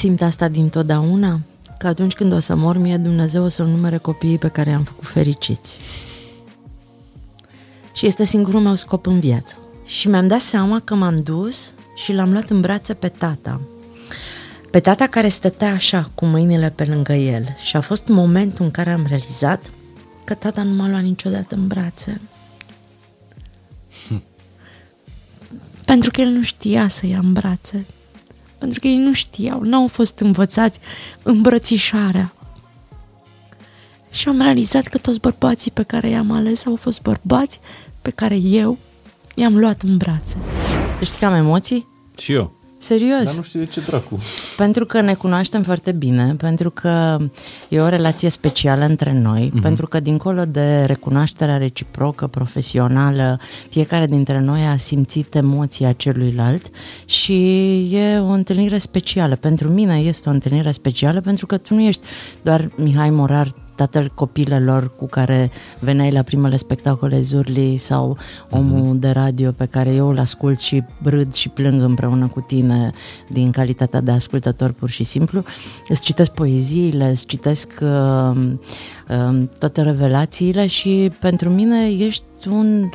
simt asta dintotdeauna? Că atunci când o să mor mie, Dumnezeu o să numere copiii pe care i-am făcut fericiți. Și este singurul meu scop în viață. Și mi-am dat seama că m-am dus și l-am luat în brațe pe tata. Pe tata care stătea așa, cu mâinile pe lângă el. Și a fost momentul în care am realizat că tata nu m-a luat niciodată în brațe. Hm. Pentru că el nu știa să ia în brațe. Pentru că ei nu știau, n-au fost învățați îmbrățișarea. Și am realizat că toți bărbații pe care i-am ales au fost bărbați pe care eu i-am luat în brațe. Tu știi că am emoții? Și eu. Serios. Dar nu știu de ce dracu. Pentru că ne cunoaștem foarte bine, pentru că e o relație specială între noi, uh-huh. pentru că dincolo de recunoașterea reciprocă, profesională, fiecare dintre noi a simțit emoția celuilalt și e o întâlnire specială. Pentru mine este o întâlnire specială pentru că tu nu ești doar Mihai Morar tatăl copilelor cu care veneai la primele spectacole Zurli sau omul uh-huh. de radio pe care eu îl ascult și râd și plâng împreună cu tine din calitatea de ascultător pur și simplu. Îți citesc poeziile, îți citesc uh, uh, toate revelațiile și pentru mine ești un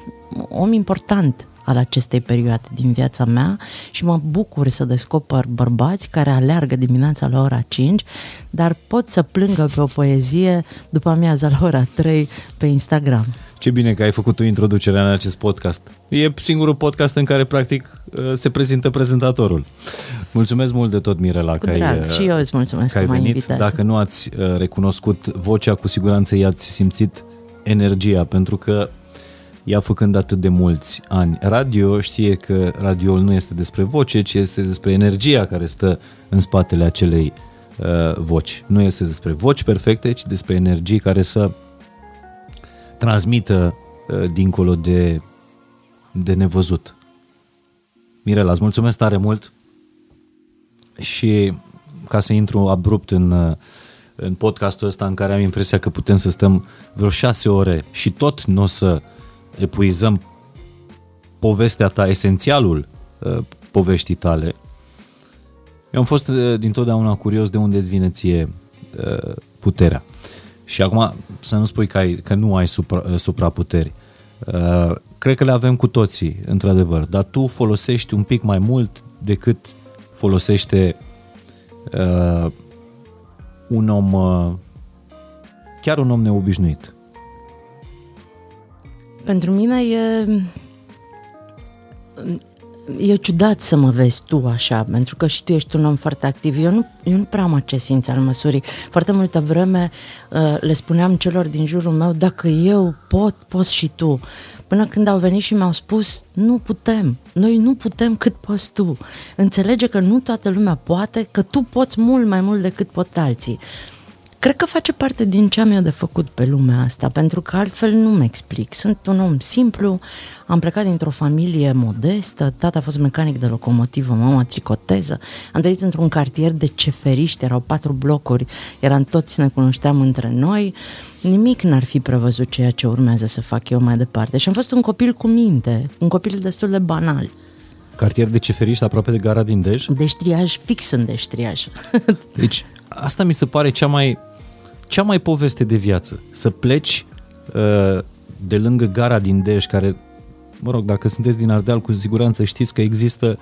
om important al acestei perioade din viața mea și mă bucur să descoper bărbați care aleargă dimineața la ora 5, dar pot să plângă pe o poezie după amiaza la ora 3 pe Instagram. Ce bine că ai făcut o introducere în acest podcast. E singurul podcast în care, practic, uh, se prezintă prezentatorul. Mulțumesc mult de tot, Mirela, că ai, uh, și eu îți mulțumesc că ai venit. Invitat. Dacă nu ați uh, recunoscut vocea, cu siguranță i-ați simțit energia, pentru că ea făcând atât de mulți ani radio, știe că radioul nu este despre voce, ci este despre energia care stă în spatele acelei uh, voci. Nu este despre voci perfecte, ci despre energii care să transmită uh, dincolo de, de nevăzut. Mirela, îți mulțumesc tare mult și ca să intru abrupt în, uh, în podcastul ăsta în care am impresia că putem să stăm vreo șase ore și tot nu o să epuizăm povestea ta, esențialul uh, poveștii tale. Eu am fost uh, dintotdeauna curios de unde îți vine ție uh, puterea. Și acum să nu spui că, ai, că nu ai supra, uh, supraputeri. Uh, cred că le avem cu toții, într-adevăr, dar tu folosești un pic mai mult decât folosește uh, un om, uh, chiar un om neobișnuit. Pentru mine e... E ciudat să mă vezi tu așa, pentru că și tu ești un om foarte activ. Eu nu, eu nu prea am acest simț al măsurii. Foarte multă vreme uh, le spuneam celor din jurul meu, dacă eu pot, poți și tu. Până când au venit și mi-au spus, nu putem, noi nu putem cât poți tu. Înțelege că nu toată lumea poate, că tu poți mult mai mult decât pot alții. Uh, Cred că face parte din ce am eu de făcut pe lumea asta, pentru că altfel nu-mi explic. Sunt un om simplu, am plecat dintr-o familie modestă, tata a fost mecanic de locomotivă, mama tricoteză, am trăit într-un cartier de ceferiști, erau patru blocuri, eram toți, ne cunoșteam între noi, nimic n-ar fi prevăzut ceea ce urmează să fac eu mai departe. Și am fost un copil cu minte, un copil destul de banal. Cartier de ceferiști aproape de gara din Dej? Deștriaj, fix în deștriaj. Deci, asta mi se pare cea mai cea mai poveste de viață. Să pleci uh, de lângă gara din Dej, care, mă rog, dacă sunteți din Ardeal, cu siguranță știți că există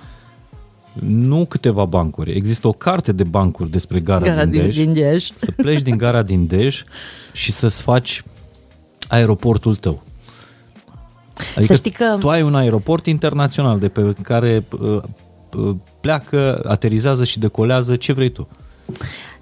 nu câteva bancuri, există o carte de bancuri despre gara, gara din, Dej, din Dej. Să pleci din gara din Dej și să-ți faci aeroportul tău. Adică să știi că... tu ai un aeroport internațional de pe care uh, uh, pleacă, aterizează și decolează ce vrei tu.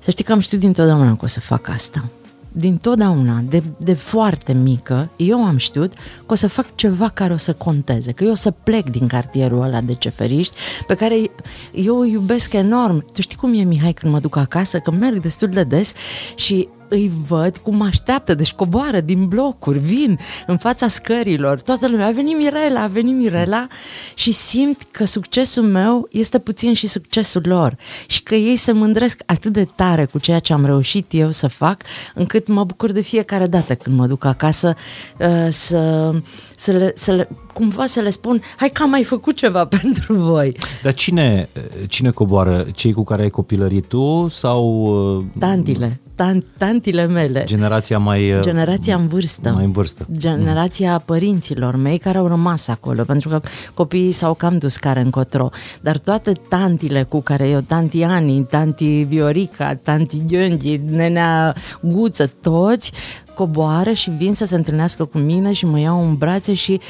Să știi că am știut dintotdeauna că o să fac asta. Din totdeauna, de, de foarte mică, eu am știut că o să fac ceva care o să conteze, că eu o să plec din cartierul ăla de ceferiști, pe care eu o iubesc enorm. Tu știi cum e, Mihai, când mă duc acasă, că merg destul de des și îi văd cum mă așteaptă, deci coboară din blocuri, vin în fața scărilor, toată lumea, a venit Mirela, a venit Mirela și simt că succesul meu este puțin și succesul lor și că ei se mândresc atât de tare cu ceea ce am reușit eu să fac, încât mă bucur de fiecare dată când mă duc acasă uh, să, să, le, să le, cumva să le spun, hai că am mai făcut ceva pentru voi. Dar cine, cine coboară? Cei cu care ai copilărit tu sau... uh, Tantile, tan, tantile mele. Generația mai... uh, Generația în vârstă. Mai în vârstă. Generația părinților mei care au rămas acolo, pentru că copiii s-au cam dus care încotro. Dar toate tantile cu care eu, tanti Ani, tanti Viorica, tanti Gheonghi, nenea Guță, toți coboară și vin să se întâlnească cu mine și mă iau în brațe și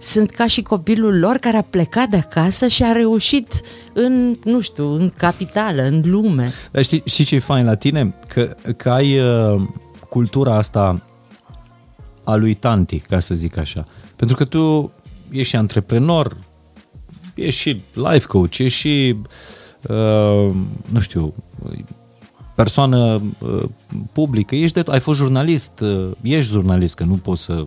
sunt ca și copilul lor care a plecat de acasă și a reușit în, nu știu, în capitală, în lume. Dar știi, știi ce e fain la tine? Că, că ai uh, cultura asta a lui tanti, ca să zic așa. Pentru că tu ești și antreprenor, ești și life coach, ești și, uh, nu știu, persoană uh, publică, ești de, ai fost jurnalist, uh, ești jurnalist, că nu poți să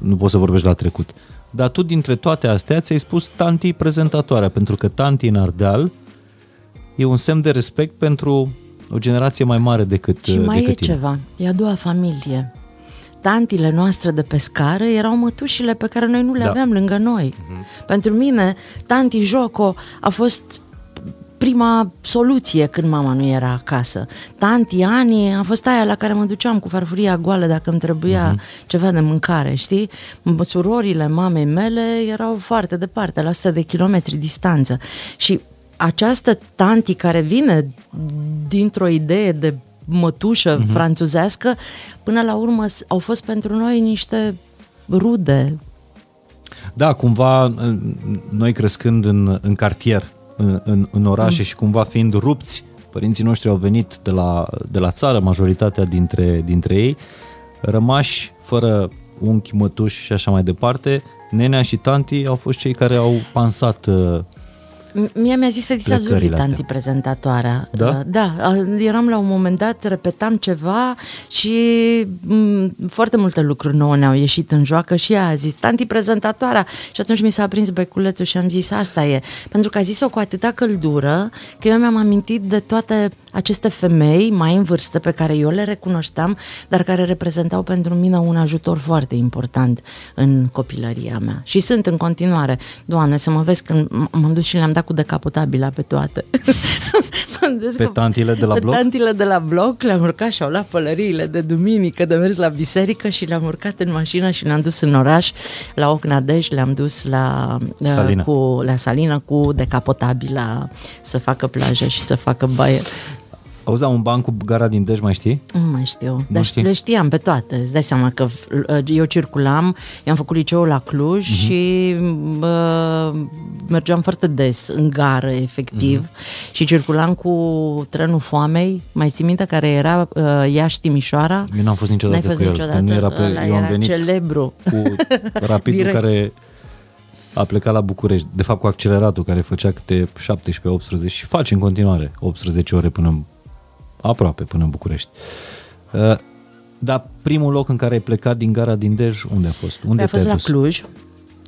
nu poți să vorbești la trecut. Dar tu dintre toate astea ți-ai spus tanti prezentatoarea, pentru că tanti în Ardeal e un semn de respect pentru o generație mai mare decât, Și mai decât e tine. ceva, e a doua familie. Tantile noastre de pe scară erau mătușile pe care noi nu le Da. Mhm. aveam lângă noi. Pentru mine, tanti Joco a fost prima soluție când mama nu era acasă. Tanti Ani a fost aia la care mă duceam cu farfuria goală dacă îmi trebuia ceva de mâncare, știi? M- Surorile mamei mele erau foarte departe, la 100 de kilometri distanță. Și această tanti care vine dintr-o idee de mătușă uh-huh. franțuzească, până la urmă s- au fost pentru noi niște rude. Da, cumva în- noi crescând în, în cartier, în, în, în orașe mm. și cumva fiind rupți, părinții noștri au venit de la, de la țară, majoritatea dintre, dintre ei, rămași fără unchi, mătuși și așa mai departe, nenea și tanti au fost cei care au pansat uh, M- Mie mi-a zis fetița Zuri, Plecările astea. tanti prezentatoarea. Da? Uh, Da, uh, eram la un moment dat, repetam ceva și m, foarte multe lucruri nouă ne-au ieșit în joacă și ea a zis, tanti prezentatoarea. Și atunci mi s-a prins beculețul și am zis, asta e. Pentru că a zis-o cu atâta căldură că eu mi-am amintit de toate aceste femei mai în vârstă pe care eu le recunoșteam, dar care reprezentau pentru mine un ajutor foarte important în copilăria mea. Și sunt în continuare. Doamne, să mă vezi când m- m-am dus și le-am dat cu decapotabila pe toate. M-am dus Pe cu- tantile de la pe bloc? tantile de la bloc, le-am urcat și au luat pălăriile de duminică de mers la biserică și le-am urcat în mașină și le-am dus în oraș, la Ocnadej, le-am dus la Salina. cu la Salină cu decapotabila să facă plajă și să facă baie. Auzi, un ban cu gara din Dej, mai știi? Nu mai știu, dar știi? le știam pe toate. Îți dai seama că uh, eu circulam, eu am făcut liceul la Cluj Mhm. și uh, mergeam foarte des în gară, efectiv, Mhm. și circulam cu trenul foamei, mai ții minte, care era uh, Iași-Timișoara? Eu n-am fost niciodată N-ai fost cu el. niciodată? Nu era pe, Ăla eu am era venit celebru. cu rapidul Direct. care a plecat la București, de fapt cu acceleratul care făcea câte 17-18 și face în continuare 18 ore până în, aproape până în București. Uh, dar primul loc în care ai plecat din gara din Dej, unde a fost? Unde Păi a fost te-ai la dus? Cluj,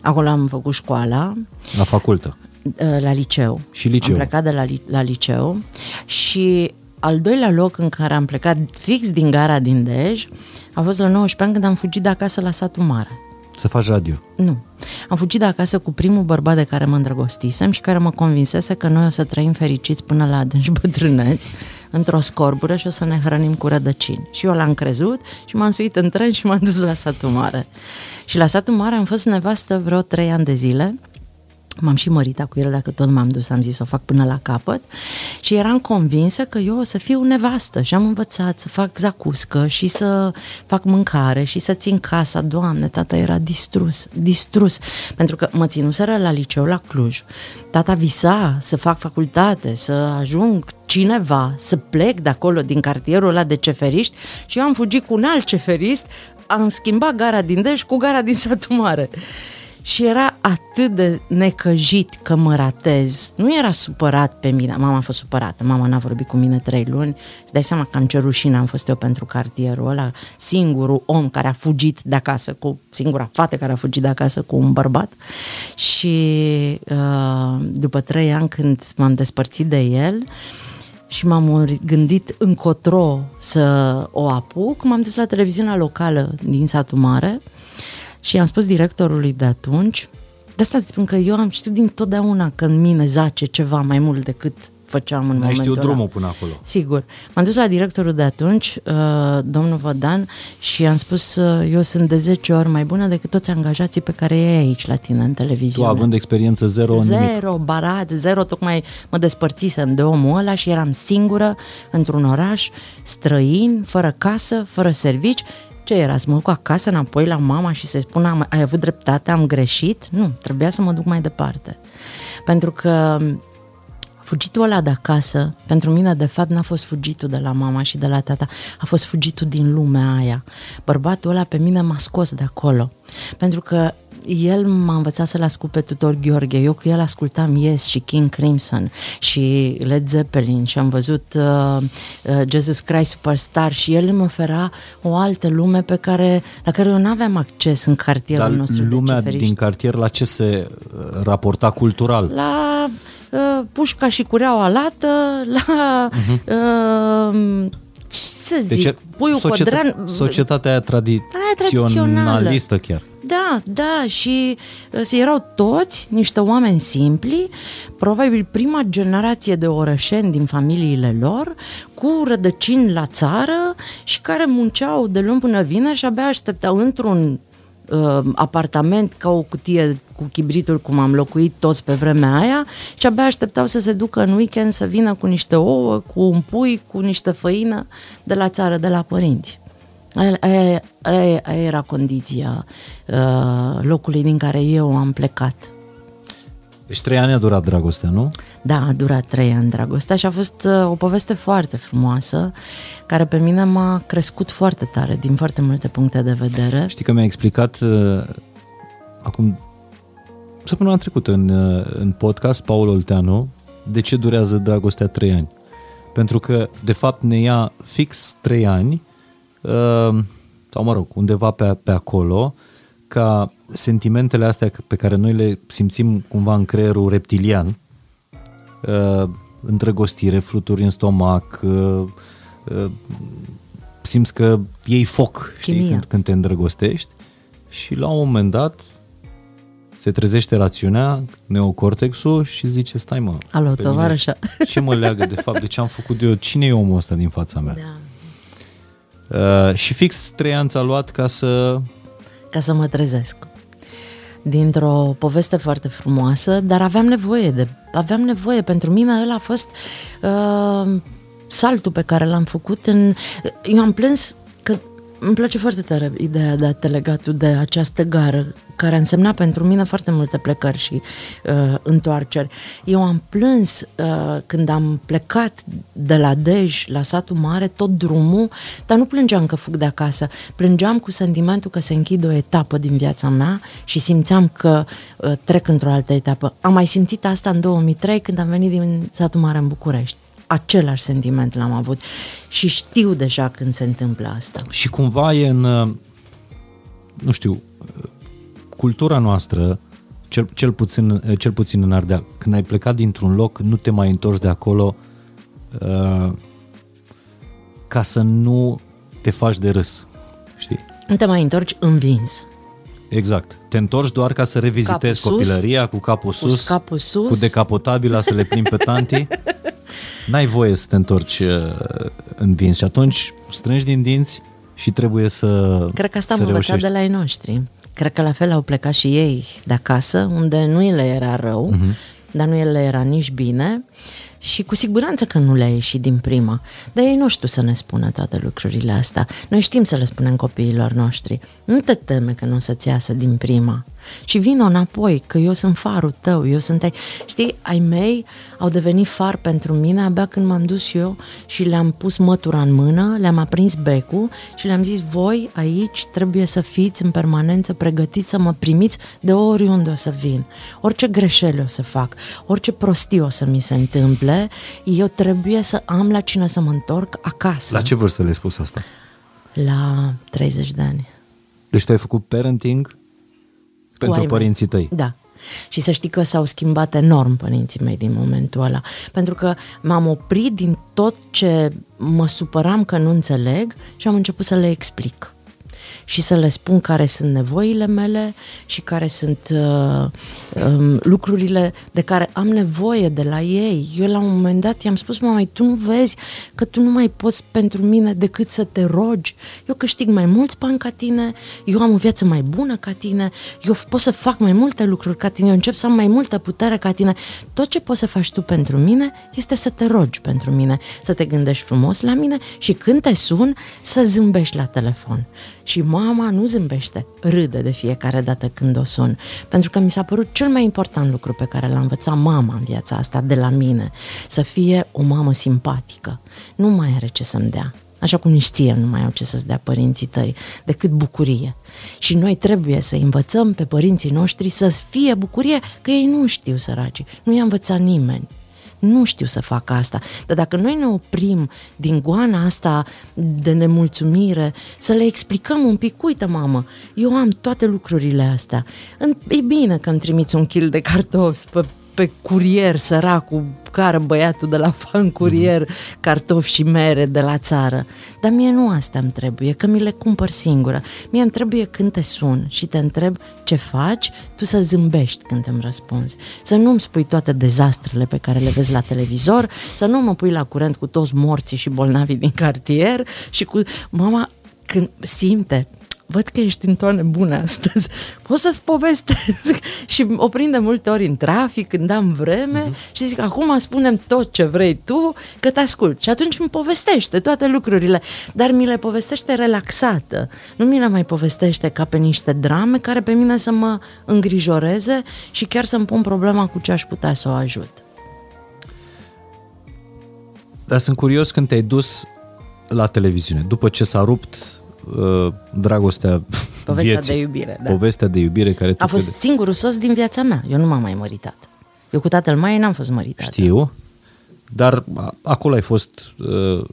acolo am făcut școala, La facultă. uh, la liceu. Și liceu. Am plecat de la, li- la liceu și al doilea loc în care am plecat fix din gara din Dej a fost la 19 ani când am fugit de acasă la satul mare. Să faci radio. Nu. Am fugit de acasă cu primul bărbat de care mă îndrăgostisem și care mă convinsese că noi o să trăim fericiți până la adânci bătrâneți într-o scorbură și o să ne hrănim cu rădăcini. Și eu l-am crezut și m-am suit în tren și m-am dus la satul mare. Și la satul mare am fost nevastă vreo trei ani de zile M-am și măritat cu el dacă tot m-am dus, am zis să o fac până la capăt și eram convinsă că eu o să fiu nevastă și am învățat să fac zacuscă și să fac mâncare și să țin casa. Doamne, tata era distrus, distrus, pentru că mă ținuseră la liceu la Cluj. Tata visa să fac facultate, să ajung cineva, să plec de acolo, din cartierul ăla de ceferiști și eu am fugit cu un alt ceferist, am schimbat gara din Dej cu gara din satul mare. Și era atât atât de necăjit că mă ratez. Nu era supărat pe mine. Mama a fost supărată. Mama n-a vorbit cu mine trei luni. Îți dai seama cam ce rușine am fost eu pentru cartierul ăla. Singurul om care a fugit de acasă cu... Singura fată care a fugit de acasă cu un bărbat. Și uh, după trei ani când m-am despărțit de el și m-am gândit încotro să o apuc, m-am dus la televiziunea locală din satul mare și am spus directorului de atunci, de asta spun că eu am știut din totdeauna că în mine zace ceva mai mult decât făceam în N-ai momentul știut ăla. drumul până acolo. Sigur. M-am dus la directorul de atunci, uh, domnul Vădan, și am spus uh, eu sunt de 10 ori mai bună decât toți angajații pe care ei aici la tine în Tu televiziune. având experiență zero în nimic. Zero, barat, zero, tocmai mă despărțisem de omul ăla și eram singură într-un oraș străin, fără casă, fără servici. Ce era, să mă duc acasă înapoi la mama și să-i spun am, ai avut dreptate, am greșit? Nu, trebuia să mă duc mai departe. Pentru că fugitul ăla de acasă, pentru mine de fapt n-a fost fugitul de la mama și de la tata, a fost fugitul din lumea aia. Bărbatul ăla pe mine m-a scos de acolo. Pentru că el m-a învățat să-l ascult pe tutor Gheorghe. Eu cu el ascultam Yes și King Crimson și Led Zeppelin și am văzut uh, uh, Jesus Christ Superstar și el îmi ofera o altă lume pe care, la care eu nu aveam acces în cartierul Dar nostru lumea de ciferiști. din cartier la ce se uh, raporta cultural? La uh, pușca și cureaua lată, la... Uh-huh. Uh, ce să zic, Deci, puiul codran... societatea aia tradiționalistă chiar. Da, da, și uh, erau toți niște oameni simpli, probabil prima generație de orășeni din familiile lor, cu rădăcini la țară și care munceau de luni până vineri și abia așteptau într-un uh, apartament ca o cutie cu chibritul cum am locuit toți pe vremea aia și abia așteptau să se ducă în weekend să vină cu niște ouă, cu un pui, cu niște făină de la țară, de la părinți. Aia, aia, aia, aia era condiția uh, locului din care eu am plecat. Deci trei ani a durat dragostea, nu? Da, a durat trei ani dragostea și a fost uh, o poveste foarte frumoasă, care pe mine m-a crescut foarte tare, din foarte multe puncte de vedere. Știi că mi-a explicat uh, acum săptămâna trecută în, uh, în podcast Paul Olteanu de ce durează dragostea trei ani. Pentru că, de fapt, ne ia fix trei ani uh, sau mă rog, undeva pe, pe acolo, ca sentimentele astea pe care noi le simțim cumva în creierul reptilian, uh, îndrăgostire, fluturi în stomac, uh, uh, simți că iei foc știi, Chimia. când, când te îndrăgostești și la un moment dat se trezește rațiunea, neocortexul și zice, stai mă, Alo, pe mine tovarășa. ce mă leagă de fapt, de ce am făcut eu, cine e omul ăsta din fața mea? Da. Uh, și fix trei ani ți-a luat ca să... Ca să mă trezesc. Dintr-o poveste foarte frumoasă, dar aveam nevoie de... Aveam nevoie, pentru mine ăla a fost uh, saltul pe care l-am făcut în... Eu am plâns că îmi place foarte tare ideea de a te lega tu de această gară care a însemnat pentru mine foarte multe plecări și uh, întoarceri. Eu am plâns uh, când am plecat de la Dej la satul mare, tot drumul, dar nu plângeam că fug de acasă. Plângeam cu sentimentul că se închide o etapă din viața mea și simțeam că uh, trec într-o altă etapă. Am mai simțit asta în 2003 când am venit din satul mare în București. Același sentiment l-am avut și știu deja când se întâmplă asta. Și cumva e în, uh, nu știu, uh, cultura noastră, cel, cel, puțin, uh, cel puțin în Ardeal, când ai plecat dintr-un loc, nu te mai întorci de acolo uh, ca să nu te faci de râs, știi? Nu te mai întorci învins. Exact. Te întorci doar ca să revizitezi Capul sus, copilăria cu capul sus, capul sus. cu decapotabila să le plimbi pe tanti. N-ai voie să te întorci uh, învins și atunci strângi din dinți și trebuie să Cred că asta să am învățat reușești. de la ei noștri. Cred că la fel au plecat și ei de acasă, unde nu le era rău, Mhm. uh-huh. dar nu le era nici bine și cu siguranță că nu le-a ieșit din prima. Dar ei nu știu să ne spună toate lucrurile astea. Noi știm să le spunem copiilor noștri. Nu te teme că nu o să-ți iasă din prima. Și vin înapoi, că eu sunt farul tău, eu sunt ai... Știi, ai mei au devenit far pentru mine abia când m-am dus eu și le-am pus mătura în mână, le-am aprins becul și le-am zis, voi aici trebuie să fiți în permanență pregătiți să mă primiți de oriunde o să vin. Orice greșeli o să fac, orice prostii o să mi se întâmple, eu trebuie să am la cine să mă întorc acasă. La ce vârstă le-ai spus asta? La 30 de ani. Deci tu ai făcut parenting pentru ai mei. părinții tăi. Da. Și să știi că s-au schimbat enorm părinții mei din momentul ăla. Pentru că m-am oprit din tot ce mă supăram că nu înțeleg și am început să le explic și să le spun care sunt nevoile mele și care sunt uh, um, lucrurile de care am nevoie de la ei. Eu la un moment dat i-am spus, mamai, tu nu vezi că tu nu mai poți pentru mine decât să te rogi. Eu câștig mai mulți bani ca tine, eu am o viață mai bună ca tine, eu pot să fac mai multe lucruri ca tine, eu încep să am mai multă putere ca tine. Tot ce poți să faci tu pentru mine este să te rogi pentru mine, să te gândești frumos la mine și când te sun să zâmbești la telefon. Și mama nu zâmbește, râde de fiecare dată când o sun. Pentru că mi s-a părut cel mai important lucru pe care l-a învățat mama în viața asta de la mine. Să fie o mamă simpatică. Nu mai are ce să-mi dea. Așa cum nici ție nu mai au ce să-ți dea părinții tăi, decât bucurie. Și noi trebuie să învățăm pe părinții noștri să fie bucurie, că ei nu știu săraci, nu i-a învățat nimeni nu știu să fac asta. Dar dacă noi ne oprim din goana asta de nemulțumire, să le explicăm un pic, uite mamă, eu am toate lucrurile astea. E bine că îmi trimiți un kil de cartofi pe pe curier săracul, care băiatul de la fan curier, mm-hmm. cartofi și mere de la țară. Dar mie nu asta îmi trebuie, că mi le cumpăr singură. Mie îmi trebuie când te sun și te întreb ce faci, tu să zâmbești când îmi răspunzi. Să nu-mi spui toate dezastrele pe care le vezi la televizor, să nu mă pui la curent cu toți morții și bolnavii din cartier și cu mama când simte văd că ești în toane bune astăzi, pot să-ți povestesc. și o prind de multe ori în trafic, când am vreme uh-huh. și zic, acum spunem tot ce vrei tu, că te ascult. Și atunci mi povestește toate lucrurile, dar mi le povestește relaxată. Nu mi le mai povestește ca pe niște drame care pe mine să mă îngrijoreze și chiar să-mi pun problema cu ce aș putea să o ajut. Dar sunt curios când te-ai dus la televiziune, după ce s-a rupt uh, dragostea Povestea vieții. de iubire, da. Povestea de iubire care tu A fost crede- singurul soț din viața mea. Eu nu m-am mai măritat. Eu cu tatăl mai n-am fost măritată. Știu, dar a- acolo ai fost uh,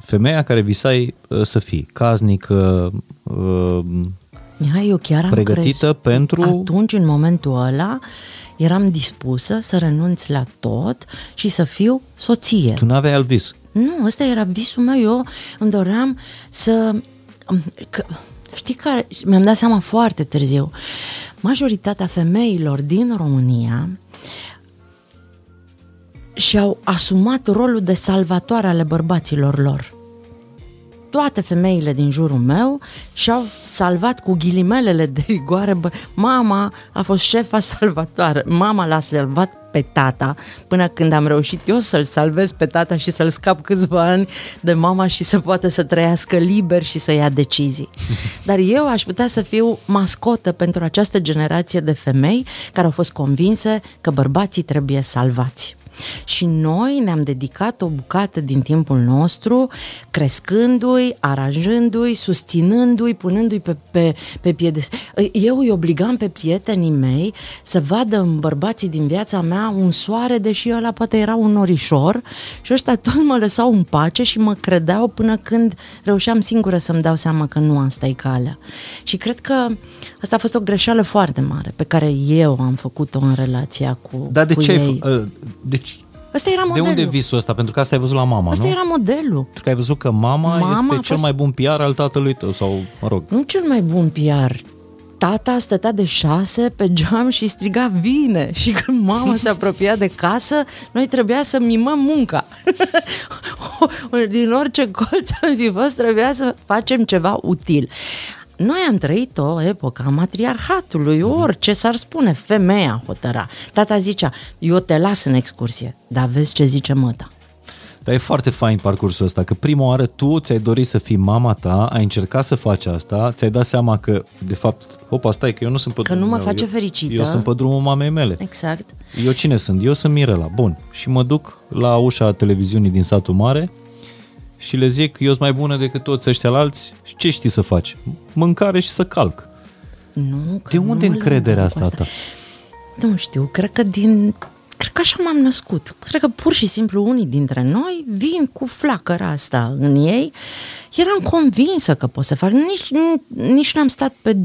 femeia care visai uh, să fii casnică, uh, Mihai, eu chiar am Pregătită crezut- pentru- Atunci, în momentul ăla, eram dispusă să renunț la tot și să fiu soție. tu n-aveai alt vis. Nu, ăsta era visul meu. Eu îmi doream să... Că, știi care... Mi-am dat seama foarte târziu. Majoritatea femeilor din România și-au asumat rolul de salvatoare ale bărbaților lor. Toate femeile din jurul meu și-au salvat cu ghilimelele de rigoare. Bă, mama a fost șefa salvatoare. Mama l-a salvat pe tata până când am reușit eu să-l salvez pe tata și să-l scap câțiva ani de mama și să poată să trăiască liber și să ia decizii. Dar eu aș putea să fiu mascotă pentru această generație de femei care au fost convinse că bărbații trebuie salvați. Și noi ne-am dedicat o bucată din timpul nostru crescându-i, aranjându-i, susținându-i, punându-i pe, pe, pe piede. Eu îi obligam pe prietenii mei să vadă în bărbații din viața mea un soare, deși ăla poate era un norișor și ăștia tot mă lăsau în pace și mă credeau până când reușeam singură să-mi dau seama că nu asta e calea. Și cred că asta a fost o greșeală foarte mare pe care eu am făcut-o în relația cu, Dar de cu ce ai, ei. f- uh, deci, Ăsta era de modelul. unde visul ăsta? Pentru că asta ai văzut la mama, Ăsta nu? era modelul. Pentru că ai văzut că mama, Mama este a cel fost- mai bun PR al tatălui tău sau, mă rog, Nu cel mai bun PR. Tata stătea de șase pe geam și striga vine și când mama se apropia de casă, noi trebuia să mimăm munca. Din orice colț am fi fost, trebuia să facem ceva util. Noi am trăit o epocă a matriarhatului, orice s-ar spune, femeia hotăra. Tata zicea, eu te las în excursie, dar vezi ce zice măta. Dar e foarte fain parcursul ăsta, că prima oară tu ți-ai dorit să fii mama ta, ai încercat să faci asta, ți-ai dat seama că, de fapt, opa, stai că eu nu sunt pe Că drumul nu mă meu, face eu, fericită. Eu sunt pe drumul mamei mele. Exact. Eu cine sunt? Eu sunt Mirela. Bun. Și mă duc la ușa televiziunii din satul mare și le zic, eu sunt mai bună decât toți ăștia alți și ce știi să faci? Mâncare și să calc. Nu, că De unde nu mă încrederea lăudăm cu asta ta? Nu știu, cred că din... Cred că așa m-am născut. Cred că pur și simplu unii dintre noi vin cu flacăra asta în ei. Eram convinsă că pot să fac. Nici, nici n-am stat pe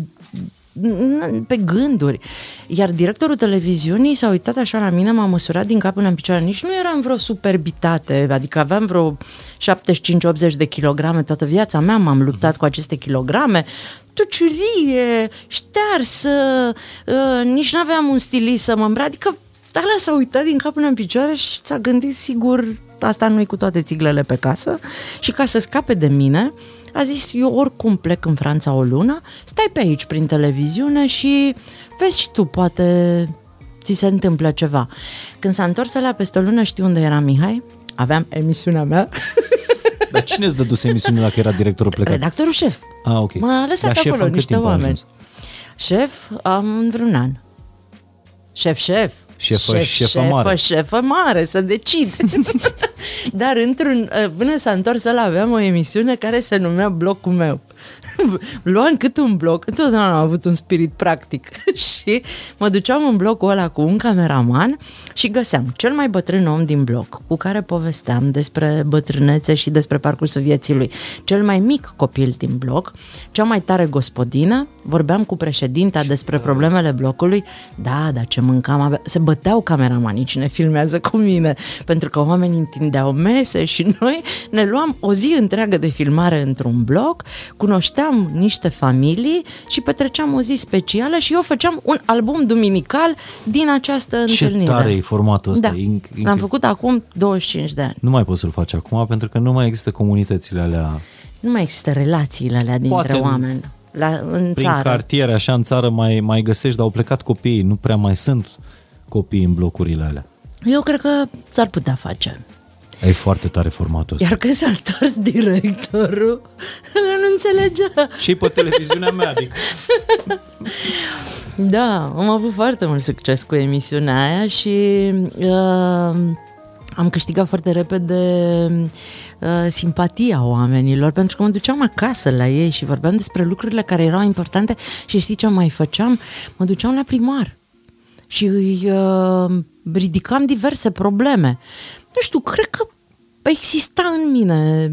pe gânduri. Iar directorul televiziunii s-a uitat așa la mine, m-a măsurat din cap până în picioare. Nici nu eram vreo superbitate, adică aveam vreo 75-80 de kilograme. Toată viața mea m-am luptat cu aceste kilograme. Tuciurie, ștearsă, uh, nici n-aveam un stilist să mă îmbrac. Adică ăla s-a uitat din cap până în picioare și s-a gândit sigur asta nu cu toate țiglele pe casă și ca să scape de mine a zis eu oricum plec în Franța o lună, stai pe aici prin televiziune și vezi și tu, poate ți se întâmplă ceva. Când s-a întors la peste o lună, știi unde era Mihai? Aveam emisiunea mea. Dar cine îți dăduse emisiunea dacă era directorul plecat? Redactorul șef. Ah, ok. M-a lăsat Dar șef acolo în cât niște timp a oameni. ajuns? Șef, am vreun an. Șef, șef. Șefă- șef, șefă șefă, mare. Șefă mare, să decid. Dar într-un, până s-a întors ăla, aveam o emisiune care se numea Blocul meu. Luam cât un bloc, întotdeauna am avut un spirit practic. Și mă duceam în blocul ăla cu un cameraman și găseam cel mai bătrân om din bloc cu care povesteam despre bătrânețe și despre parcursul vieții lui, cel mai mic copil din bloc, cea mai tare gospodină, vorbeam cu președinta despre problemele blocului, da, dar ce mâncam, avea... se băteau cameramanii cine filmează cu mine, pentru că oamenii întindeau mese și noi ne luam o zi întreagă de filmare într-un bloc, cunoșteam niște familii și petreceam o zi specială și eu făceam un album duminical din această Ce întâlnire. tare e formatul ăsta. Da, inc- inc- l-am făcut acum 25 de ani. Nu mai poți să-l faci acum pentru că nu mai există comunitățile alea Nu mai există relațiile alea dintre Poate în- oameni. La, în prin țară. cartiere, așa în țară mai, mai găsești, dar au plecat copiii, nu prea mai sunt copii în blocurile alea. Eu cred că s-ar putea face. E foarte tare formatul ăsta. Iar când s-a întors directorul, ăla nu înțelegea. ce pe televiziunea mea, adică? Da, am avut foarte mult succes cu emisiunea aia și uh, am câștigat foarte repede uh, simpatia oamenilor pentru că mă duceam acasă la ei și vorbeam despre lucrurile care erau importante și știi ce mai făceam? Mă duceam la primar și îi uh, ridicam diverse probleme. Nu știu, cred că exista în mine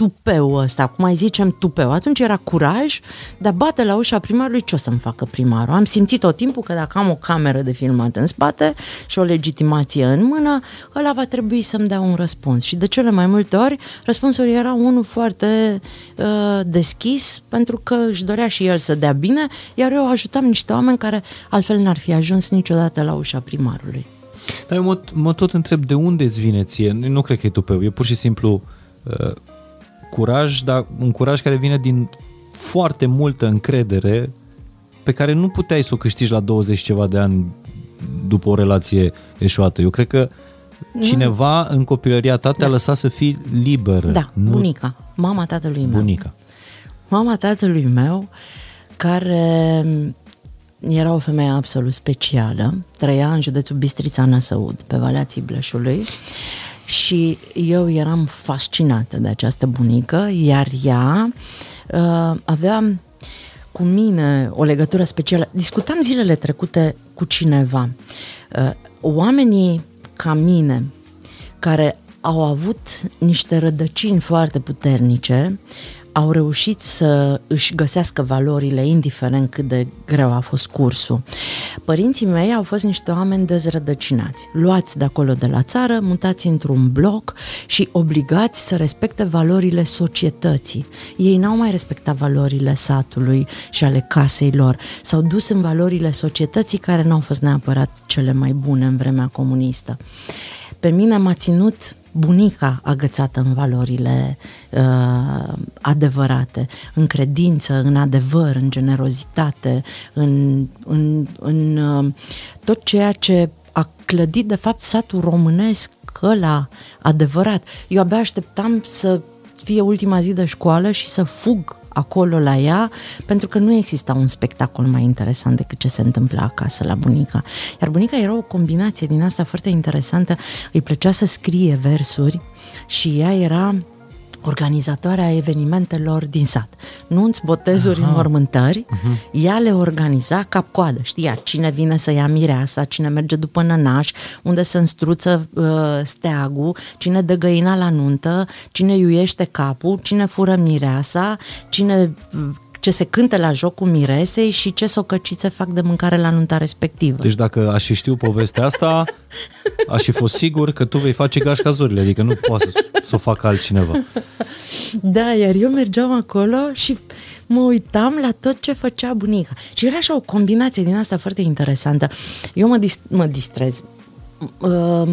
tupeu ăsta, cum mai zicem tupeu. Atunci era curaj, dar bate la ușa primarului, ce o să-mi facă primarul? Am simțit tot timpul că dacă am o cameră de filmat în spate și o legitimație în mână, ăla va trebui să-mi dea un răspuns. Și de cele mai multe ori, răspunsul era unul foarte uh, deschis, pentru că își dorea și el să dea bine, iar eu ajutam niște oameni care altfel n-ar fi ajuns niciodată la ușa primarului. Dar eu mă, mă tot întreb de unde îți vine ție. Nu cred că e tupeu, e pur și simplu uh, curaj, dar un curaj care vine din foarte multă încredere pe care nu puteai să o câștigi la 20 ceva de ani după o relație eșuată. Eu cred că cineva în copilăria ta te-a Da. lăsat să fii liberă. Da, bunica, mama tatălui meu. Bunica. Mama tatălui meu, care era o femeie absolut specială, trăia în județul Bistrița Năsăud, pe Valea Țibleșului, și eu eram fascinată de această bunică, iar ea uh, avea cu mine o legătură specială. Discutam zilele trecute cu cineva. Uh, oamenii ca mine, care au avut niște rădăcini foarte puternice, au reușit să își găsească valorile, indiferent cât de greu a fost cursul. Părinții mei au fost niște oameni dezrădăcinați, luați de acolo de la țară, mutați într-un bloc și obligați să respecte valorile societății. Ei n-au mai respectat valorile satului și ale casei lor, s-au dus în valorile societății care n-au fost neapărat cele mai bune în vremea comunistă. Pe mine m-a ținut bunica agățată în valorile uh, adevărate, în credință, în adevăr, în generozitate, în, în, în uh, tot ceea ce a clădit, de fapt, satul românesc loc ăla adevărat. Eu abia așteptam să fie ultima zi de școală și să fug acolo la ea, pentru că nu exista un spectacol mai interesant decât ce se întâmpla acasă la bunica. Iar bunica era o combinație din asta foarte interesantă. Îi plăcea să scrie versuri și ea era organizatoarea evenimentelor din sat. Nunți, botezuri, Aha. înmormântări, uh-huh. ea le organiza cap-coadă. Știa cine vine să ia mireasa, cine merge după nănaș, unde se înstruță uh, steagul, cine dă găina la nuntă, cine iuiește capul, cine fură mireasa, cine ce se cântă la jocul miresei și ce socăcițe fac de mâncare la nunta respectivă. Deci dacă aș fi știu povestea asta, aș fi fost sigur că tu vei face gașca zorile, adică nu poate să, să o facă altcineva. Da, iar eu mergeam acolo și mă uitam la tot ce făcea bunica. Și era așa o combinație din asta foarte interesantă. Eu mă, dist- mă distrez. Uh,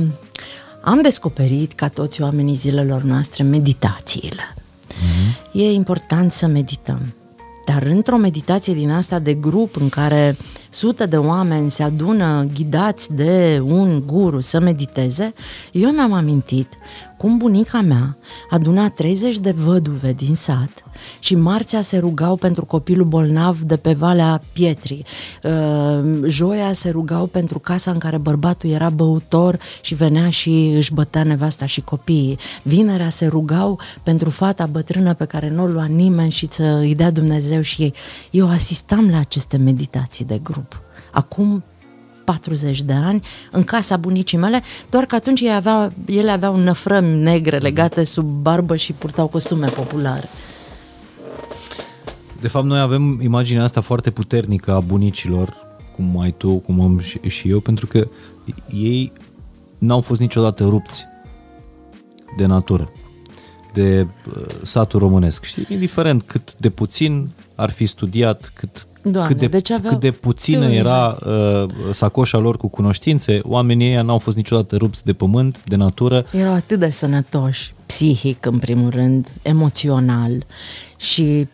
am descoperit, ca toți oamenii zilelor noastre, meditațiile. Mm-hmm. E important să medităm. Dar într-o meditație din asta de grup în care sute de oameni se adună ghidați de un guru să mediteze, eu mi-am amintit cum bunica mea aduna 30 de văduve din sat și marțea se rugau pentru copilul bolnav de pe Valea Pietrii. Uh, joia se rugau pentru casa în care bărbatul era băutor și venea și își bătea nevasta și copiii. Vinerea se rugau pentru fata bătrână pe care nu o lua nimeni și să îi dea Dumnezeu și ei. Eu asistam la aceste meditații de grup. Acum 40 de ani în casa bunicii mele, doar că atunci ele aveau, ele aveau năfrămi negre legate sub barbă și purtau costume populare. De fapt, noi avem imaginea asta foarte puternică a bunicilor, cum ai tu, cum am și, și eu, pentru că ei n-au fost niciodată rupți de natură, de uh, satul românesc. Știi, indiferent cât de puțin ar fi studiat, cât, Doamne, cât, de, deci cât de puțină tâine. era uh, sacoșa lor cu cunoștințe, oamenii ăia n-au fost niciodată rupți de pământ, de natură. Erau atât de sănătoși, psihic în primul rând, emoțional și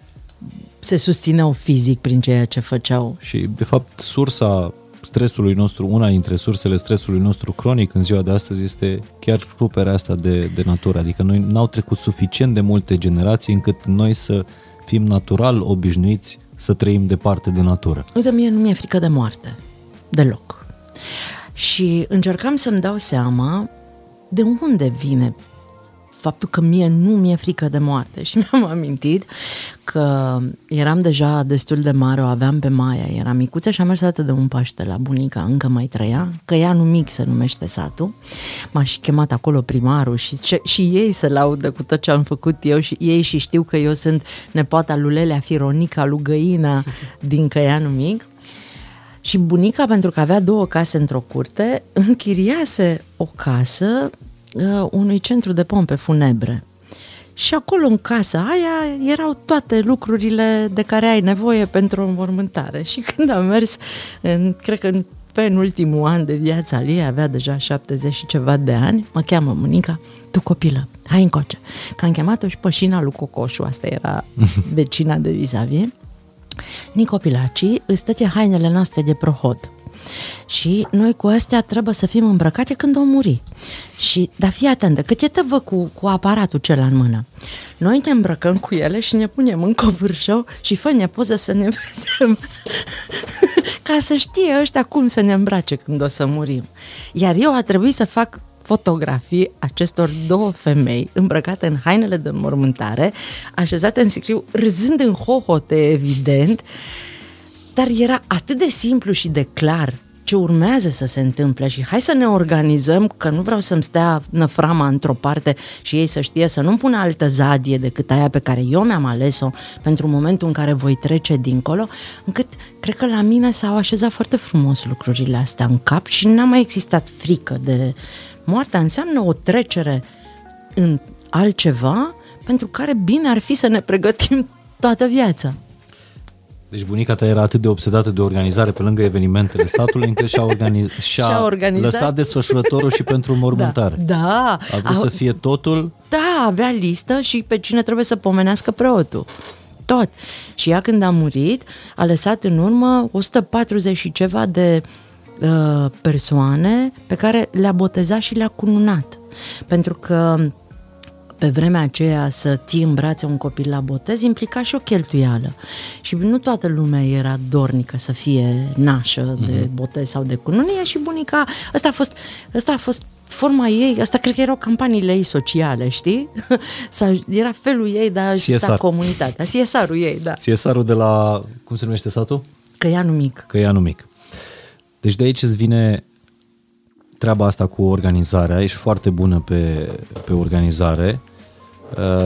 se susțineau fizic prin ceea ce făceau. Și, de fapt, sursa stresului nostru, una dintre sursele stresului nostru cronic în ziua de astăzi este chiar ruperea asta de, de natură. Adică noi n-au trecut suficient de multe generații încât noi să fim natural obișnuiți să trăim departe de natură. Uite, mie nu mi-e frică de moarte. Deloc. Și încercam să-mi dau seama de unde vine faptul că mie nu mi-e frică de moarte. Și mi-am amintit că eram deja destul de mare, o aveam pe Maia, era micuță și am mers de un Paște la bunica, încă mai trăia, că ea nu mic se numește satul, m-a și chemat acolo primarul și, și, și ei se laudă cu tot ce am făcut eu și ei și știu că eu sunt nepoata lui Lelea Fironica, lui Găina din Căianu Mic. Și bunica, pentru că avea două case într-o curte, închiriase o casă uh, unui centru de pompe funebre. Și acolo în casa aia erau toate lucrurile de care ai nevoie pentru o înmormântare. Și când am mers, în, cred că în penultimul an de viața ei, avea deja 70 și ceva de ani, mă cheamă Monica, tu copilă, hai încoace. Că am chemat-o și pășina lui Cocoșu, asta era vecina de vis-a-vis. Nicopilaci îți tăce hainele noastre de prohod și noi cu astea trebuie să fim îmbrăcate când o muri. Și, dar fii atentă, cât e tăvă cu, cu aparatul cel în mână. Noi ne îmbrăcăm cu ele și ne punem în covârșău și fă ne poză să ne vedem. Ca să știe ăștia cum să ne îmbrace când o să murim. Iar eu a trebuit să fac fotografii acestor două femei îmbrăcate în hainele de mormântare, așezate în sicriu, râzând în hohote, evident, dar era atât de simplu și de clar ce urmează să se întâmple și hai să ne organizăm, că nu vreau să-mi stea năframa într-o parte și ei să știe să nu pună altă zadie decât aia pe care eu mi-am ales-o pentru momentul în care voi trece dincolo, încât cred că la mine s-au așezat foarte frumos lucrurile astea în cap și n-a mai existat frică de moartea. Înseamnă o trecere în altceva pentru care bine ar fi să ne pregătim toată viața. Deci bunica ta era atât de obsedată de organizare pe lângă evenimentele satului încât și-a, organiz... și-a, și-a organizat... lăsat desfășurătorul și pentru mormântare. Da, da. A vrut a... să fie totul... Da, avea listă și pe cine trebuie să pomenească preotul. Tot. Și ea când a murit a lăsat în urmă 140 și ceva de uh, persoane pe care le-a botezat și le-a cununat. Pentru că pe vremea aceea să ții în brațe un copil la botez implica și o cheltuială. Și nu toată lumea era dornică să fie nașă de Mhm. botez sau de cununie și bunica, ăsta a fost, ăsta a fost forma ei, asta cred că erau campaniile ei sociale, știi? Sau era felul ei de a ajuta CSR. comunitatea. CSR-ul ei, da. CSR-ul de la, cum se numește satul? Că ea nu mic. Că e anul mic. Deci de aici îți vine treaba asta cu organizarea, ești foarte bună pe, pe organizare, Uh,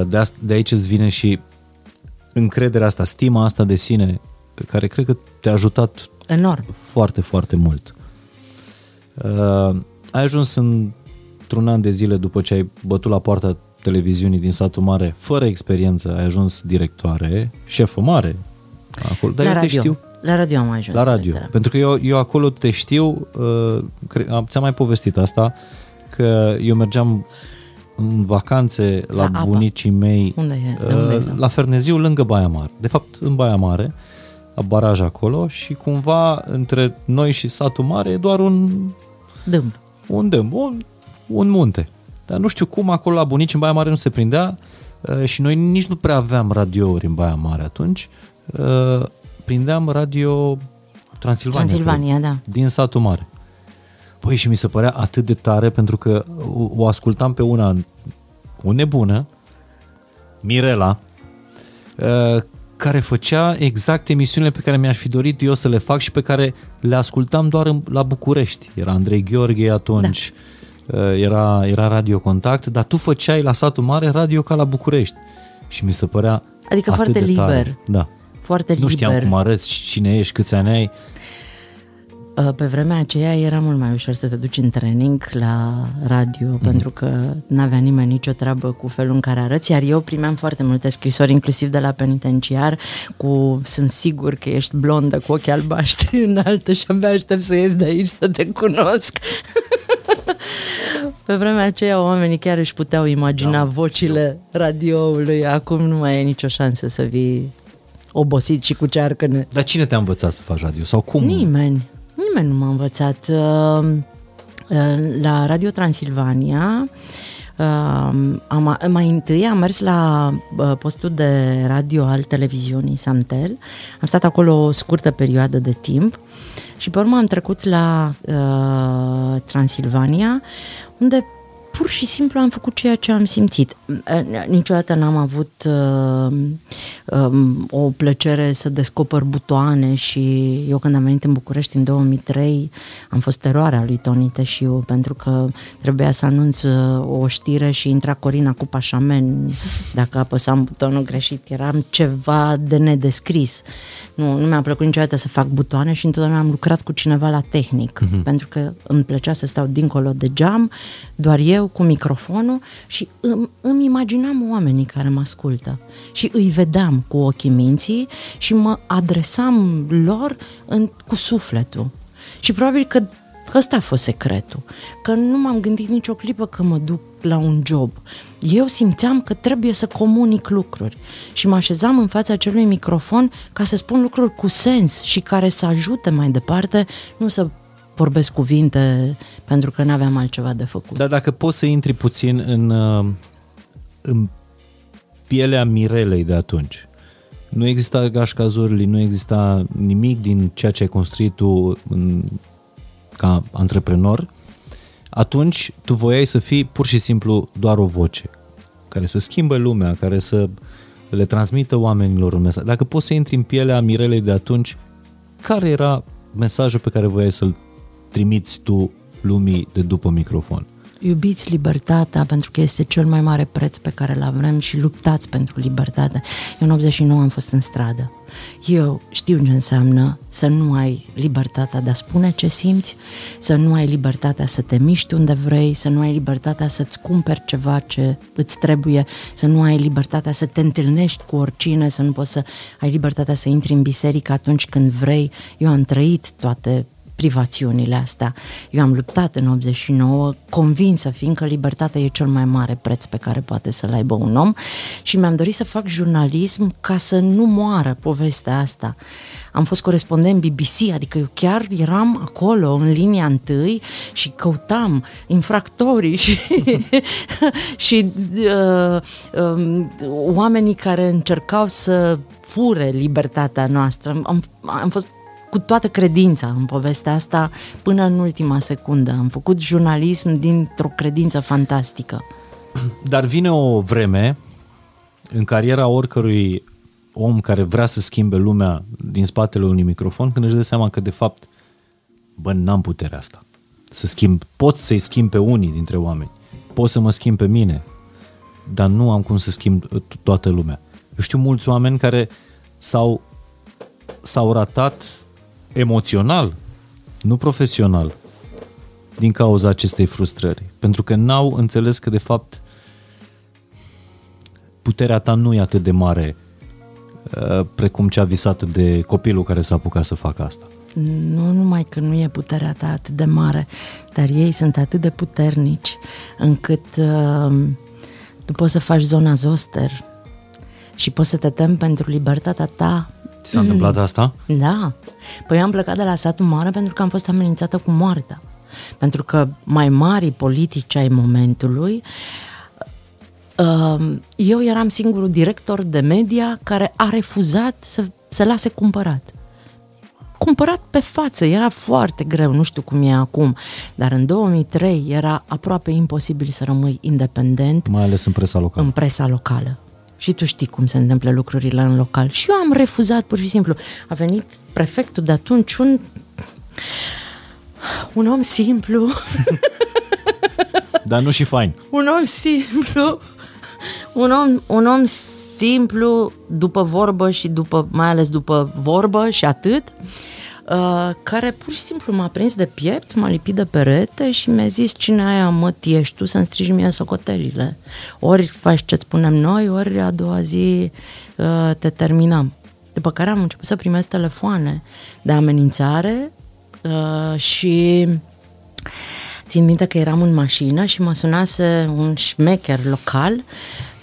de, asta, de aici îți vine și încrederea asta, stima asta de sine, care cred că te-a ajutat Enorm. foarte, foarte mult. Uh, ai ajuns în, într-un an de zile după ce ai bătut la poarta televiziunii din satul mare, fără experiență, ai ajuns directoare, șefă mare, acolo, dar la eu te radio. știu. La radio am ajuns. La radio. directoră. Pentru că eu, eu acolo te știu, uh, cre- am, ți-am mai povestit asta, că eu mergeam în vacanțe la, La apa. bunicii mei Unde e? De unde uh, era? la Ferneziu, lângă Baia Mare. De fapt, în Baia Mare, la baraj acolo și cumva între noi și satul mare e doar un, Dâmb. un dâm, un, un munte. Dar nu știu cum acolo la bunici în Baia Mare nu se prindea uh, și noi nici nu prea aveam radiouri în Baia Mare atunci. Uh, Prindeam radio Transilvania, Transilvania, cred, da. din satul mare. Păi și mi se părea atât de tare pentru că o, o ascultam pe una, o nebună, Mirela, uh, care făcea exact emisiunile pe care mi-aș fi dorit eu să le fac și pe care le ascultam doar în, la București. Era Andrei Gheorghe atunci, da. era, era Radio Contact, dar tu făceai la satul mare radio ca la București. Și mi se părea Adică atât foarte de tare. liber. Da. Foarte Nu liber. știam cum arăți, cine ești, câți ani ai. Uh, Pe vremea aceea era mult mai ușor să te duci în training la radio, mm-hmm. pentru că n-avea nimeni nicio treabă cu felul în care arăți, iar eu primeam foarte multe scrisori, inclusiv de la penitenciar, cu sunt sigur că ești blondă cu ochi albaștri înaltă și abia aștept să ies de aici să te cunosc. Pe vremea aceea oamenii chiar își puteau imagina da, vocile radioului, acum nu mai e nicio șansă să vii obosit și cu cearcăne. Dar cine te-a învățat să faci radio? Sau cum? Nimeni. Nimeni nu m-a învățat. Uh, uh, La Radio Transilvania uh, am, mai întâi am mers la uh, postul de radio al televiziunii Samtel. Am stat acolo o scurtă perioadă de timp și pe urmă am trecut la uh, Transilvania, unde pur și simplu am făcut ceea ce am simțit. Niciodată n-am avut uh, um, o plăcere să descoper butoane și eu când am venit în București în 2003 am fost teroarea lui Toni Teșiu pentru că trebuia să anunț uh, o știre și intra Corina cu pașamen dacă apăsam butonul greșit. Eram ceva de nedescris. Nu, nu mi-a plăcut niciodată să fac butoane și întotdeauna am lucrat cu cineva la tehnic uh-huh. pentru că îmi plăcea să stau dincolo de geam, doar eu cu microfonul și îmi, îmi imaginam oamenii care mă ascultă și îi vedeam cu ochii minții și mă adresam lor în, cu sufletul. Și probabil că ăsta a fost secretul, că nu m-am gândit nicio clipă că mă duc la un job. Eu simțeam că trebuie să comunic lucruri și mă așezam în fața acelui microfon ca să spun lucruri cu sens și care să ajute mai departe, nu să vorbesc cuvinte pentru că n-aveam altceva de făcut. Dar dacă poți să intri puțin în, uh, în pielea Mirelei de atunci. Nu exista gașca Zurli, nu exista nimic din ceea ce ai construit tu în, ca antreprenor. Atunci tu voiai să fii pur și simplu doar o voce care să schimbe lumea, care să le transmită oamenilor un mesaj. Dacă poți să intri în pielea Mirelei de atunci, care era mesajul pe care voiai să-l trimiți tu lumii de după microfon? Iubiți libertatea pentru că este cel mai mare preț pe care îl avem și luptați pentru libertate. Eu în 89 am fost în stradă. Eu știu ce înseamnă să nu ai libertatea de a spune ce simți, să nu ai libertatea să te miști unde vrei, să nu ai libertatea să-ți cumperi ceva ce îți trebuie, să nu ai libertatea să te întâlnești cu oricine, să nu poți să ai libertatea să intri în biserică atunci când vrei. Eu am trăit toate privațiunile astea. Eu am luptat în 89, convinsă fiindcă libertatea e cel mai mare preț pe care poate să-l aibă un om și mi-am dorit să fac jurnalism ca să nu moară povestea asta. Am fost corespondent BBC, adică eu chiar eram acolo în linia întâi și căutam infractorii și, și uh, uh, oamenii care încercau să fure libertatea noastră. Am, am fost cu toată credința în povestea asta până în ultima secundă. Am făcut jurnalism dintr-o credință fantastică. Dar vine o vreme în cariera oricărui om care vrea să schimbe lumea din spatele unui microfon când își dă seama că de fapt bă, n-am puterea asta. Să schimb, pot să-i schimb pe unii dintre oameni, pot să mă schimb pe mine, dar nu am cum să schimb toată lumea. Eu știu mulți oameni care s-au, s-au ratat emoțional, nu profesional, din cauza acestei frustrări. Pentru că n-au înțeles că, de fapt, puterea ta nu e atât de mare uh, precum cea visată de copilul care s-a apucat să facă asta. Nu numai că nu e puterea ta atât de mare, dar ei sunt atât de puternici încât uh, tu poți să faci zona zoster și poți să te temi pentru libertatea ta Ți s-a mm. întâmplat asta? Da. Păi eu am plecat de la satul mare pentru că am fost amenințată cu moartea. Pentru că mai mari politici ai momentului uh, eu eram singurul director de media care a refuzat să se lase cumpărat. Cumpărat pe față, era foarte greu, nu știu cum e acum, dar în 2003 era aproape imposibil să rămâi independent. Mai ales în presa locală. În presa locală. Și tu știi cum se întâmplă lucrurile în local. Și eu am refuzat pur și simplu. A venit prefectul de atunci, un, un om simplu. Dar nu și fain. Un om simplu. Un om, un om simplu după vorbă și după, mai ales după vorbă și atât. Uh, Uh, care pur și simplu m-a prins de piept, m-a lipit de perete și mi-a zis cine aia mă ești tu să-mi strigi mie socotelile. Ori faci ce spunem noi, ori a doua zi uh, te terminăm. După care am început să primesc telefoane de amenințare uh, și țin minte că eram în mașină și mă sunase un șmecher local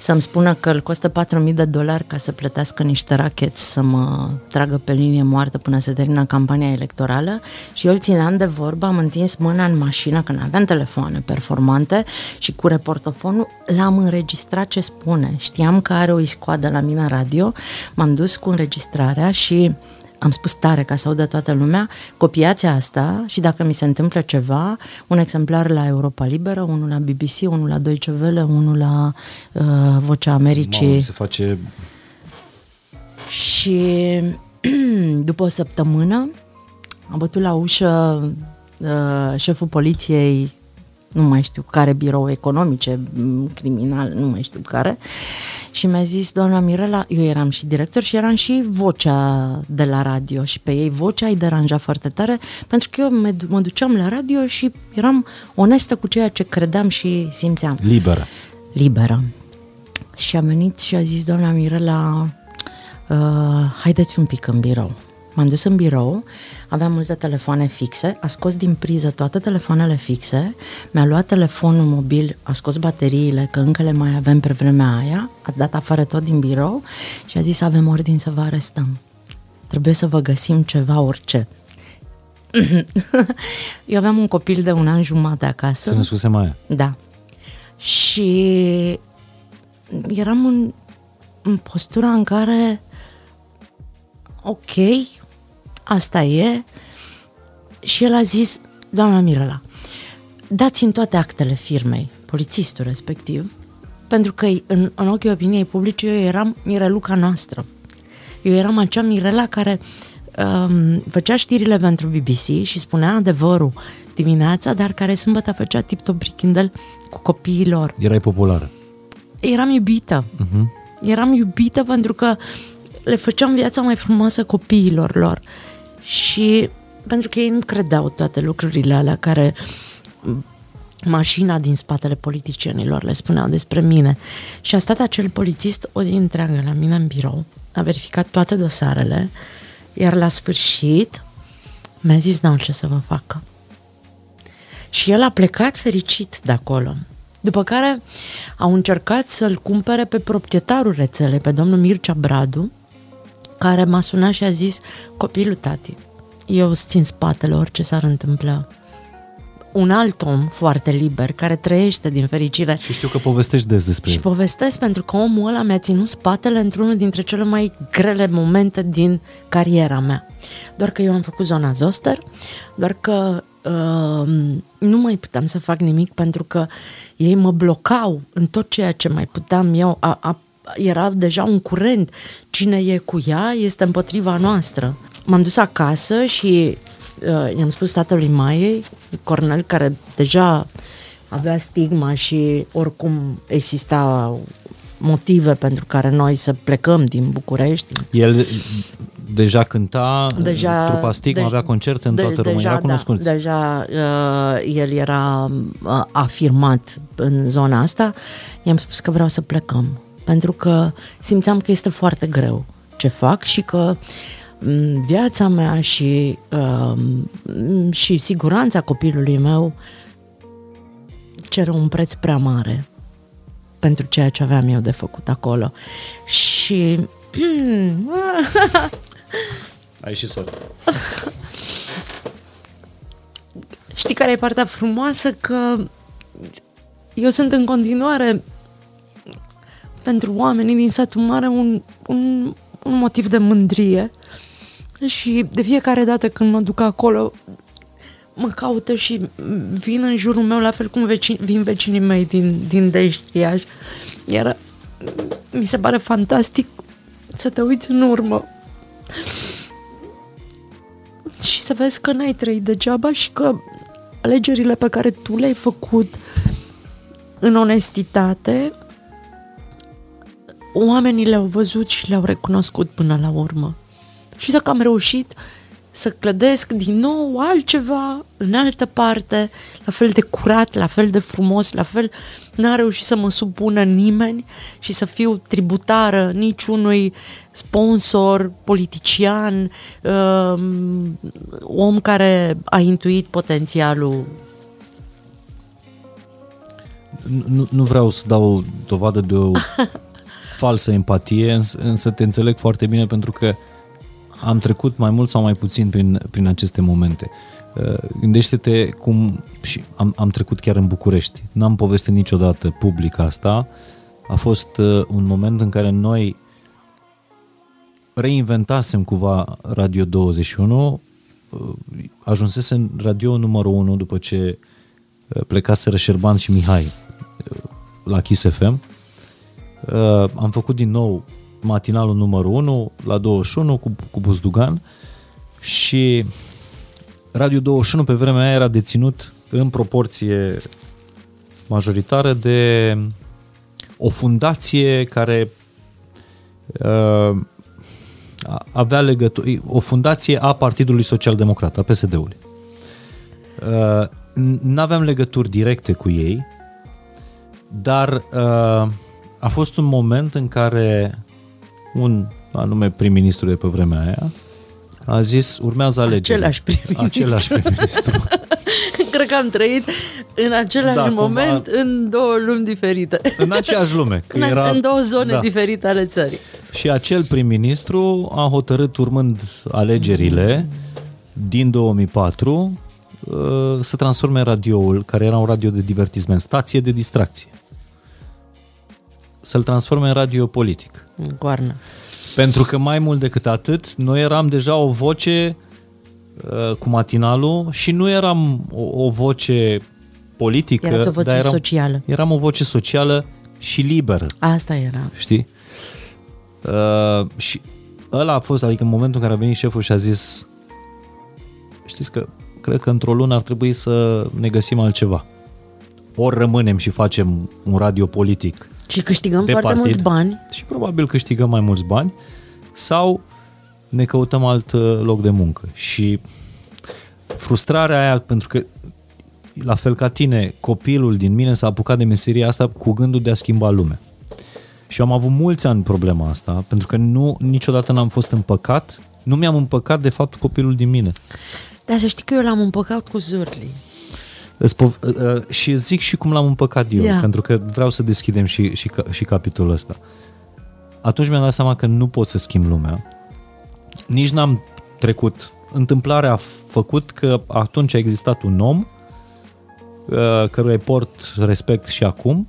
să-mi spună că îl costă 4.000 de dolari ca să plătească niște racheți să mă tragă pe linie moartă până se termină campania electorală și eu îl țineam de vorbă, am întins mâna în mașină când aveam telefoane performante și cu reportofonul l-am înregistrat ce spune. Știam că are o iscoadă la mine în radio, m-am dus cu înregistrarea și am spus tare ca să audă toată lumea, copiați asta și dacă mi se întâmplă ceva, un exemplar la Europa Liberă, unul la BBC, unul la Deutsche Welle, unul la uh, Vocea Americii. Mamă, se face... Și după o săptămână am bătut la ușă uh, șeful poliției nu mai știu care birou economice, criminal, nu mai știu care, și mi-a zis, doamna Mirela, eu eram și director și eram și vocea de la radio și pe ei vocea îi deranja foarte tare, pentru că eu mă duceam la radio și eram onestă cu ceea ce credeam și simțeam. Liberă. Liberă. Și a venit și a zis, doamna Mirela, uh, haideți un pic în birou. M-am dus în birou, aveam multe telefoane fixe, a scos din priză toate telefoanele fixe, mi-a luat telefonul mobil, a scos bateriile, că încă le mai avem pe vremea aia, a dat afară tot din birou și a zis avem ordin să vă arestăm. Trebuie să vă găsim ceva, orice. Eu aveam un copil de un an jumate acasă. Se născuse mai Da. Și eram în, în postura în care ok, asta e. Și el a zis, doamna Mirela, dați-mi toate actele firmei, polițistul respectiv, pentru că în, în ochii opiniei publice eu eram Mireluca noastră. Eu eram acea Mirela care um, făcea știrile pentru BBC și spunea adevărul dimineața, dar care sâmbătă făcea tip-top Kindle cu copiii lor. Erai populară. Eram iubită. Uh-huh. Eram iubită pentru că le făceam viața mai frumoasă copiilor lor. Și pentru că ei nu credeau toate lucrurile alea care mașina din spatele politicienilor le spuneau despre mine. Și a stat acel polițist o zi întreagă la mine în birou, a verificat toate dosarele, iar la sfârșit Mi-a zis, n-au ce să vă facă. Și el a plecat fericit de acolo. După care au încercat să-l cumpere pe proprietarul rețelei, pe domnul Mircea Bradu, care m-a sunat și a zis, copilul tati, eu îți țin spatele orice s-ar întâmpla. Un alt om foarte liber, care trăiește din fericire. Și știu că povestești des despre Și el. povestesc pentru că omul ăla mi-a ținut spatele într-unul dintre cele mai grele momente din cariera mea. Doar că eu am făcut zona zoster, doar că uh, nu mai puteam să fac nimic pentru că ei mă blocau în tot ceea ce mai puteam eu. A, a, era deja un curent. Cine e cu ea este împotriva noastră. M-am dus acasă și uh, i-am spus tatălui Maiei, Cornel, care deja avea stigma și oricum exista motive pentru care noi să plecăm din București. El deja cânta, Deja, trupa Stigma deci- avea concerte în toată de- România, deja, cunoscuți. Da, deja uh, el era uh, afirmat în zona asta. I-am spus că vreau să plecăm, pentru că simțeam că este foarte greu ce fac și că m, viața mea și, uh, m, și siguranța copilului meu cere un preț prea mare pentru ceea ce aveam eu de făcut acolo. Și Ai și sol. Știi care e partea frumoasă? Că eu sunt în continuare pentru oamenii din satul mare un, un, un motiv de mândrie și de fiecare dată când mă duc acolo mă caută și vin în jurul meu la fel cum vecini, vin vecinii mei din, din Deștriaș. Iar mi se pare fantastic să te uiți în urmă și să vezi că n-ai trăit degeaba și că alegerile pe care tu le-ai făcut în onestitate, oamenii le-au văzut și le-au recunoscut până la urmă. Și dacă am reușit să clădesc din nou altceva în altă parte, la fel de curat, la fel de frumos, la fel n-a reușit să mă supună nimeni și să fiu tributară niciunui sponsor, politician, um, om care a intuit potențialul Nu, nu vreau să dau dovadă de o falsă empatie, însă, însă te înțeleg foarte bine pentru că am trecut mai mult sau mai puțin prin, prin aceste momente. Uh, Gândește-te cum și am, am trecut chiar în București. N-am povestit niciodată public asta. A fost uh, un moment în care noi reinventasem cumva Radio 21, uh, ajunsese în radio numărul 1 după ce uh, plecaseră Șerban și Mihai uh, la Kiss FM. Uh, Am făcut din nou matinalul numărul 1 la 21 cu, cu Buzdugan și Radio 21 pe vremea aia era deținut în proporție majoritară de o fundație care uh, a- avea legătură, o fundație a Partidului Social Democrat, a PSD-ului. Uh, nu aveam legături directe cu ei, dar uh, a fost un moment în care un anume prim-ministru de pe vremea aia a zis urmează alegeri. Același prim-ministru. Același prim-ministru. Cred că am trăit în același Da, da, cumva- moment în două lumi diferite. în aceeași lume. Că În, era, în două zone da. da. diferite ale țării. Și acel prim-ministru a hotărât, urmând alegerile din 2004, uh, să transforme radioul, care era un radio de divertisment, stație de distracție, să-l transforme în radio politic. În goarnă. Pentru că mai mult decât atât, noi eram deja o voce uh, cu matinalul și nu eram o, o voce politică, Erați o voce dar eram, socială. eram o voce socială și liberă Asta era. știi? Uh, și ăla a fost, adică în momentul în care a venit șeful și a zis știți că cred că într-o lună ar trebui să ne găsim altceva. Ori rămânem și facem un radio politic Și câștigăm de foarte partid mulți bani. și probabil câștigăm mai mulți bani sau ne căutăm alt uh, loc de muncă. Și frustrarea aia, pentru că la fel ca tine, copilul din mine s-a apucat de meseria asta cu gândul de a schimba lumea. Și am avut mulți ani problema asta, pentru că nu niciodată n-am fost împăcat, nu mi-am împăcat de fapt copilul din mine. Dar să știi că eu l-am împăcat cu zurli. Spov- uh, și zic și cum l-am împăcat eu, Ia. pentru că vreau să deschidem și, și, ca- și capitolul ăsta. Atunci mi-am dat seama că nu pot să schimb lumea. Nici n-am trecut. Întâmplarea a făcut că atunci a existat un om uh, căruia îi port respect și acum,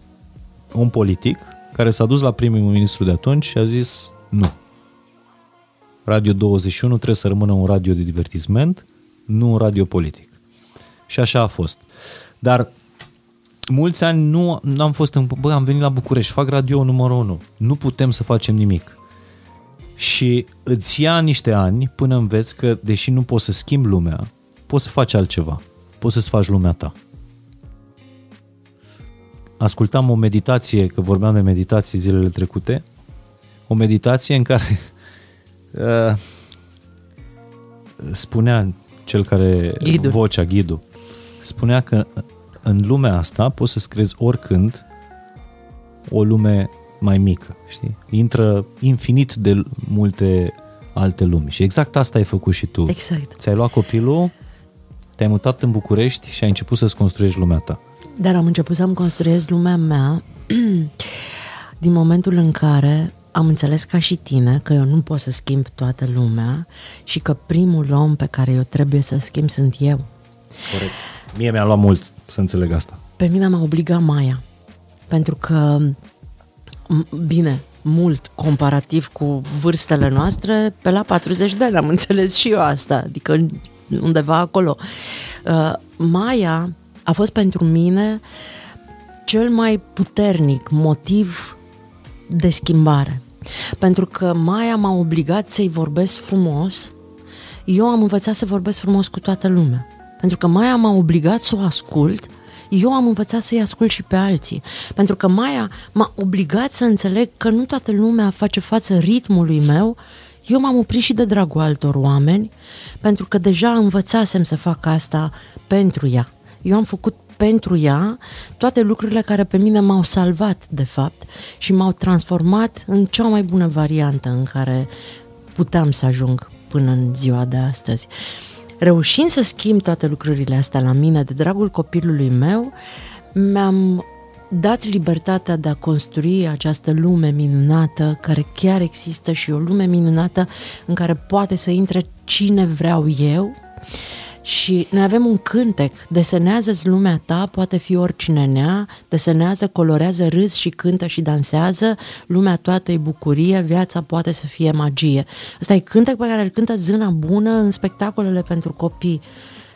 un politic, care s-a dus la primul ministru de atunci și a zis nu. Radio 21 trebuie să rămână un radio de divertisment, nu un radio politic. Și așa a fost. Dar mulți ani nu am fost în... Bă, am venit la București, fac radio numărul 1. Nu putem să facem nimic. Și îți ia niște ani până înveți că, deși nu poți să schimbi lumea, poți să faci altceva. Poți să-ți faci lumea ta. Ascultam o meditație, că vorbeam de meditații zilele trecute, o meditație în care uh, spunea cel care, Ghidul. vocea, ghidul, spunea că în lumea asta poți să-ți crezi oricând o lume mai mică, știi? Intră infinit de multe alte lumi și exact asta ai făcut și tu. Exact. Ți-ai luat copilul, te-ai mutat în București și ai început să-ți construiești lumea ta. Dar am început să-mi construiesc lumea mea din momentul în care am înțeles ca și tine că eu nu pot să schimb toată lumea și că primul om pe care eu trebuie să schimb sunt eu. Corect. Mie mi-a luat mult să înțeleg asta. Pe mine m-a obligat Maia. Pentru că, m- bine, mult comparativ cu vârstele noastre, pe la 40 de ani am înțeles și eu asta, adică undeva acolo. Uh, Maia a fost pentru mine cel mai puternic motiv de schimbare. Pentru că Maia m-a obligat să-i vorbesc frumos, eu am învățat să vorbesc frumos cu toată lumea. Pentru că Maia m-a obligat să o ascult, eu am învățat să-i ascult și pe alții. Pentru că Maia m-a obligat să înțeleg că nu toată lumea face față ritmului meu, eu m-am oprit și de dragul altor oameni, pentru că deja învățasem să fac asta pentru ea. Eu am făcut pentru ea toate lucrurile care pe mine m-au salvat, de fapt, și m-au transformat în cea mai bună variantă în care puteam să ajung până în ziua de astăzi. Reușind să schimb toate lucrurile astea la mine de dragul copilului meu, mi-am dat libertatea de a construi această lume minunată care chiar există și o lume minunată în care poate să intre cine vreau eu și noi avem un cântec, desenează-ți lumea ta, poate fi oricine nea, desenează, colorează, râs și cântă și dansează, lumea toată e bucurie, viața poate să fie magie. Ăsta e cântec pe care îl cântă Zâna Bună în spectacolele pentru copii.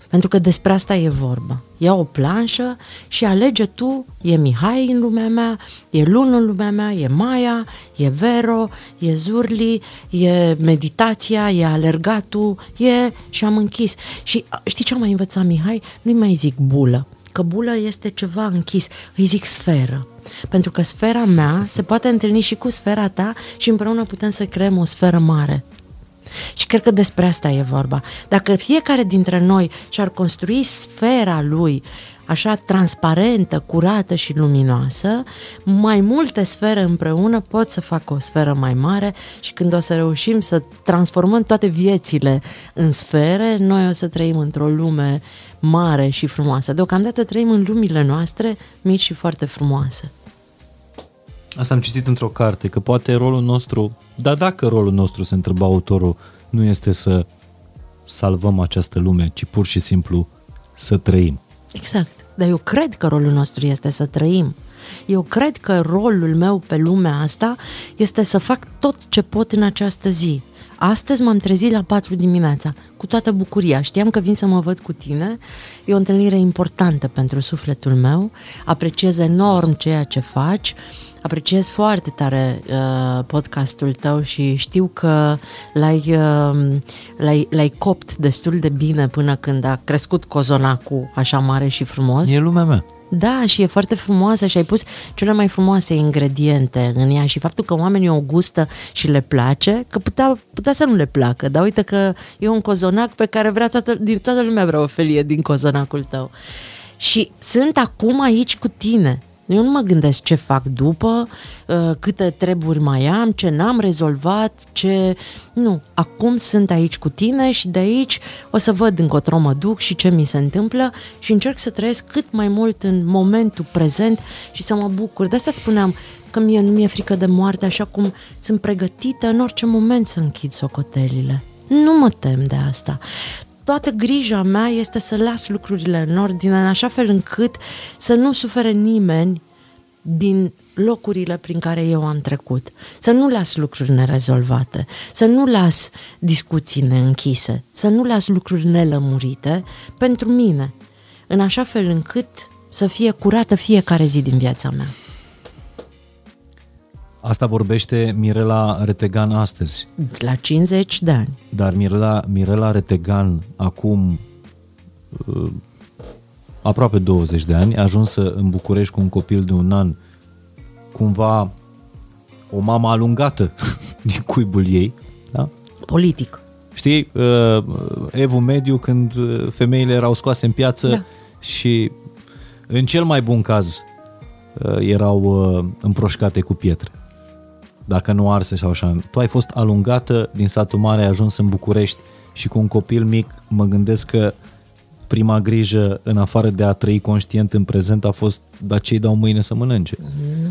Pentru că despre asta e vorba. Ia o planșă și alege tu, e Mihai în lumea mea, e Lun în lumea mea, e Maia, e Vero, e Zurli, e meditația, e alergatul, e... și am închis. Și știi ce am mai învățat Mihai? Nu-i mai zic bulă, că bulă este ceva închis, îi zic sferă. Pentru că sfera mea se poate întâlni și cu sfera ta și împreună putem să creăm o sferă mare. Și cred că despre asta e vorba. Dacă fiecare dintre noi și-ar construi sfera lui așa transparentă, curată și luminoasă, mai multe sfere împreună pot să facă o sferă mai mare și când o să reușim să transformăm toate viețile în sfere, noi o să trăim într-o lume mare și frumoasă. Deocamdată trăim în lumile noastre mici și foarte frumoase. Asta am citit într-o carte, că poate rolul nostru, dar dacă rolul nostru, se întreba autorul, nu este să salvăm această lume, ci pur și simplu să trăim. Exact. Dar eu cred că rolul nostru este să trăim. Eu cred că rolul meu pe lumea asta este să fac tot ce pot în această zi. Astăzi m-am trezit la 4 dimineața, cu toată bucuria. Știam că vin să mă văd cu tine. E o întâlnire importantă pentru sufletul meu. Apreciez enorm ceea ce faci. Apreciez foarte tare uh, podcastul tău și știu că l-ai, uh, l-ai, l-ai copt destul de bine până când a crescut cozonacul așa mare și frumos. E lumea mea. Da, și e foarte frumoasă și ai pus cele mai frumoase ingrediente în ea și faptul că oamenii o gustă și le place, că putea, putea să nu le placă, dar uite că e un cozonac pe care vrea toată, din toată lumea vrea o felie din cozonacul tău. Și sunt acum aici cu tine. Eu nu mă gândesc ce fac după, uh, câte treburi mai am, ce n-am rezolvat, ce... Nu, acum sunt aici cu tine și de aici o să văd încotro mă duc și ce mi se întâmplă și încerc să trăiesc cât mai mult în momentul prezent și să mă bucur. De asta îți spuneam că mie nu mi-e frică de moarte, așa cum sunt pregătită în orice moment să închid socotelile. Nu mă tem de asta toată grija mea este să las lucrurile în ordine, în așa fel încât să nu sufere nimeni din locurile prin care eu am trecut. Să nu las lucruri nerezolvate, să nu las discuții neînchise, să nu las lucruri nelămurite pentru mine, în așa fel încât să fie curată fiecare zi din viața mea. Asta vorbește Mirela Retegan astăzi. La 50 de ani. Dar Mirela, Mirela Retegan acum uh, aproape 20 de ani, ajunsă în București cu un copil de un an, cumva o mamă alungată din cuibul ei, da? Politic. Știi, uh, evul mediu când femeile erau scoase în piață da. și în cel mai bun caz uh, erau împroșcate cu pietre dacă nu arse sau așa. Tu ai fost alungată din satul mare, ai ajuns în București și cu un copil mic mă gândesc că prima grijă, în afară de a trăi conștient în prezent, a fost, dar ce dau mâine să mănânce?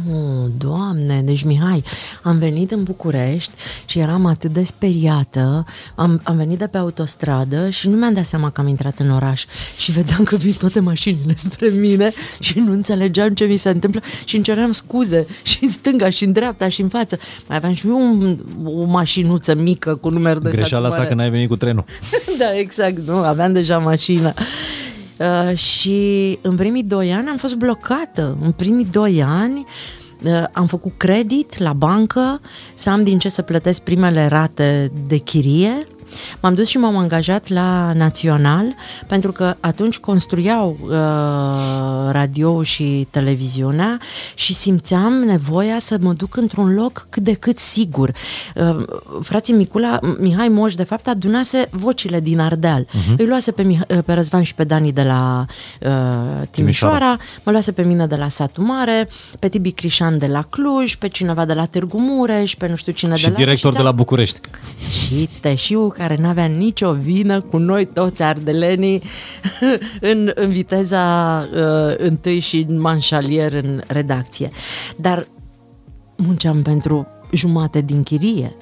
Nu, doamne, deci Mihai, am venit în București și eram atât de speriată, am, am venit de pe autostradă și nu mi-am dat seama că am intrat în oraș și vedeam că vin toate mașinile spre mine și nu înțelegeam ce mi se întâmplă și îmi ceream scuze și în stânga și în dreapta și în față. Mai aveam și eu un, o mașinuță mică cu număr de Greșeala ta că n-ai venit cu trenul. da, exact, nu, aveam deja mașină. Uh, și în primii doi ani am fost blocată. În primii doi ani uh, am făcut credit la bancă să am din ce să plătesc primele rate de chirie M-am dus și m-am angajat la Național pentru că atunci construiau uh, radio și televiziunea și simțeam nevoia să mă duc într-un loc cât de cât sigur. Uh, frații Micula, Mihai Moș, de fapt, adunase vocile din Ardeal. Uh-huh. Îi luase pe, Mih- uh, pe Răzvan și pe Dani de la uh, Timișoara, Timișoara, mă luase pe mine de la Satu Mare, pe Tibi Crișan de la Cluj, pe cineva de la Târgu Mureș, pe nu știu cine și de la... Și director de la București. Și Teșiu care n-avea nicio vină cu noi toți ardelenii în, în viteza uh, întâi și în manșalier în redacție. Dar munceam pentru jumate din chirie.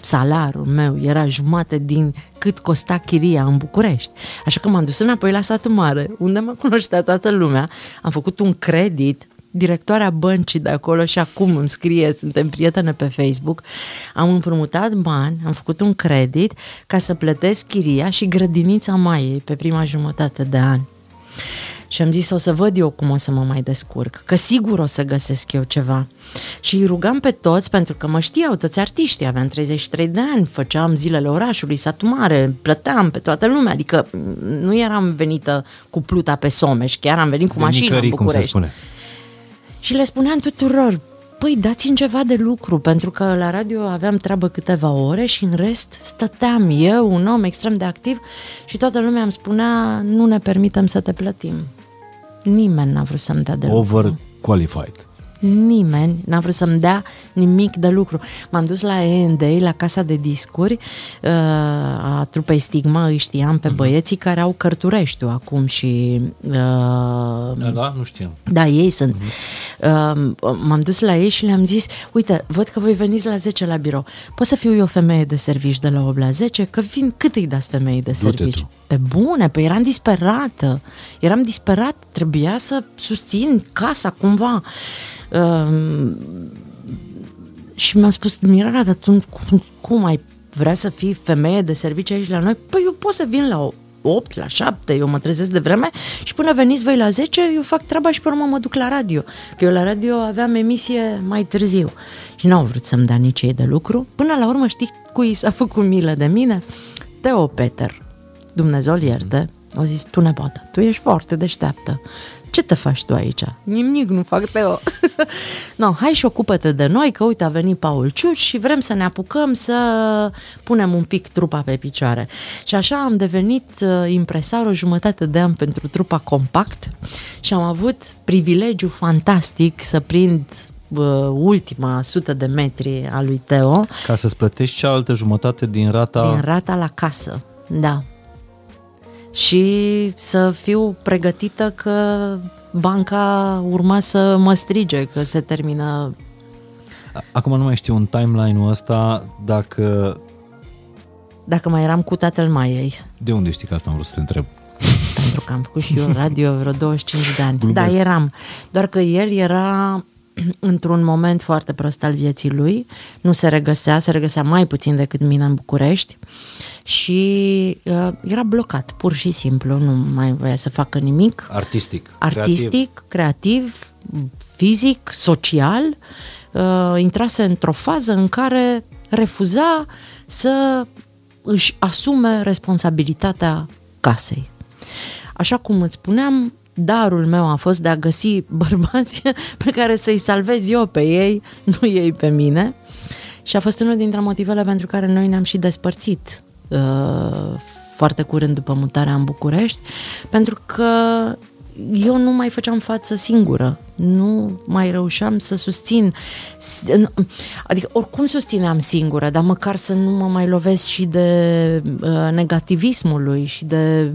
Salarul meu era jumate din cât costa chiria în București. Așa că m-am dus înapoi la satul mare, unde mă cunoștea toată lumea. Am făcut un credit directoarea băncii de acolo și acum îmi scrie, suntem prietene pe Facebook, am împrumutat bani, am făcut un credit ca să plătesc chiria și grădinița Maiei pe prima jumătate de an. Și am zis, o să văd eu cum o să mă mai descurc, că sigur o să găsesc eu ceva. Și îi rugam pe toți, pentru că mă știau toți artiștii, aveam 33 de ani, făceam zilele orașului, satul mare, plăteam pe toată lumea, adică nu eram venită cu pluta pe Someș, chiar am venit cu mașina în București. Cum se spune. Și le spuneam tuturor, păi dați-mi ceva de lucru, pentru că la radio aveam treabă câteva ore și în rest stăteam eu, un om extrem de activ și toată lumea îmi spunea, nu ne permitem să te plătim. Nimeni n-a vrut să-mi dea de Over lucru. qualified nimeni n-a vrut să-mi dea nimic de lucru. M-am dus la E&D, la casa de discuri uh, a trupei Stigma, îi știam pe uh-huh. băieții care au cărtureștiu acum și... Uh, da, da, nu știam. Da, ei sunt. Uh-huh. Uh, m-am dus la ei și le-am zis, uite, văd că voi veniți la 10 la birou. Pot să fiu eu femeie de servici de la 8 la 10? Că vin, cât îi dați femeii de servici? Pe bune, pe eram disperată. Eram disperat, trebuia să susțin casa cumva. Uh, și mi-a spus, Mirara, dar tu cum, cum ai vrea să fii femeie de serviciu aici la noi? Păi eu pot să vin la 8, la 7, eu mă trezesc de vreme și până veniți voi la 10, eu fac treaba și pe urmă mă duc la radio. Că eu la radio aveam emisie mai târziu și n-au vrut să-mi dea nici ei de lucru. Până la urmă știi cui s-a făcut milă de mine? Teo Peter, Dumnezeu ierte, au zis, tu nepoată, tu ești foarte deșteaptă, Ce te faci tu aici? Nimic nu fac, Teo. no, hai și ocupă-te de noi, că uite a venit Paul Ciuci și vrem să ne apucăm să punem un pic trupa pe picioare. Și așa am devenit uh, impresar o jumătate de an pentru trupa Compact și am avut privilegiu fantastic să prind uh, ultima sută de metri a lui Teo. Ca să-ți plătești cealaltă jumătate din rata... Din rata la casă, da și să fiu pregătită că banca urma să mă strige, că se termină... Acum nu mai știu un timeline-ul ăsta dacă... Dacă mai eram cu tatăl Maiei. De unde știi că asta am vrut să te întreb? Pentru că am făcut și eu radio vreo 25 de ani. Glumesc. Da, eram. Doar că el era într-un moment foarte prost al vieții lui, nu se regăsea, se regăsea mai puțin decât mine în București și uh, era blocat, pur și simplu, nu mai voia să facă nimic. Artistic. Artistic, creativ, creativ fizic, social, uh, intrase într-o fază în care refuza să își asume responsabilitatea casei. Așa cum îți spuneam, darul meu a fost de a găsi bărbați pe care să-i salvez eu pe ei, nu ei pe mine. Și a fost unul dintre motivele pentru care noi ne-am și despărțit uh, foarte curând după mutarea în București, pentru că eu nu mai făceam față singură, nu mai reușeam să susțin, adică oricum susțineam singură, dar măcar să nu mă mai lovesc și de uh, negativismul lui și de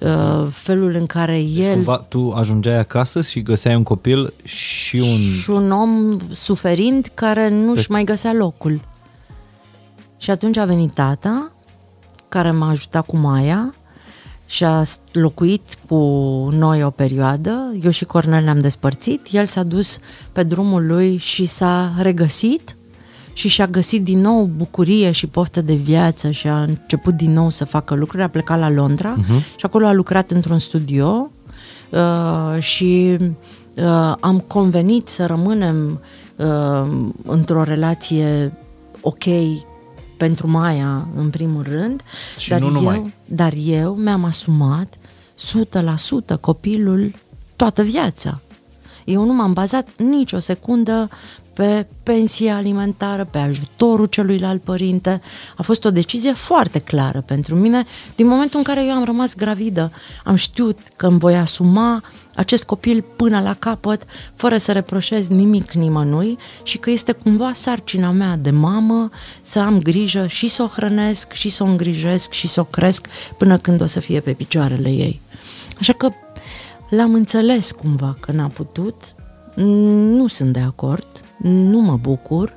uh, felul în care deci el... Cumva, tu ajungeai acasă și găseai un copil și un... Și un om suferind care nu-și mai găsea locul. Și atunci a venit tata, care m-a ajutat cu Maia, și a locuit cu noi o perioadă, eu și Cornel ne-am despărțit, el s-a dus pe drumul lui și s-a regăsit și și-a găsit din nou bucurie și poftă de viață și a început din nou să facă lucruri, a plecat la Londra uh-huh. și acolo a lucrat într-un studio uh, și uh, am convenit să rămânem uh, într-o relație ok pentru Maia, în primul rând, și dar, nu eu, numai. dar eu mi-am asumat 100% copilul toată viața. Eu nu m-am bazat nicio secundă pe pensie alimentară, pe ajutorul celuilalt părinte. A fost o decizie foarte clară pentru mine. Din momentul în care eu am rămas gravidă, am știut că îmi voi asuma acest copil până la capăt, fără să reproșez nimic nimănui și că este cumva sarcina mea de mamă să am grijă și să o hrănesc și să o îngrijesc și să o cresc până când o să fie pe picioarele ei. Așa că l-am înțeles cumva că n-a putut, nu sunt de acord, nu mă bucur,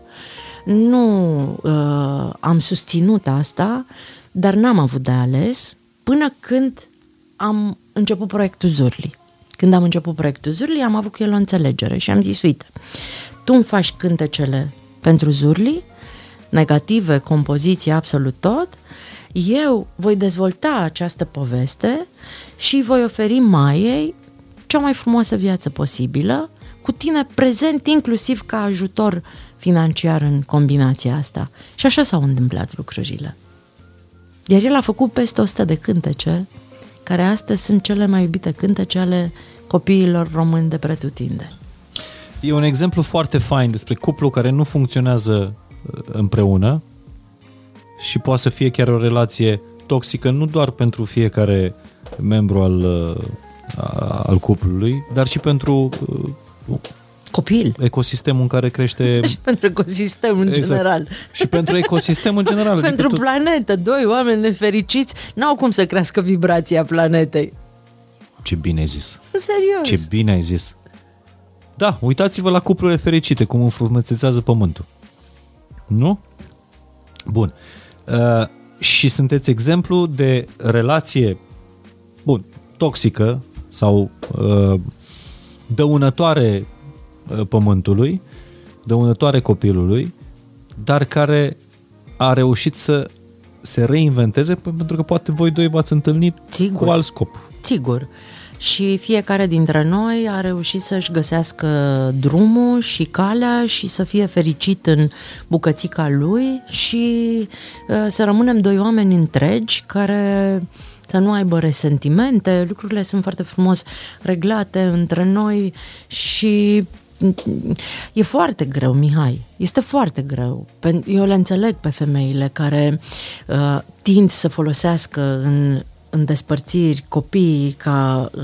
nu uh, am susținut asta, dar n-am avut de ales până când am început proiectul Zurli. Când am început proiectul Zurli, am avut cu el o înțelegere și am zis, uite, tu îmi faci cântecele pentru Zurli, negative, compoziție, absolut tot, eu voi dezvolta această poveste și voi oferi Maiei cea mai frumoasă viață posibilă, cu tine prezent inclusiv ca ajutor financiar în combinația asta. Și așa s-au întâmplat lucrurile. Iar el a făcut peste 100 de cântece care astăzi sunt cele mai iubite cântece ale copiilor români de pretutinde. E un exemplu foarte fain despre cuplu care nu funcționează uh, împreună și poate să fie chiar o relație toxică nu doar pentru fiecare membru al, uh, al cuplului, dar și pentru uh, copil. Ecosistemul în care crește... Și pentru ecosistemul în exact. general. Și pentru ecosistemul în general. pentru adică planetă. Doi oameni nefericiți n-au cum să crească vibrația planetei. Ce bine ai zis. Serios. Ce bine ai zis. Da, uitați-vă la cuplurile fericite, cum înfrumusețează pământul. Nu? Bun. Uh, și sunteți exemplu de relație, bun, toxică sau uh, dăunătoare Uh, pământului, dăunătoare copilului, dar care a reușit să se reinventeze pentru că poate voi doi v-ați întâlnit Sigur. cu alt scop. Sigur. Și fiecare dintre noi a reușit să-și găsească drumul și calea și să fie fericit în bucățica lui și uh, să rămânem doi oameni întregi care să nu aibă resentimente, lucrurile sunt foarte frumos reglate între noi și e foarte greu, Mihai. Este foarte greu. Eu le înțeleg pe femeile care uh, tind să folosească în în despărțiri copiii ca uh,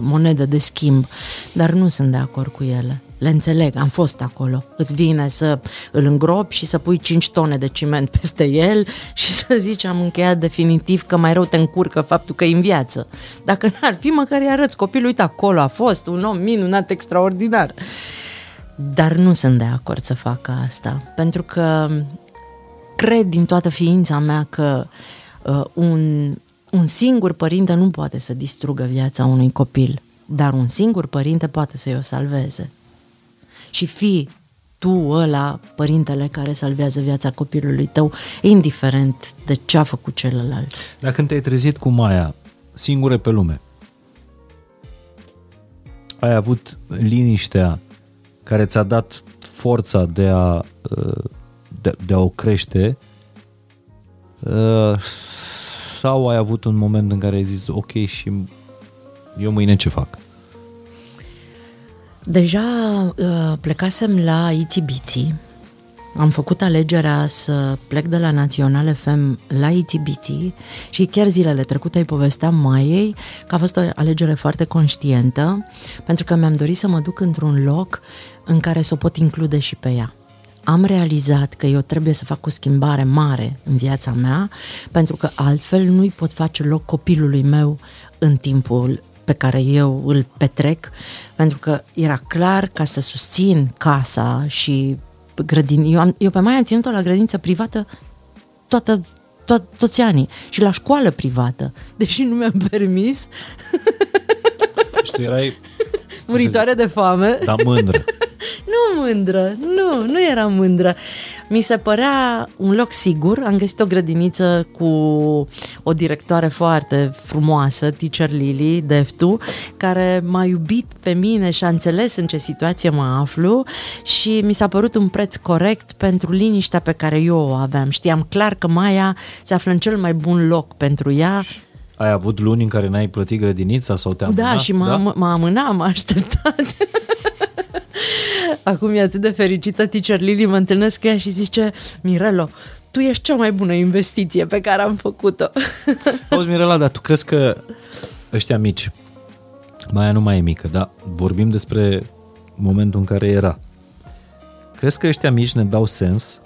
monedă de schimb, dar nu sunt de acord cu ele. Le înțeleg, am fost acolo. Îți vine să îl îngropi și să pui 5 tone de ciment peste el și să zici am încheiat definitiv că mai rău te încurcă faptul că e în viață. Dacă n-ar fi, măcar îi arăți copilul, uite acolo a fost un om minunat, extraordinar. Dar nu sunt de acord să facă asta, pentru că cred din toată ființa mea că uh, un, un singur părinte nu poate să distrugă viața unui copil, dar un singur părinte poate să-i o salveze. Și fi tu ăla, părintele care salvează viața copilului tău, indiferent de ce a făcut celălalt. Dar când te-ai trezit cu Maia, singure pe lume, ai avut liniștea care ți-a dat forța de a, de, de a o crește sau ai avut un moment în care ai zis ok și eu mâine ce fac? Deja uh, plecasem la Itibiții, am făcut alegerea să plec de la Național FM la Itibiții și chiar zilele trecute îi povesteam Maiei că a fost o alegere foarte conștientă pentru că mi-am dorit să mă duc într-un loc în care să o pot include și pe ea. Am realizat că eu trebuie să fac o schimbare mare în viața mea, pentru că altfel nu-i pot face loc copilului meu în timpul pe care eu îl petrec, pentru că era clar ca să susțin casa și grădin. Eu, am, eu pe mai am ținut-o la grădință privată toată, to- toți anii și la școală privată, deși nu mi-am permis. Și tu erai... Muritoare de foame. Da, mândră. Nu mândră, nu, nu eram mândră. Mi se părea un loc sigur, am găsit o grădiniță cu o directoare foarte frumoasă, Teacher Lily, Deftu, care m-a iubit pe mine și a înțeles în ce situație mă aflu și mi s-a părut un preț corect pentru liniștea pe care eu o aveam. Știam clar că Maia se află în cel mai bun loc pentru ea ai avut luni în care n-ai plătit grădinița sau te-am Da, și m-a, da? m-a amânat, m-a așteptat. Acum e atât de fericită teacher Lily, mă întâlnesc cu ea și zice, Mirelo, tu ești cea mai bună investiție pe care am făcut-o. Auzi, Mirela, dar tu crezi că ăștia mici, mai nu mai e mică, dar vorbim despre momentul în care era. Crezi că ăștia mici ne dau sens?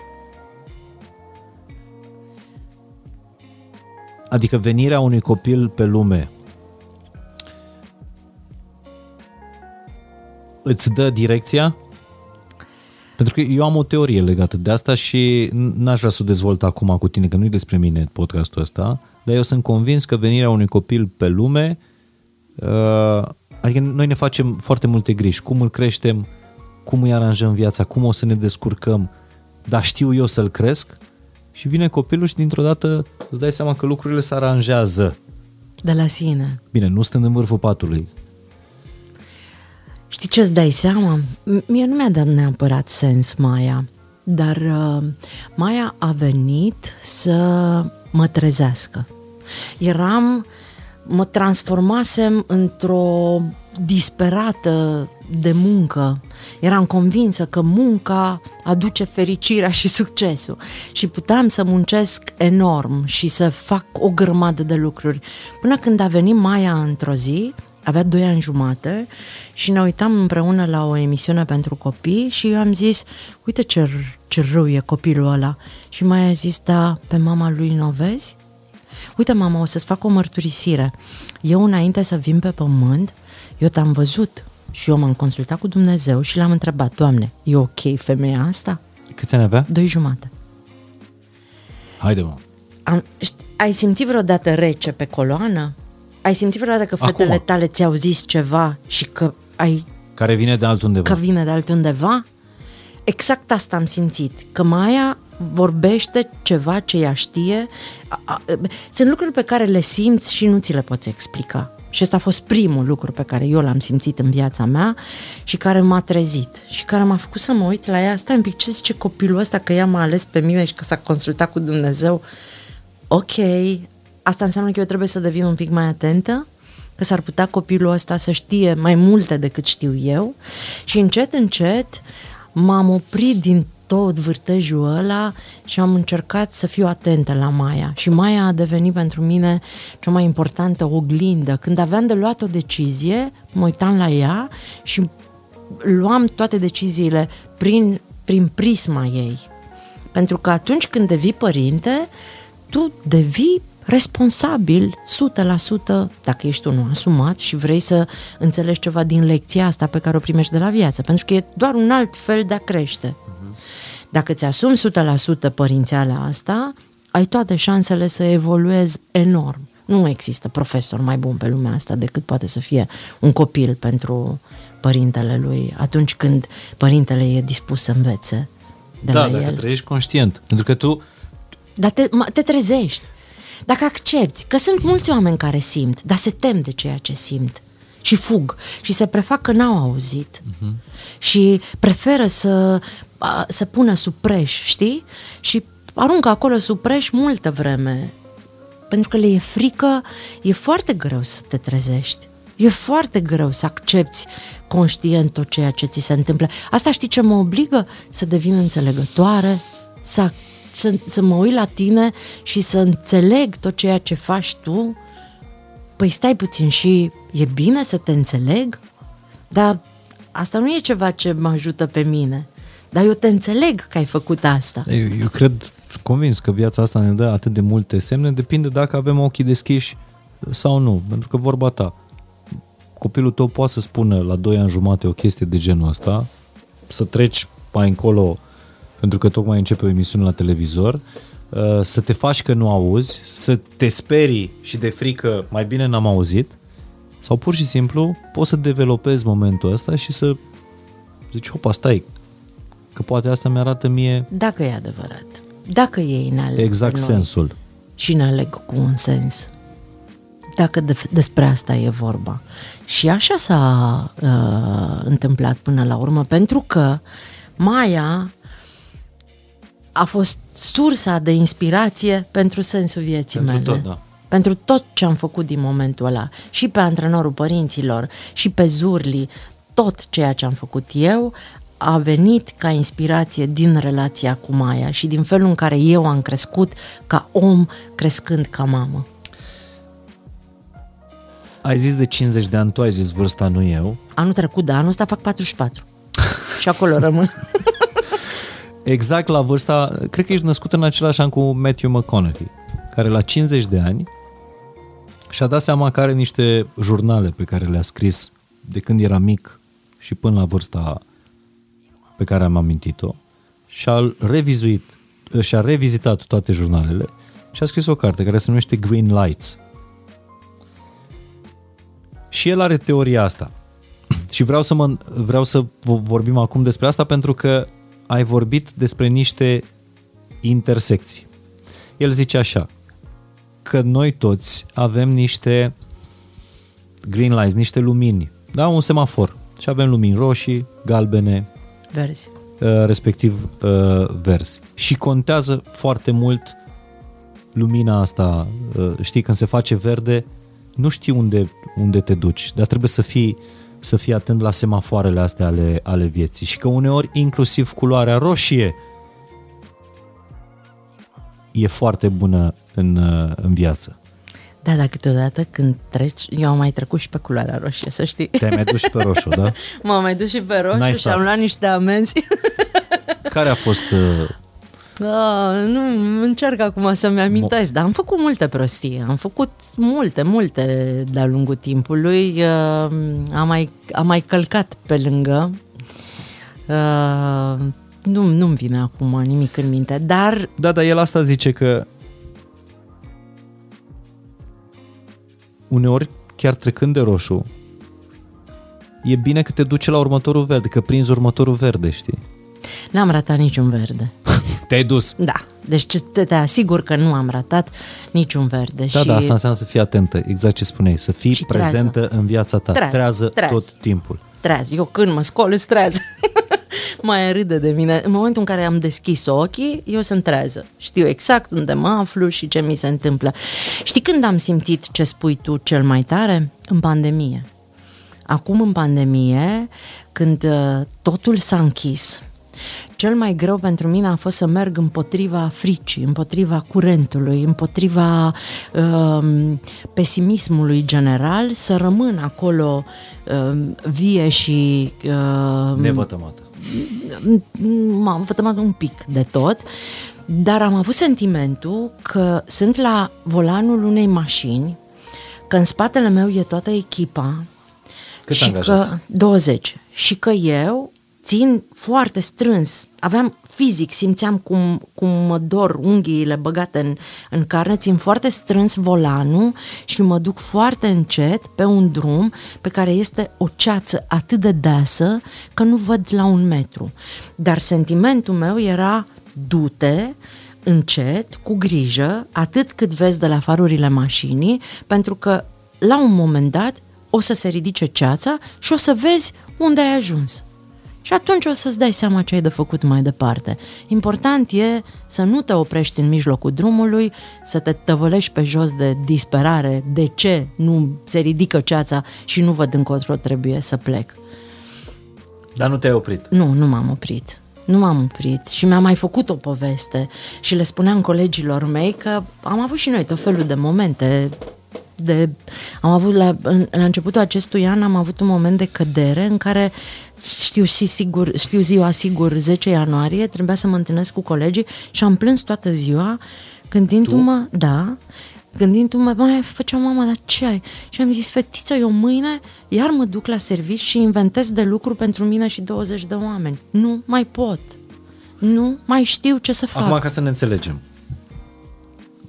Adică venirea unui copil pe lume îți dă direcția? Pentru că eu am o teorie legată de asta și n-aș vrea să o dezvolt acum cu tine, că nu e despre mine podcastul ăsta, dar eu sunt convins că venirea unui copil pe lume, uh, adică noi ne facem foarte multe griji, cum îl creștem, cum îi aranjăm viața, cum o să ne descurcăm, dar știu eu să-l cresc și vine copilul și dintr-o dată îți dai seama că lucrurile se aranjează. De la sine. Bine, nu stând în vârful patului, Știi ce-ți dai seama? Mie nu mi-a dat neapărat sens Maia, dar uh, Maia a venit să mă trezească. Eram, mă transformasem într-o disperată de muncă. Eram convinsă că munca aduce fericirea și succesul și puteam să muncesc enorm și să fac o grămadă de lucruri. Până când a venit Maia într-o zi, avea doi ani jumate și ne uitam împreună la o emisiune pentru copii și eu am zis, uite ce, ce rău e copilul ăla. Și mai a zis, da, pe mama lui nu vezi? Uite, mama, o să-ți fac o mărturisire. Eu, înainte să vin pe pământ, eu te-am văzut și eu m-am consultat cu Dumnezeu și l-am întrebat, Doamne, e ok femeia asta? Câți ani avea? Doi jumate. Haide, mă. Am, ai simțit vreodată rece pe coloană? Ai simțit vreodată că fetele Acum. tale ți-au zis ceva și că ai... Care vine de altundeva. Că vine de altundeva? Exact asta am simțit, că Maia vorbește ceva ce ea știe. Sunt lucruri pe care le simți și nu ți le poți explica. Și ăsta a fost primul lucru pe care eu l-am simțit în viața mea și care m-a trezit și care m-a făcut să mă uit la ea. Stai un pic, ce zice copilul ăsta că ea m-a ales pe mine și că s-a consultat cu Dumnezeu? Ok, asta înseamnă că eu trebuie să devin un pic mai atentă, că s-ar putea copilul ăsta să știe mai multe decât știu eu și încet, încet m-am oprit din tot vârtejul ăla și am încercat să fiu atentă la Maia. Și Maia a devenit pentru mine cea mai importantă oglindă. Când aveam de luat o decizie, mă uitam la ea și luam toate deciziile prin, prin prisma ei. Pentru că atunci când devii părinte, tu devii responsabil 100% dacă ești unul asumat și vrei să înțelegi ceva din lecția asta pe care o primești de la viață, pentru că e doar un alt fel de a crește. Dacă ți asumi 100% părințeala asta, ai toate șansele să evoluezi enorm. Nu există profesor mai bun pe lumea asta decât poate să fie un copil pentru părintele lui atunci când părintele e dispus să învețe de da, la dacă el. trăiești conștient. Pentru că tu Dar te, ma- te trezești. Dacă accepti că sunt mulți oameni care simt, dar se tem de ceea ce simt și fug și se prefac că n-au auzit uh-huh. și preferă să, a, să pună sub preș, știi? Și aruncă acolo sub preș multă vreme. Pentru că le e frică, e foarte greu să te trezești. E foarte greu să accepti conștient tot ceea ce ți se întâmplă. Asta știi ce mă obligă? Să devin înțelegătoare, să, să, să mă uit la tine și să înțeleg tot ceea ce faci tu. Păi stai puțin și e bine să te înțeleg? Dar asta nu e ceva ce mă ajută pe mine. Dar eu te înțeleg că ai făcut asta. Eu, eu cred, convins că viața asta ne dă atât de multe semne, depinde dacă avem ochii deschiși sau nu. Pentru că vorba ta, copilul tău poate să spună la 2 ani jumate o chestie de genul ăsta, să treci mai încolo, pentru că tocmai începe o emisiune la televizor, uh, să te faci că nu auzi, să te sperii și de frică mai bine n-am auzit, sau pur și simplu poți să developezi momentul ăsta și să zici, hopa, stai, că poate asta mi-arată mie Dacă e adevărat. Dacă ei ne aleg exact pe noi sensul. și ne aleg cu un sens. Dacă de, despre asta e vorba. Și așa s-a uh, întâmplat până la urmă, pentru că Maia a fost sursa de inspirație pentru sensul vieții Pentru mele. tot, da. Pentru tot ce am făcut din momentul ăla. Și pe antrenorul părinților, și pe Zurli, tot ceea ce am făcut eu a venit ca inspirație din relația cu Maia și din felul în care eu am crescut ca om crescând ca mamă. Ai zis de 50 de ani, tu ai zis vârsta, nu eu. Anul trecut, da, anul ăsta fac 44. și acolo rămân. Exact la vârsta, cred că ești născut în același an cu Matthew McConaughey, care la 50 de ani și-a dat seama că are niște jurnale pe care le-a scris de când era mic și până la vârsta pe care am amintit-o și a revizuit, și-a revizitat toate jurnalele și a scris o carte care se numește Green Lights. Și el are teoria asta. Și vreau să, mă, vreau să vorbim acum despre asta pentru că ai vorbit despre niște intersecții. El zice așa, că noi toți avem niște green lights, niște lumini, da, un semafor. Și avem lumini roșii, galbene, Verzi. respectiv verzi. Și contează foarte mult lumina asta, știi, când se face verde, nu știi unde, unde te duci, dar trebuie să fii să fii atent la semafoarele astea ale, ale vieții și că uneori inclusiv culoarea roșie e foarte bună în, în viață. Da, dar câteodată când treci, eu am mai trecut și pe culoarea roșie, să știi. Te-ai mai dus și pe roșu, da? M-am mai dus și pe roșu N-ai și stat. am luat niște amenzi. Care a fost... Uh, Da, nu, încerc acum să-mi amintesc, dar am făcut multe prostii, am făcut multe, multe de-a lungul timpului, uh, am, mai, am mai călcat pe lângă, uh, nu, nu-mi vine acum nimic în minte, dar da, dar el asta zice că uneori, chiar trecând de roșu, e bine că te duce la următorul verde, că prinzi următorul verde, știi? n-am ratat niciun verde. Te-ai dus. Da, deci ce- te, te asigur că nu am ratat niciun verde. Da, și da, asta înseamnă să fii atentă, exact ce spuneai, să fii Și trează. prezentă în viața ta, Trează, trează, trează. tot timpul. treaz. Eu când mă scol, îți treaz. mai râde de mine. În momentul în care am deschis ochii, eu sunt trează. Știu exact unde mă aflu și ce mi se întâmplă. Știi când am simțit ce spui tu cel mai tare? În pandemie. Acum în pandemie, când uh, totul s-a închis, cel mai greu pentru mine a fost să merg împotriva fricii, împotriva curentului, împotriva uh, pesimismului general, să rămân acolo uh, vie și... Uh, Nevătămată. M-am vătămat un pic de tot, dar am avut sentimentul că sunt la volanul unei mașini, că în spatele meu e toată echipa, Cât și că 20 și că eu țin foarte strâns. Aveam fizic, simțeam cum, cum mă dor unghiile băgate în, în carne, țin foarte strâns volanul și mă duc foarte încet pe un drum pe care este o ceață atât de deasă că nu văd la un metru. Dar sentimentul meu era du-te, încet, cu grijă, atât cât vezi de la farurile mașinii, pentru că la un moment dat o să se ridice ceața și o să vezi unde ai ajuns. Și atunci o să-ți dai seama ce ai de făcut mai departe. Important e să nu te oprești în mijlocul drumului, să te tăvălești pe jos de disperare, de ce nu se ridică ceața și nu văd încotro trebuie să plec. Dar nu te-ai oprit? Nu, nu m-am oprit. Nu m-am oprit și mi-am mai făcut o poveste și le spuneam colegilor mei că am avut și noi tot felul de momente de, am avut la, în, la începutul acestui an am avut un moment de cădere în care știu și sigur, știu ziua sigur 10 ianuarie, trebuia să mă întâlnesc cu colegii și am plâns toată ziua gândindu-mă, tu? da, gândindu-mă, mai făceam mama, dar ce ai? Și am zis, fetiță, eu mâine iar mă duc la serviciu și inventez de lucru pentru mine și 20 de oameni. Nu mai pot. Nu mai știu ce să fac. Acum, ca să ne înțelegem,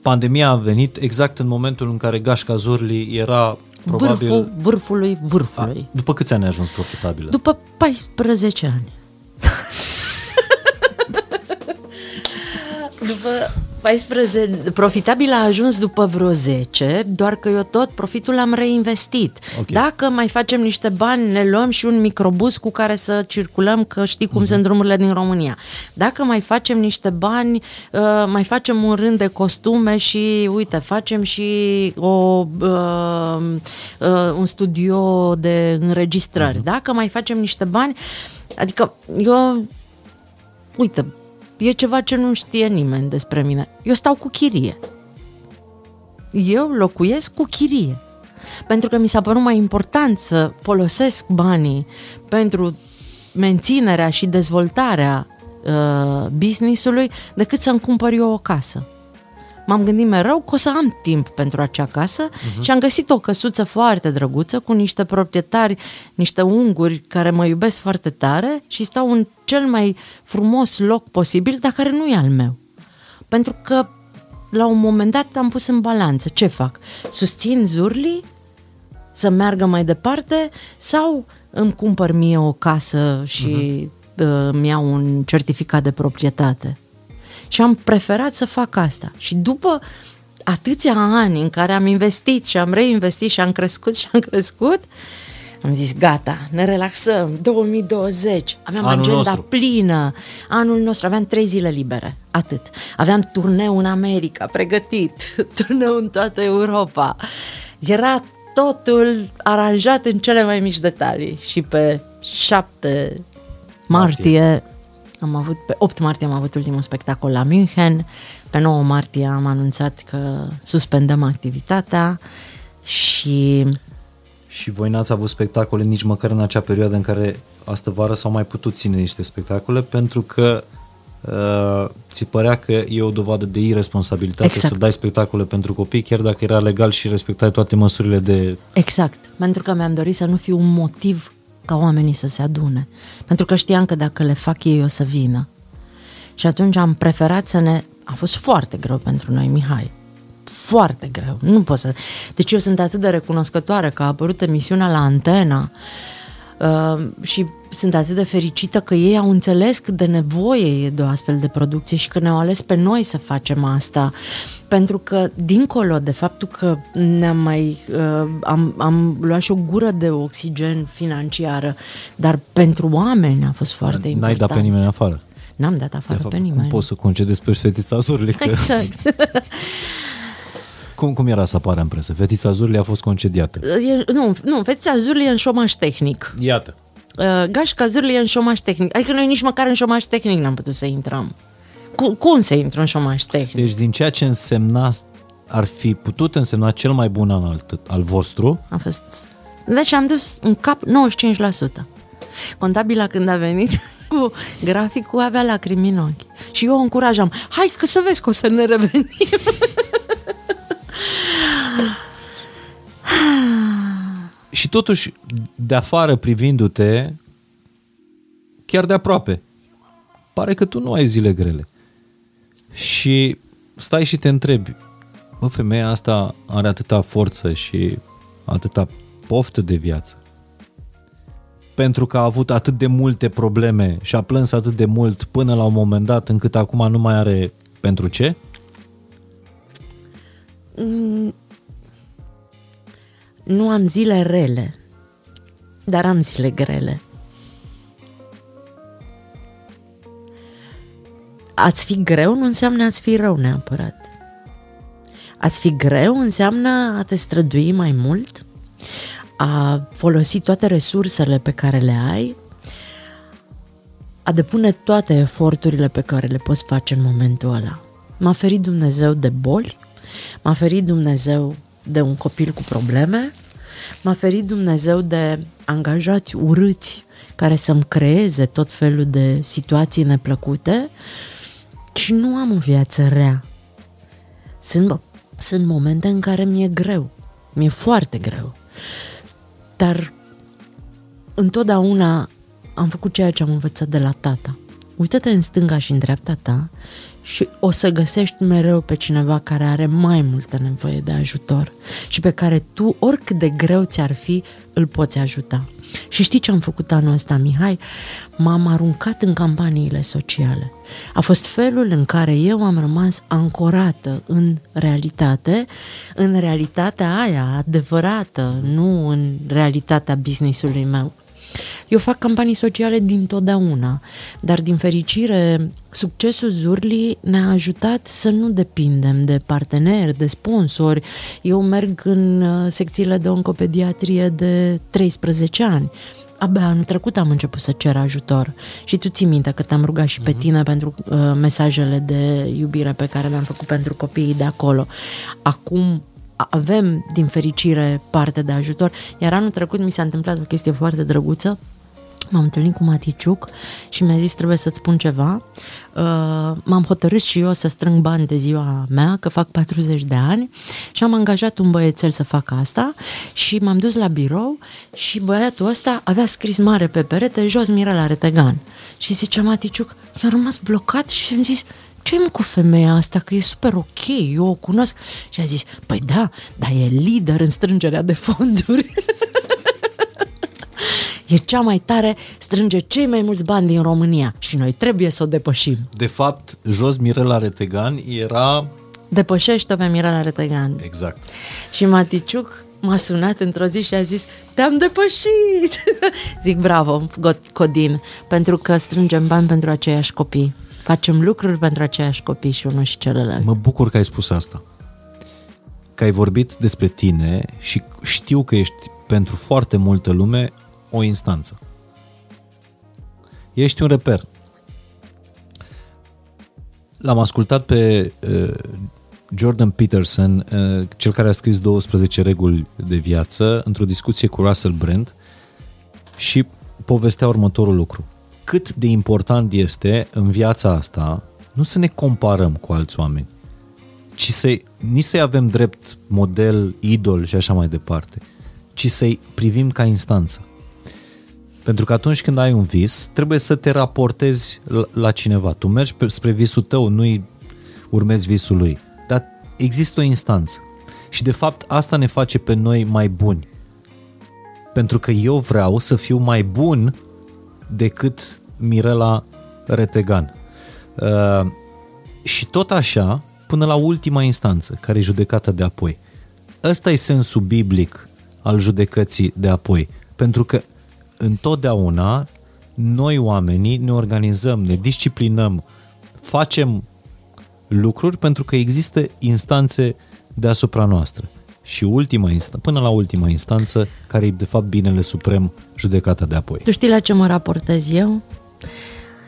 pandemia a venit exact în momentul în care Gașca Zurli era probabil... Vârful vârfului vârfului. A, după câți ani a ajuns profitabilă? După 14 ani. după 14, profitabil a ajuns după vreo 10, doar că eu tot profitul l-am reinvestit. Okay. Dacă mai facem niște bani, ne luăm și un microbus cu care să circulăm, că știi cum uh-huh. sunt drumurile din România. Dacă mai facem niște bani, uh, mai facem un rând de costume și, uite, facem și o, uh, uh, un studio de înregistrări. Uh-huh. Dacă mai facem niște bani, adică eu, uite, E ceva ce nu știe nimeni despre mine. Eu stau cu chirie. Eu locuiesc cu chirie. Pentru că mi s-a părut mai important să folosesc banii pentru menținerea și dezvoltarea uh, business-ului decât să-mi cumpăr eu o casă m-am gândit mereu că o să am timp pentru acea casă uh-huh. și am găsit o căsuță foarte drăguță cu niște proprietari, niște unguri care mă iubesc foarte tare și stau în cel mai frumos loc posibil, dar care nu e al meu. Pentru că la un moment dat am pus în balanță. Ce fac? Susțin Zurli să meargă mai departe sau îmi cumpăr mie o casă și uh-huh. uh, îmi iau un certificat de proprietate? Și am preferat să fac asta. Și după atâția ani în care am investit și am reinvestit și am crescut și am crescut, am zis, gata, ne relaxăm, 2020, aveam anul agenda nostru. plină, anul nostru, aveam trei zile libere, atât. Aveam turneu în America, pregătit, turneu în toată Europa. Era totul aranjat în cele mai mici detalii și pe 7 martie, martie am avut, pe 8 martie am avut ultimul spectacol la München, pe 9 martie am anunțat că suspendăm activitatea și... Și voi n-ați avut spectacole nici măcar în acea perioadă în care astă vară s-au mai putut ține niște spectacole pentru că uh, ți părea că e o dovadă de irresponsabilitate exact. să dai spectacole pentru copii, chiar dacă era legal și respectai toate măsurile de... Exact, pentru că mi-am dorit să nu fiu un motiv ca oamenii să se adune. Pentru că știam că dacă le fac ei o să vină. Și atunci am preferat să ne... A fost foarte greu pentru noi, Mihai. Foarte greu. Nu pot să... Deci eu sunt atât de recunoscătoare că a apărut emisiunea la antena uh, și sunt atât de fericită că ei au înțeles cât de nevoie e de o astfel de producție și că ne-au ales pe noi să facem asta. Pentru că, dincolo de faptul că ne-am mai uh, am, am luat și o gură de oxigen financiară, dar pentru oameni a fost foarte N-ai important. dat pe nimeni afară. N-am dat afară de fapt, pe nimeni. Cum poți să concedezi pe fetița Zurli? Că... Exact. Cum, cum era să apară în presă? Fetița Zurli a fost concediată. E, nu, nu, fetița Zurli e în șomaș tehnic. Iată. Uh, Gașca Zurli e în șomaș tehnic. Adică noi nici măcar în șomaș tehnic n-am putut să intrăm. Cum, cum să intru în șomaș tehnic? Deci din ceea ce însemna, ar fi putut însemna cel mai bun an al, al vostru, A fost... Deci am dus în cap 95%. Contabila când a venit cu graficul avea lacrimi în ochi. Și eu o încurajam. Hai că să vezi că o să ne revenim. și totuși de afară privindu-te, chiar de aproape, pare că tu nu ai zile grele. Și stai și te întrebi, bă, femeia asta are atâta forță și atâta poftă de viață. Pentru că a avut atât de multe probleme și a plâns atât de mult până la un moment dat încât acum nu mai are pentru ce? Nu am zile rele, dar am zile grele. Ați fi greu nu înseamnă ați fi rău neapărat. Ați fi greu înseamnă a te strădui mai mult, a folosi toate resursele pe care le ai, a depune toate eforturile pe care le poți face în momentul ăla. M-a ferit Dumnezeu de boli, m-a ferit Dumnezeu de un copil cu probleme, m-a ferit Dumnezeu de angajați urâți care să-mi creeze tot felul de situații neplăcute și nu am o viață rea. Sunt, sunt momente în care mi-e greu, mi-e foarte greu, dar întotdeauna am făcut ceea ce am învățat de la tata. Uită-te în stânga și în dreapta ta și o să găsești mereu pe cineva care are mai multă nevoie de ajutor și pe care tu, oricât de greu ți-ar fi, îl poți ajuta. Și știi ce am făcut anul ăsta, Mihai? M-am aruncat în campaniile sociale. A fost felul în care eu am rămas ancorată în realitate, în realitatea aia adevărată, nu în realitatea businessului meu. Eu fac campanii sociale din totdeauna, dar din fericire, succesul Zurli ne-a ajutat să nu depindem de parteneri, de sponsori. Eu merg în secțiile de oncopediatrie de 13 ani. Abia anul trecut am început să cer ajutor și tu ții minte că te-am rugat și pe tine pentru uh, mesajele de iubire pe care le-am făcut pentru copiii de acolo. Acum avem, din fericire, parte de ajutor. Iar anul trecut mi s-a întâmplat o chestie foarte drăguță. M-am întâlnit cu Maticiuc și mi-a zis trebuie să-ți spun ceva. Uh, m-am hotărât și eu să strâng bani de ziua mea, că fac 40 de ani și am angajat un băiețel să facă asta și m-am dus la birou și băiatul ăsta avea scris mare pe perete, jos Mirela Retegan. Și zicea Maticiuc, i-am rămas blocat și am zis, ce mă cu femeia asta, că e super ok, eu o cunosc. Și a zis, păi da, dar e lider în strângerea de fonduri. e cea mai tare, strânge cei mai mulți bani din România și noi trebuie să o depășim. De fapt, jos Mirela Retegan era... Depășește-o pe Mirela Retegan. Exact. Și Maticiuc m-a sunat într-o zi și a zis te-am depășit! Zic bravo, Codin, pentru că strângem bani pentru aceiași copii. Facem lucruri pentru aceiași copii și unul și celălalt. Mă bucur că ai spus asta. Că ai vorbit despre tine și știu că ești pentru foarte multă lume o instanță. Ești un reper. L-am ascultat pe uh, Jordan Peterson, uh, cel care a scris 12 reguli de viață, într-o discuție cu Russell Brand și povestea următorul lucru. Cât de important este în viața asta nu să ne comparăm cu alți oameni, ci să nici să-i avem drept model, idol și așa mai departe, ci să-i privim ca instanță. Pentru că atunci când ai un vis, trebuie să te raportezi la cineva. Tu mergi spre visul tău, nu-i urmezi visul lui. Dar există o instanță. Și de fapt asta ne face pe noi mai buni. Pentru că eu vreau să fiu mai bun decât Mirela Retegan. Uh, și tot așa, până la ultima instanță, care e judecata de apoi. Ăsta e sensul biblic al judecății de apoi. Pentru că întotdeauna noi oamenii ne organizăm, ne disciplinăm, facem lucruri pentru că există instanțe deasupra noastră. Și ultima instanță, până la ultima instanță, care e de fapt binele suprem, judecata de apoi. Tu știi la ce mă raportez eu?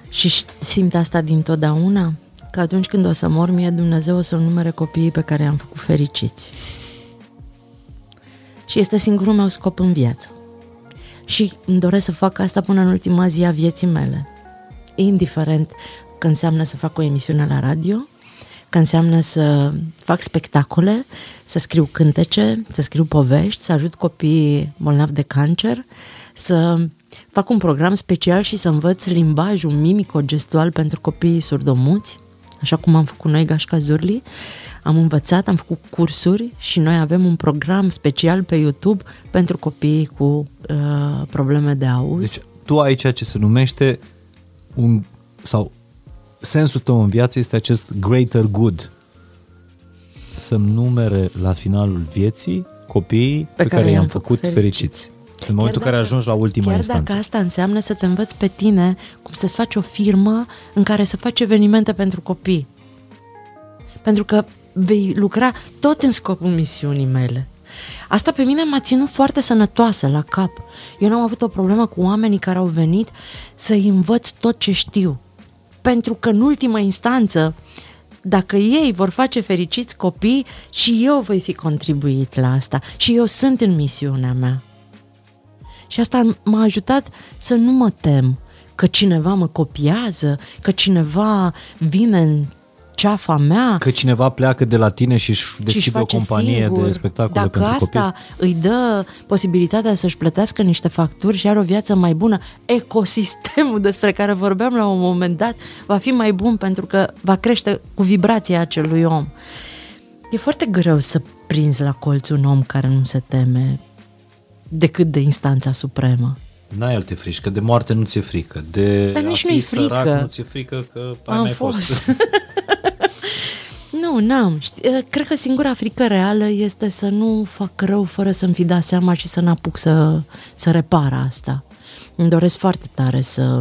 Și simt asta dintotdeauna? Că atunci când o să mor mie, Dumnezeu o să-mi numere copiii pe care i-am făcut fericiți. Și este singurul meu scop în viață. Și îmi doresc să fac asta până în ultima zi a vieții mele. Indiferent că înseamnă să fac o emisiune la radio, că înseamnă să fac spectacole, să scriu cântece, să scriu povești, să ajut copiii bolnavi de cancer, să fac un program special și să învăț limbajul mimico-gestual pentru copiii surdomuți, așa cum am făcut noi Gașca Zurli. Am învățat, am făcut cursuri și noi avem un program special pe YouTube pentru copiii cu uh, probleme de auz. Deci tu ai ceea ce se numește un, sau sensul tău în viață este acest greater good. Să-mi numere la finalul vieții copiii pe, pe care, care i-am făcut fericiți. fericiți. În momentul în care ajungi la ultima chiar instanță. dacă asta înseamnă să te învăț pe tine cum să-ți faci o firmă în care să faci evenimente pentru copii. Pentru că vei lucra tot în scopul misiunii mele. Asta pe mine m-a ținut foarte sănătoasă la cap. Eu n-am avut o problemă cu oamenii care au venit să-i învăț tot ce știu. Pentru că în ultima instanță, dacă ei vor face fericiți copii, și eu voi fi contribuit la asta. Și eu sunt în misiunea mea. Și asta m-a ajutat să nu mă tem că cineva mă copiază, că cineva vine în ceafa mea. Că cineva pleacă de la tine și își deschide o companie singur. de spectacole Dacă pentru asta îi dă posibilitatea să-și plătească niște facturi și are o viață mai bună, ecosistemul despre care vorbeam la un moment dat va fi mai bun pentru că va crește cu vibrația acelui om. E foarte greu să prinzi la colț un om care nu se teme decât de instanța supremă. N-ai alte frici, că de moarte nu ți-e frică, de Dar nici a nu-i frică. sărac nu ți-e frică că ai Am mai fost. fost. nu, n-am. Știi, eh, Cred că singura frică reală este să nu fac rău fără să-mi fi dat seama și să n-apuc să, să repar asta. Îmi doresc foarte tare să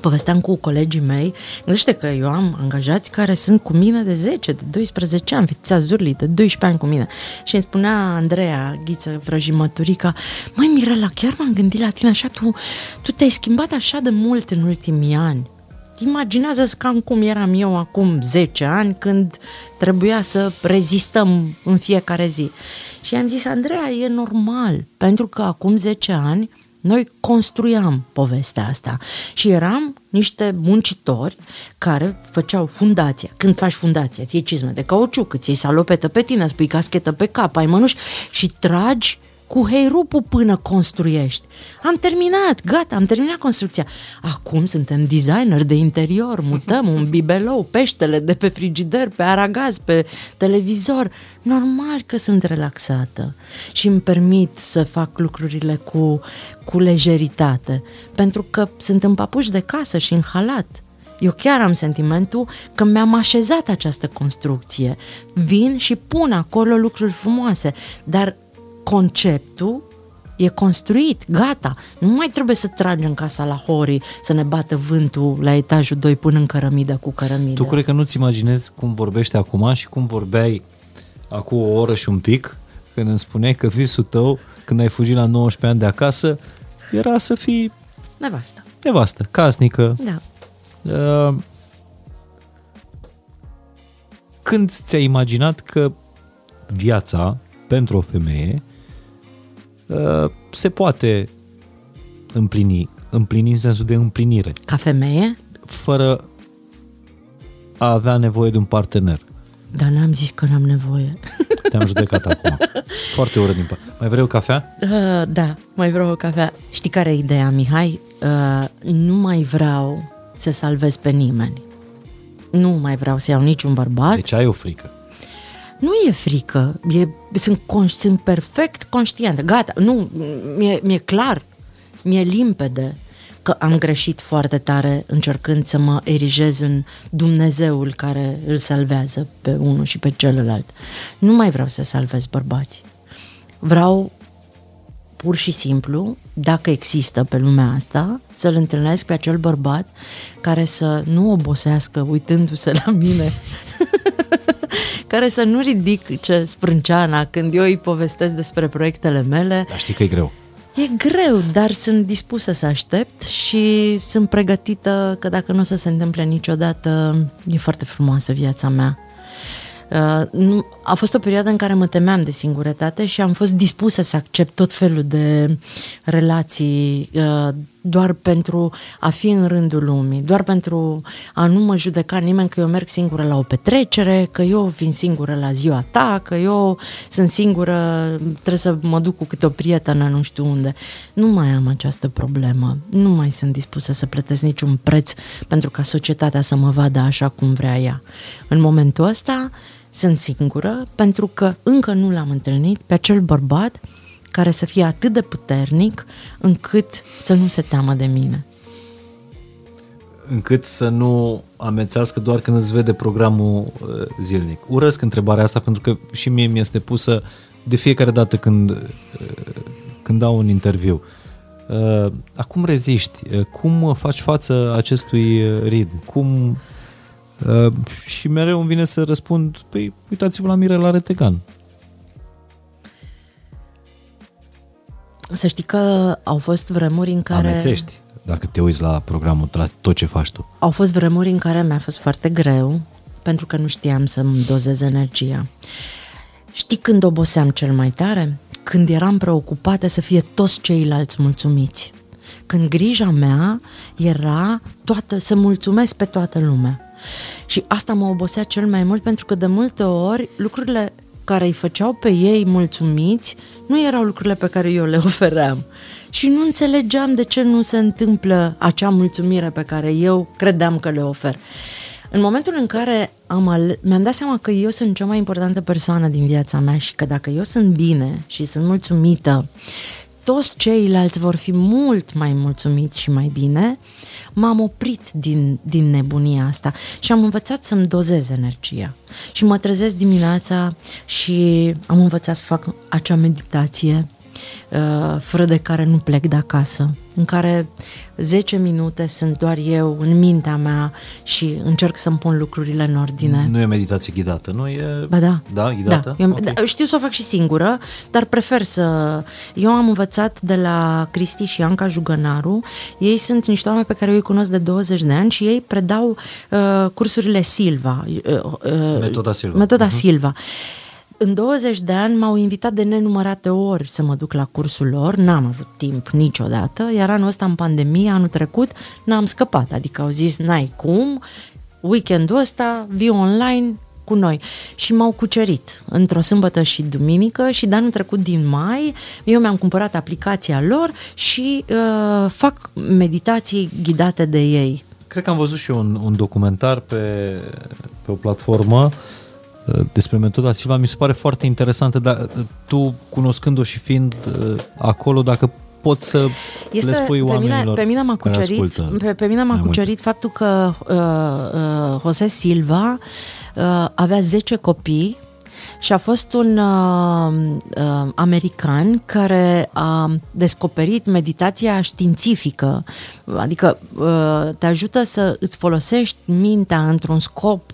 povesteam cu colegii mei, gândește că eu am angajați care sunt cu mine de 10, de 12 ani, fița Zurli, de 12 ani cu mine. Și îmi spunea Andreea Ghiță Vrăjimăturica, măi Mirela, chiar m-am gândit la tine așa, tu, tu te-ai schimbat așa de mult în ultimii ani. Imaginează-ți cam cum eram eu acum 10 ani când trebuia să rezistăm în fiecare zi. Și am zis, Andreea, e normal, pentru că acum 10 ani noi construiam povestea asta și eram niște muncitori care făceau fundația. Când faci fundația, ți iei cizme de cauciuc, îți iei salopetă pe tine, spui caschetă pe cap, ai mănuși și tragi cu heirupul până construiești. Am terminat, gata, am terminat construcția. Acum suntem designer de interior, mutăm un bibelou, peștele de pe frigider, pe aragaz, pe televizor. Normal că sunt relaxată și îmi permit să fac lucrurile cu, cu lejeritate, pentru că sunt în papuși de casă și în halat. Eu chiar am sentimentul că mi-am așezat această construcție. Vin și pun acolo lucruri frumoase, dar conceptul e construit, gata. Nu mai trebuie să tragem casa la Hori, să ne bată vântul la etajul 2 până în cărămidă cu cărămidă. Tu cred că nu-ți imaginezi cum vorbește acum și cum vorbeai acum o oră și un pic, când îmi spuneai că visul tău, când ai fugit la 19 ani de acasă, era să fii Nevastă. nevastă, casnică. Da. Uh, când ți-ai imaginat că viața pentru o femeie uh, se poate împlini, împlini în sensul de împlinire, Ca femeie? fără a avea nevoie de un partener. Dar n-am zis că n-am nevoie. Te-am judecat acum. Foarte urât din par- Mai vrei o cafea? Uh, da, mai vreau o cafea. Știi care e ideea, Mihai? Uh, nu mai vreau să salvez pe nimeni. Nu mai vreau să iau niciun bărbat. Deci ai o frică. Nu e frică, e, sunt, conș, sunt perfect conștientă. Gata, nu, mi-e, mi-e clar, mi-e limpede că am greșit foarte tare încercând să mă erigez în Dumnezeul care îl salvează pe unul și pe celălalt. Nu mai vreau să salvez bărbați. Vreau pur și simplu, dacă există pe lumea asta, să-l întâlnesc pe acel bărbat care să nu obosească uitându-se la mine care să nu ridice sprânceana când eu îi povestesc despre proiectele mele. Dar știi că e greu. E greu, dar sunt dispusă să aștept și sunt pregătită că dacă nu o să se întâmple niciodată, e foarte frumoasă viața mea. Uh, a fost o perioadă în care mă temeam de singurătate și am fost dispusă să accept tot felul de relații uh, doar pentru a fi în rândul lumii, doar pentru a nu mă judeca nimeni că eu merg singură la o petrecere, că eu vin singură la ziua ta, că eu sunt singură, trebuie să mă duc cu câte o prietenă nu știu unde. Nu mai am această problemă. Nu mai sunt dispusă să plătesc niciun preț pentru ca societatea să mă vadă așa cum vrea ea. În momentul ăsta, sunt singură pentru că încă nu l-am întâlnit pe acel bărbat care să fie atât de puternic încât să nu se teamă de mine. Încât să nu amețească doar când îți vede programul uh, zilnic. Urăsc întrebarea asta pentru că și mie mi este pusă de fiecare dată când, uh, când dau un interviu. Uh, acum reziști? Cum faci față acestui ritm? Cum Uh, și mereu îmi vine să răspund, păi uitați-vă la Mirela Retegan. Să știi că au fost vremuri în care... Amețești, dacă te uiți la programul, la tot ce faci tu. Au fost vremuri în care mi-a fost foarte greu, pentru că nu știam să-mi dozez energia. Știi când oboseam cel mai tare? Când eram preocupată să fie toți ceilalți mulțumiți. Când grija mea era toată, să mulțumesc pe toată lumea. Și asta mă obosea cel mai mult pentru că de multe ori lucrurile care îi făceau pe ei mulțumiți nu erau lucrurile pe care eu le ofeream. Și nu înțelegeam de ce nu se întâmplă acea mulțumire pe care eu credeam că le ofer. În momentul în care am ale- mi-am dat seama că eu sunt cea mai importantă persoană din viața mea și că dacă eu sunt bine și sunt mulțumită, toți ceilalți vor fi mult mai mulțumiți și mai bine, m-am oprit din, din nebunia asta și am învățat să-mi dozez energia. Și mă trezesc dimineața și am învățat să fac acea meditație uh, fără de care nu plec de acasă, în care 10 minute sunt doar eu în mintea mea și încerc să-mi pun lucrurile în ordine. Nu e meditație ghidată, nu e... Ba da. Da, ghidată? Da. Eu, okay. da, știu să o fac și singură, dar prefer să... Eu am învățat de la Cristi și Anca Jugănaru. Ei sunt niște oameni pe care eu îi cunosc de 20 de ani și ei predau uh, cursurile Silva. Uh, uh, metoda Silva. Metoda uh-huh. Silva. În 20 de ani m-au invitat de nenumărate ori să mă duc la cursul lor, n-am avut timp niciodată, iar anul ăsta în pandemie, anul trecut, n-am scăpat, adică au zis, n-ai cum, weekendul ăsta vii online cu noi și m-au cucerit într-o sâmbătă și duminică și de anul trecut din mai eu mi-am cumpărat aplicația lor și uh, fac meditații ghidate de ei. Cred că am văzut și eu un, un documentar pe, pe o platformă uh, Uh, despre metoda Silva mi se pare foarte interesantă, dar uh, tu, cunoscând-o și fiind uh, acolo, dacă poți să este, le spui oamenilor pe mine, pe mine m-a cucerit, pe, pe mine m-a cucerit mult. faptul că uh, uh, Jose Silva uh, avea 10 copii și a fost un uh, uh, american care a descoperit meditația științifică, adică uh, te ajută să îți folosești mintea într-un scop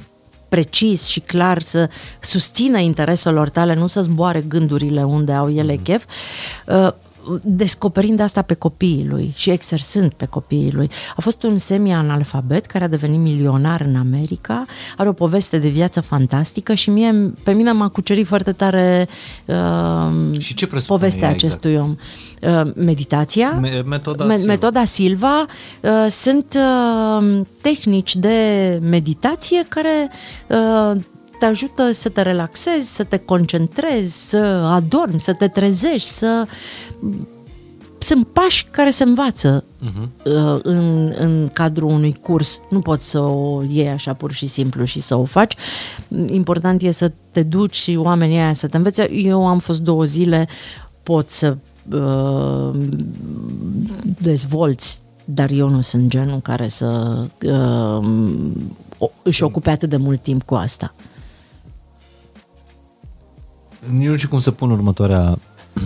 precis și clar să susțină intereselor tale, nu să zboare gândurile unde au ele mm. chef, uh, descoperind asta pe copiii lui și exersând pe copiii lui. A fost un semi-analfabet care a devenit milionar în America, are o poveste de viață fantastică și mie, pe mine m-a cucerit foarte tare uh, și ce povestea exact? acestui om. Uh, meditația, Me- metoda, me- Silva. metoda Silva, uh, sunt uh, tehnici de meditație care uh, te ajută să te relaxezi, să te concentrezi, să adormi, să te trezești, să... Sunt pași care se învață uh-huh. în, în cadrul unui curs. Nu poți să o iei așa pur și simplu și să o faci. Important e să te duci și oamenii aia să te învețe. Eu am fost două zile, pot să uh, dezvolți dar eu nu sunt genul care să uh, își ocupe atât de mult timp cu asta. Nici nu știu cum să pun următoarea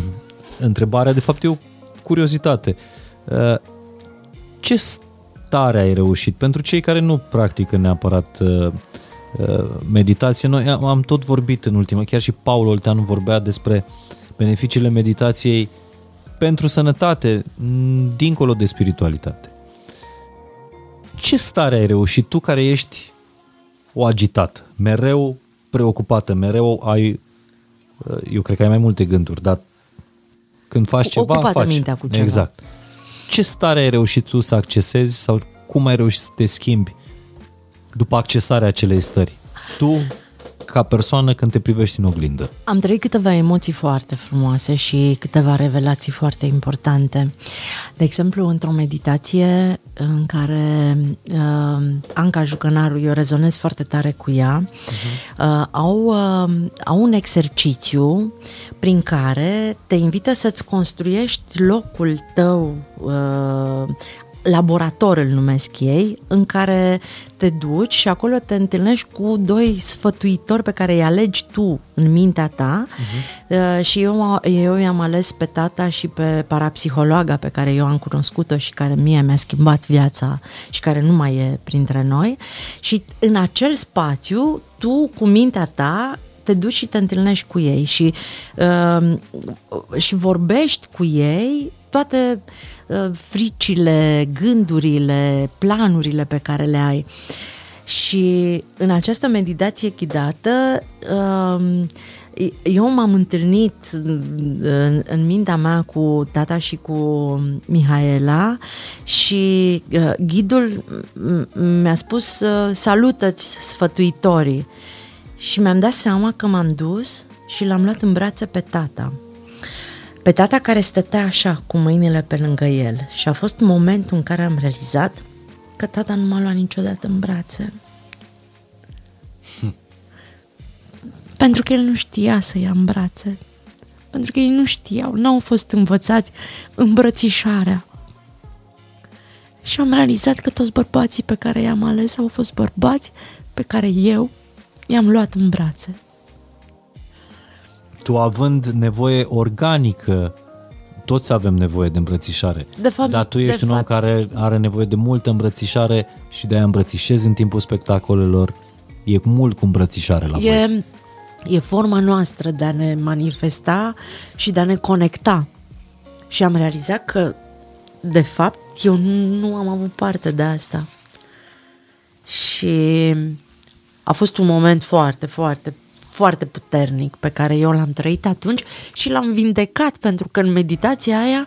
întrebare. De fapt, e o curiozitate. Uh, ce stare ai reușit? Pentru cei care nu practică neapărat uh, uh, meditație, noi am tot vorbit în ultima, chiar și Paul Olteanu vorbea despre beneficiile meditației pentru sănătate, dincolo de spiritualitate. Ce stare ai reușit tu care ești o agitată, mereu preocupată, mereu ai, eu cred că ai mai multe gânduri, dar când faci ceva, Ocupată faci. mintea cu ceva. Exact. Ce stare ai reușit tu să accesezi sau cum ai reușit să te schimbi după accesarea acelei stări? Tu, ca persoană, când te privești în oglindă. Am trăit câteva emoții foarte frumoase și câteva revelații foarte importante. De exemplu, într-o meditație în care uh, Anca Jucănaru, eu rezonez foarte tare cu ea, uh-huh. uh, au, uh, au un exercițiu prin care te invită să-ți construiești locul tău uh, laborator îl numesc ei, în care te duci și acolo te întâlnești cu doi sfătuitori pe care îi alegi tu în mintea ta uh-huh. și eu, eu i-am ales pe tata și pe parapsihologa pe care eu am cunoscut-o și care mie mi-a schimbat viața și care nu mai e printre noi și în acel spațiu tu cu mintea ta te duci și te întâlnești cu ei și, uh, și vorbești cu ei toate uh, fricile, gândurile, planurile pe care le ai. Și în această meditație ghidată, uh, eu m-am întâlnit în, în mintea mea cu tata și cu Mihaela și uh, ghidul mi-a spus uh, salută-ți sfătuitorii și mi-am dat seama că m-am dus și l-am luat în brațe pe tata. Pe tata care stătea așa, cu mâinile pe lângă el și a fost momentul în care am realizat că tata nu m-a luat niciodată în brațe. Hm. Pentru că el nu știa să ia în brațe. Pentru că ei nu știau, n-au fost învățați îmbrățișarea. Și am realizat că toți bărbații pe care i-am ales au fost bărbați pe care eu i-am luat în brațe tu având nevoie organică, toți avem nevoie de îmbrățișare. De fapt, dar tu ești un om fapt. care are nevoie de multă îmbrățișare și de a îmbrățișezi în timpul spectacolelor. E mult cu îmbrățișare la e, voi. E forma noastră de a ne manifesta și de a ne conecta. Și am realizat că, de fapt, eu nu am avut parte de asta. Și a fost un moment foarte, foarte foarte puternic pe care eu l-am trăit atunci și l-am vindecat pentru că în meditația aia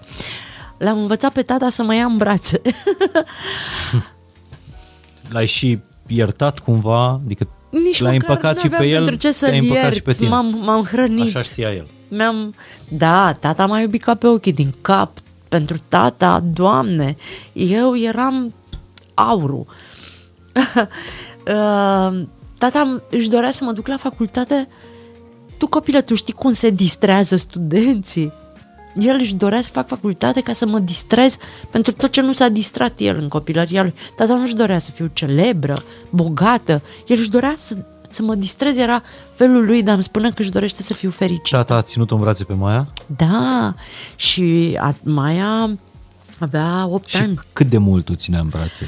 l-am învățat pe tata să mă ia în brațe. L-ai și iertat cumva? Adică Nici l-ai împăcat și pe el, pentru ce să iert, și pe tine. M-am, m-am hrănit. Așa știa el. Mi-am, da, tata m-a iubit ca pe ochii din cap. Pentru tata, Doamne, eu eram aurul. uh, Tata își dorea să mă duc la facultate. Tu, copilă, tu știi cum se distrează studenții? El își dorea să fac facultate ca să mă distrez pentru tot ce nu s-a distrat el în copilăria lui. Tata nu își dorea să fiu celebră, bogată. El își dorea să, să mă distrez, era felul lui, dar îmi spune că își dorește să fiu fericit. Tata a ținut-o în brațe pe Maia? Da, și a, Maia avea 8 și ani. cât de mult o ținea în brațe?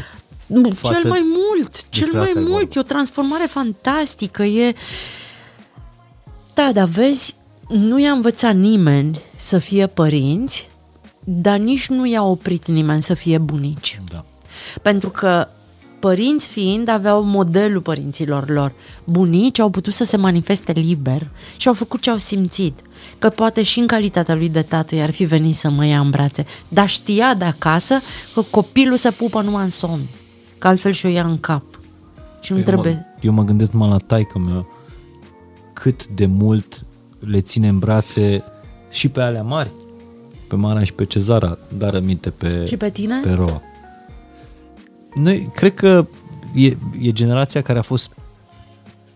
Față... Cel mai mult, cel mai mult, e o transformare fantastică, e... Da, dar vezi, nu i-a învățat nimeni să fie părinți, dar nici nu i-a oprit nimeni să fie bunici. Da. Pentru că părinți fiind aveau modelul părinților lor. Bunici au putut să se manifeste liber și au făcut ce au simțit. Că poate și în calitatea lui de tată i-ar fi venit să mă ia în brațe, dar știa de acasă că copilul se pupă numai în somn că altfel și-o ia în cap. Și nu eu trebuie... Mă, eu mă gândesc numai la taică meu cât de mult le ține în brațe și pe alea mari, pe Mara și pe Cezara, dar rămite pe, și pe, tine? pe Roa. Noi, cred că e, e generația care a fost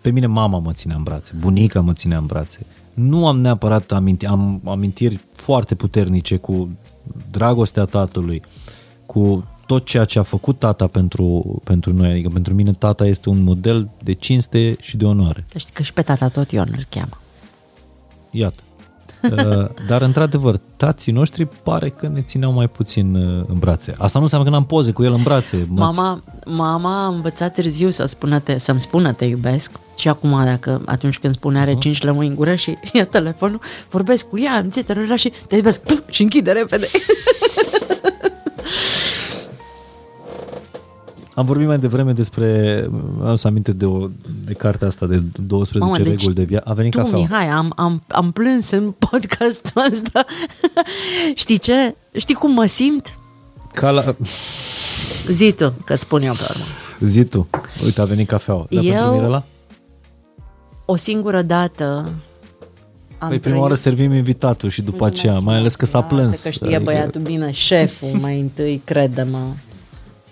pe mine mama mă ținea în brațe, bunica mă ținea în brațe. Nu am neapărat aminti, am amintiri foarte puternice cu dragostea tatălui, cu tot ceea ce a făcut tata pentru, pentru noi, adică pentru mine tata este un model de cinste și de onoare. Știi că și pe tata tot Ion îl cheamă. Iată. Uh, dar, într-adevăr, tații noștri pare că ne țineau mai puțin uh, în brațe. Asta nu înseamnă că n-am poze cu el în brațe. Mama, mama a învățat târziu să spună te, să-mi spună te iubesc și acum dacă atunci când spune are uh-huh. cinci lămâi în gură și ia telefonul, vorbesc cu ea, îmi ții și te iubesc puf, și închide repede. Am vorbit mai devreme despre, am să aminte de, o, de cartea asta de 12 Mamă, deci reguli de viață. A venit tu, cafeaua. Mihai, am, am, am plâns în podcastul ăsta. Știi ce? Știi cum mă simt? Ca la... Zi tu, că-ți spun eu pe urmă. Zi tu. Uite, a venit cafeaua. Dar eu, pentru Mirela? o singură dată am păi prima oară servim invitatul și după Mulțumesc aceea, mai ales că s-a plâns. Că știe adică... băiatul bine, șeful mai întâi, crede-mă.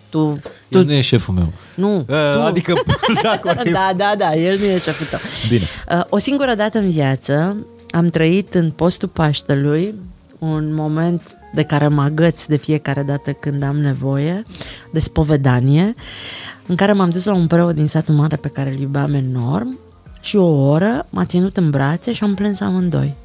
Tu, tu... El nu e șeful meu. Nu, uh, tu. Adică, da, da, da, da, el nu e șeful tău. Bine. Uh, o singură dată în viață am trăit în postul Paștelui un moment de care mă agăț de fiecare dată când am nevoie, de spovedanie, în care m-am dus la un preot din satul mare pe care îl iubeam enorm și o oră m-a ținut în brațe și am plâns amândoi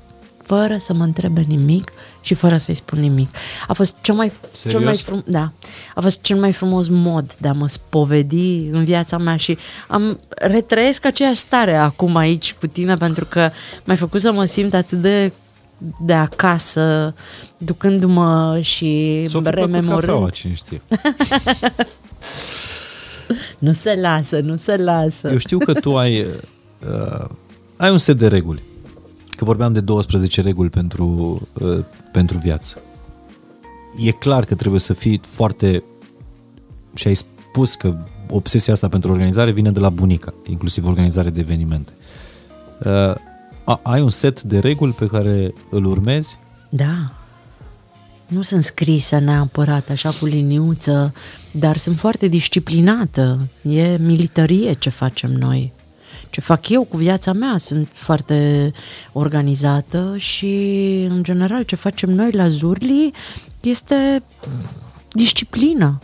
fără să mă întrebe nimic și fără să-i spun nimic. A fost cel mai, cel mai frum, da, a fost cel mai frumos mod de a mă spovedi în viața mea și am retrăiesc aceeași stare acum aici cu tine pentru că m-ai făcut să mă simt atât de de acasă, ducându-mă și rememorând. cine știe. nu se lasă, nu se lasă. Eu știu că tu ai, uh, ai un set de reguli că vorbeam de 12 reguli pentru, uh, pentru viață. E clar că trebuie să fii foarte... Și ai spus că obsesia asta pentru organizare vine de la bunica, inclusiv organizare de evenimente. Uh, ai un set de reguli pe care îl urmezi? Da. Nu sunt scrisă neapărat așa cu liniuță, dar sunt foarte disciplinată. E militarie ce facem noi ce fac eu cu viața mea. Sunt foarte organizată și, în general, ce facem noi la Zurli este disciplină.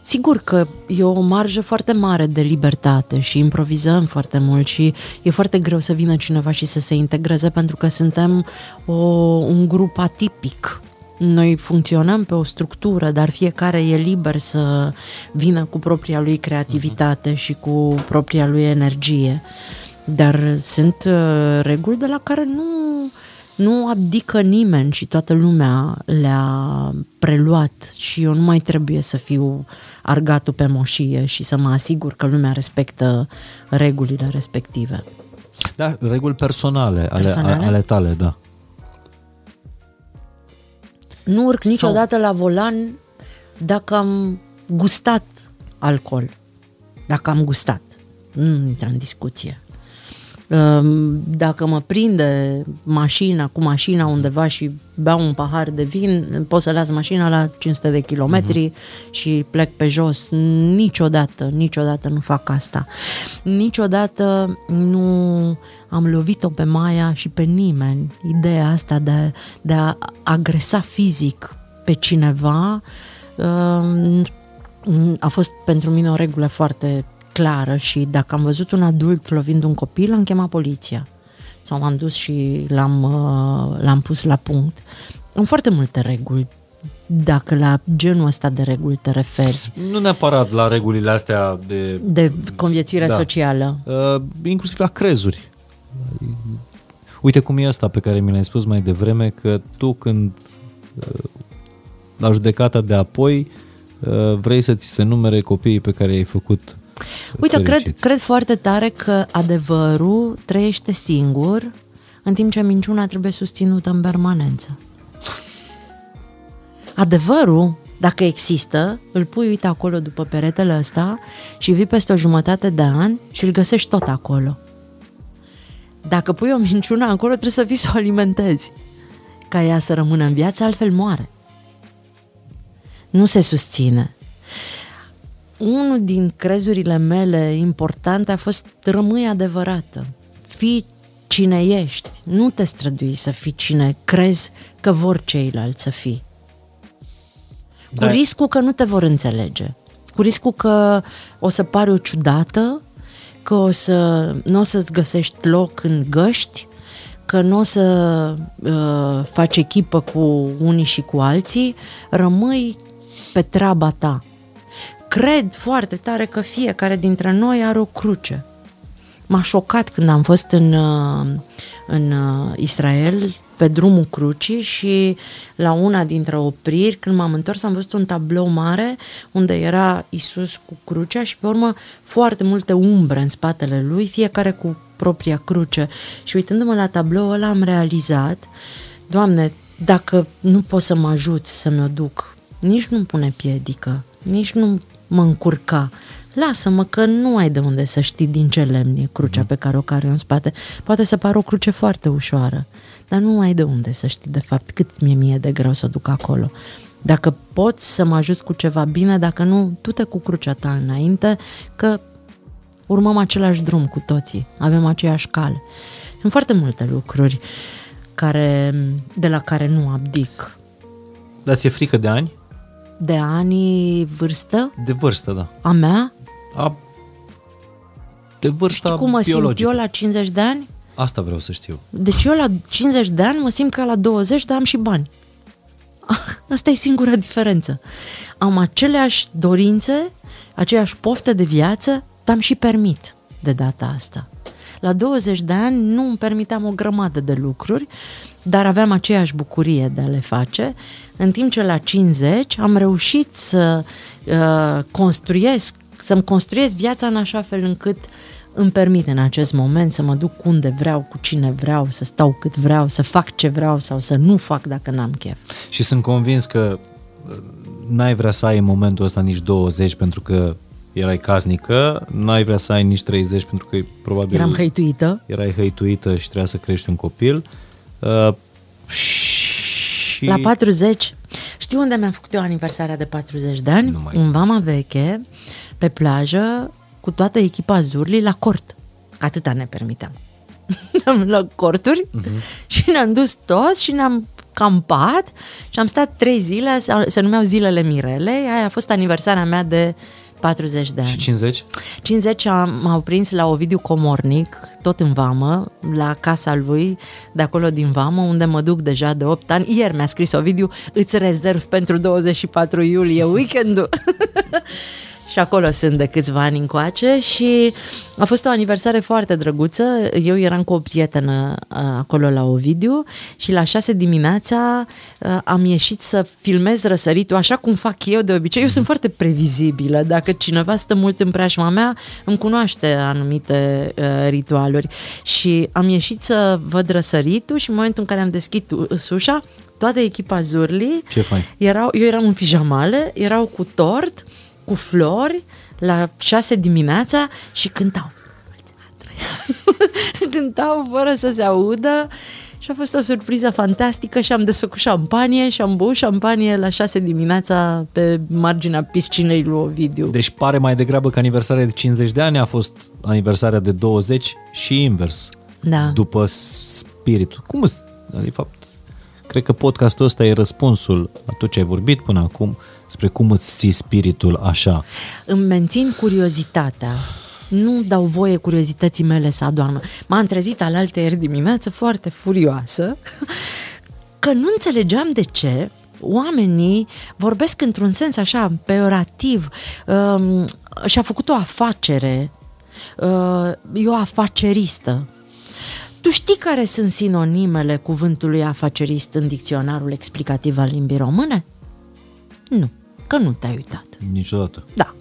Sigur că e o marjă foarte mare de libertate și improvizăm foarte mult și e foarte greu să vină cineva și să se integreze pentru că suntem o, un grup atipic noi funcționăm pe o structură, dar fiecare e liber să vină cu propria lui creativitate și cu propria lui energie. Dar sunt uh, reguli de la care nu, nu abdică nimeni și toată lumea le-a preluat și eu nu mai trebuie să fiu argatul pe moșie și să mă asigur că lumea respectă regulile respective. Da, reguli personale, personale? Ale, ale tale, da. Nu urc niciodată Sau... la volan dacă am gustat alcool. Dacă am gustat. Nu intră în discuție. Ehm, dacă mă prinde mașina cu mașina undeva și beau un pahar de vin, pot să las mașina la 500 de kilometri uh-huh. și plec pe jos. Niciodată, niciodată nu fac asta. Niciodată nu am lovit-o pe Maia și pe nimeni. Ideea asta de, de a agresa fizic pe cineva ehm, a fost pentru mine o regulă foarte clară și dacă am văzut un adult lovind un copil, am chemat poliția. Sau m-am dus și l-am, uh, l-am pus la punct. Am foarte multe reguli dacă la genul ăsta de reguli te referi. Nu neapărat la regulile astea de... De conviețuire da. socială. Uh, inclusiv la crezuri. Uite cum e asta pe care mi l-ai spus mai devreme, că tu când uh, la judecata de apoi uh, vrei să ți se numere copiii pe care i-ai făcut Uite, cred, cred foarte tare că adevărul trăiește singur, în timp ce minciuna trebuie susținută în permanență. Adevărul, dacă există, îl pui, uite, acolo după peretele ăsta și vii peste o jumătate de an și îl găsești tot acolo. Dacă pui o minciună acolo, trebuie să fii să o alimentezi ca ea să rămână în viață, altfel moare. Nu se susține unul din crezurile mele importante a fost rămâi adevărată. Fii cine ești. Nu te strădui să fii cine crezi că vor ceilalți să fii. Cu da. riscul că nu te vor înțelege. Cu riscul că o să pari o ciudată, că o să, nu o să-ți găsești loc în găști, că nu o să uh, faci echipă cu unii și cu alții, rămâi pe treaba ta. Cred foarte tare că fiecare dintre noi are o cruce. M-a șocat când am fost în, uh, în uh, Israel pe drumul crucii și la una dintre opriri, când m-am întors, am văzut un tablou mare unde era Isus cu crucea și pe urmă foarte multe umbre în spatele lui, fiecare cu propria cruce. Și uitându-mă la tablou ăla am realizat, Doamne, dacă nu poți să mă ajuți să mi-o duc, nici nu pune piedică, nici nu mă încurca. Lasă-mă că nu ai de unde să știi din ce lemn e crucea mhm. pe care o care în spate. Poate să pară o cruce foarte ușoară, dar nu ai de unde să știi de fapt cât mi-e mie de greu să o duc acolo. Dacă poți să mă ajut cu ceva bine, dacă nu, tu te cu crucea ta înainte, că urmăm același drum cu toții, avem aceeași cale. Sunt foarte multe lucruri care, de la care nu abdic. Dar ți-e frică de ani? De ani vârstă? De vârstă, da. A mea? A... De vârsta Știi cum mă biologică. simt eu la 50 de ani? Asta vreau să știu. Deci eu la 50 de ani mă simt ca la 20, dar am și bani. Asta e singura diferență. Am aceleași dorințe, aceeași poftă de viață, dar am și permit de data asta. La 20 de ani nu îmi permiteam o grămadă de lucruri, dar aveam aceeași bucurie de a le face, în timp ce la 50 am reușit să uh, construiesc, să-mi construiesc viața în așa fel încât îmi permite în acest moment să mă duc unde vreau, cu cine vreau, să stau cât vreau, să fac ce vreau sau să nu fac dacă n-am chef. Și sunt convins că uh, n-ai vrea să ai în momentul ăsta nici 20 pentru că erai casnică, n-ai vrea să ai nici 30 pentru că probabil... Eram hăituită. Erai hăituită și trebuia să crești un copil. Uh, și... La 40, știu unde mi-am făcut eu aniversarea de 40 de ani? În Vama Veche, pe plajă, cu toată echipa Zurli la cort. Atâta ne permiteam. ne-am luat corturi uh-huh. și ne-am dus toți și ne-am campat și am stat trei zile, se numeau zilele Mirelei, aia a fost aniversarea mea de 40 de ani. Și 50? 50 am, m-au prins la Ovidiu Comornic, tot în vamă, la casa lui, de acolo din vamă, unde mă duc deja de 8 ani. Ieri mi-a scris Ovidiu, îți rezerv pentru 24 iulie weekendul. și acolo sunt de câțiva ani încoace și a fost o aniversare foarte drăguță. Eu eram cu o prietenă acolo la Ovidiu și la șase dimineața am ieșit să filmez răsăritul, așa cum fac eu de obicei. Eu sunt foarte previzibilă. Dacă cineva stă mult în preajma mea, îmi cunoaște anumite uh, ritualuri. Și am ieșit să văd răsăritul și în momentul în care am deschis ușa, toată echipa Zurli Ce fain. erau, eu eram în pijamale, erau cu tort, cu flori la șase dimineața și cântau. cântau fără să se audă și a fost o surpriză fantastică și am desfăcut șampanie și am băut șampanie la șase dimineața pe marginea piscinei lui Ovidiu. Deci pare mai degrabă că aniversarea de 50 de ani a fost aniversarea de 20 și invers. Da. După spiritul. Cum de fapt, cred că podcastul ăsta e răspunsul la tot ce ai vorbit până acum spre cum îți ții spiritul așa. Îmi mențin curiozitatea. Nu dau voie curiozității mele să adormă. M-am trezit alaltă ieri dimineață foarte furioasă că nu înțelegeam de ce oamenii vorbesc într-un sens așa peorativ um, și-a făcut o afacere uh, e o afaceristă tu știi care sunt sinonimele cuvântului afacerist în dicționarul explicativ al limbii române? Nu, că nu te-ai uitat. Niciodată. Da.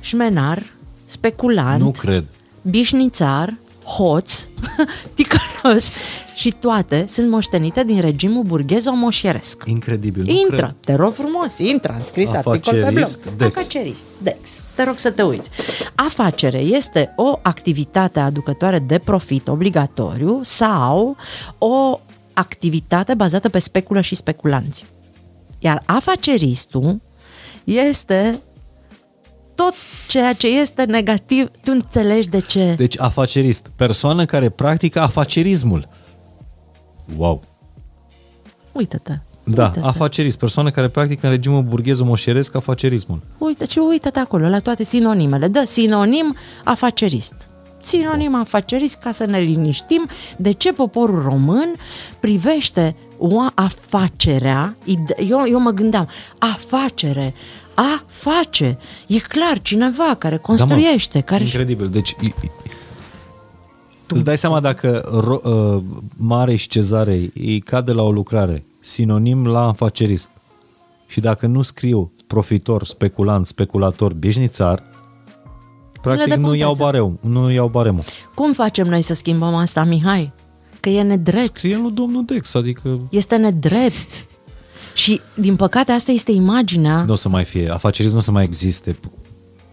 Șmenar, speculant, nu cred. bișnițar, hoț, ticălos și toate sunt moștenite din regimul burghez omoșieresc. Incredibil, nu Intră, cred. te rog frumos, intră, am scris articol pe blog. Dex. Afacerist, Dex. Te rog să te uiți. Afacere este o activitate aducătoare de profit obligatoriu sau o activitate bazată pe speculă și speculanți. Iar afaceristul este tot ceea ce este negativ, tu înțelegi de ce. Deci afacerist, persoană care practică afacerismul. Wow! Uită-te. Da, Uite-te. afacerist, persoane care practică în regimul burghez moșeresc afacerismul. Uite ce uite-te acolo, la toate sinonimele. Dă sinonim afacerist. Sinonim afacerist ca să ne liniștim de ce poporul român privește o afacerea, ide- eu, eu mă gândeam, afacere, a face, e clar cineva care construiește, da, mă, care... Incredibil, deci i- i- îți dai seama dacă ro, uh, Mare și Cezarei îi cade la o lucrare, sinonim la afacerist, și dacă nu scriu profitor, speculant, speculator, bișnițar, practic nu depuntează. iau bareu, nu iau baremul. Cum facem noi să schimbăm asta, Mihai? Că e nedrept. Scrie lui domnul Dex, adică Este nedrept. Și, din păcate, asta este imaginea nu o să mai fie, afacerism nu o să mai existe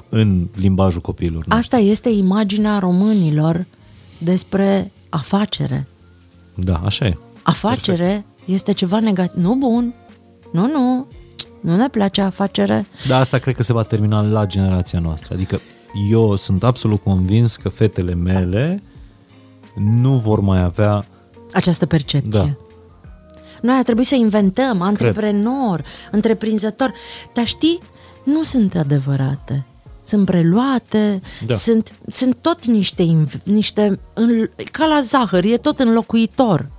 în limbajul copiilor. noștri. Asta este imaginea românilor despre afacere. Da, așa e. Afacere este ceva negativ. Nu bun. Nu, nu. Nu ne place afacere. Dar asta cred că se va termina la generația noastră. Adică eu sunt absolut convins că fetele mele nu vor mai avea... Această percepție. Da. Noi ar trebui să inventăm antreprenor, întreprinzător. Dar știi, nu sunt adevărate. Sunt preluate, Da. sunt, sunt tot niște, inv- niște în, ca la zahăr, e tot înlocuitor.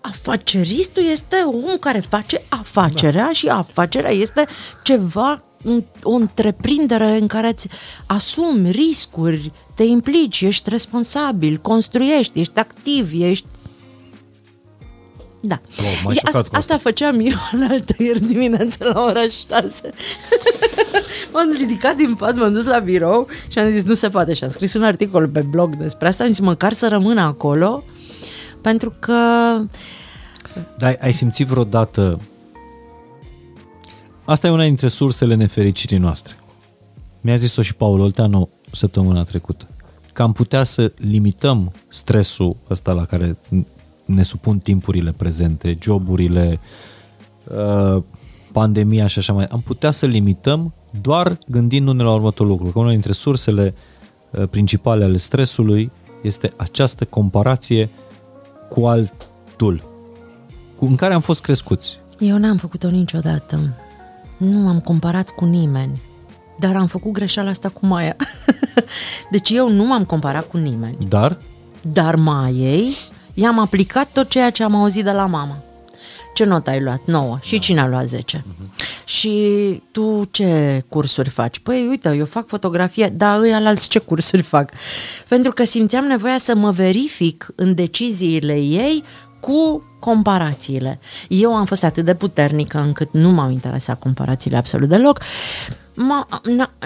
Afaceristul este om care face afacerea da. și afacerea este ceva, un- o întreprindere în care îți asumi riscuri, te implici, ești responsabil, construiești, ești activ, ești da. Wow, m-ai E, șocat asta, cu asta. asta făceam eu în altă ieri dimineață la ora 6. m-am ridicat din pat, m-am dus la birou și am zis nu se poate și am scris un articol pe blog despre asta, am zis măcar să rămână acolo pentru că Dar ai, ai simțit vreodată... Asta e una dintre sursele nefericirii noastre. Mi-a zis-o și Paul Olteanu săptămâna trecută. Că am putea să limităm stresul ăsta la care ne supun timpurile prezente, joburile, uh, pandemia și așa mai. Am putea să limităm doar gândindu-ne la următorul lucru. Că una dintre sursele uh, principale ale stresului este această comparație cu altul, cu, în care am fost crescuți. eu n-am făcut-o niciodată. Nu m-am comparat cu nimeni. Dar am făcut greșeala asta cu Maia. deci eu nu m-am comparat cu nimeni. Dar Dar Maiei i-am aplicat tot ceea ce am auzit de la mama. Ce notă ai luat? 9. Și cine a luat 10? Și tu ce cursuri faci? Păi uite, eu fac fotografie, dar ăia alți ce cursuri fac? Pentru că simțeam nevoia să mă verific în deciziile ei cu comparațiile. Eu am fost atât de puternică încât nu m-au interesat comparațiile absolut deloc. M-a, n-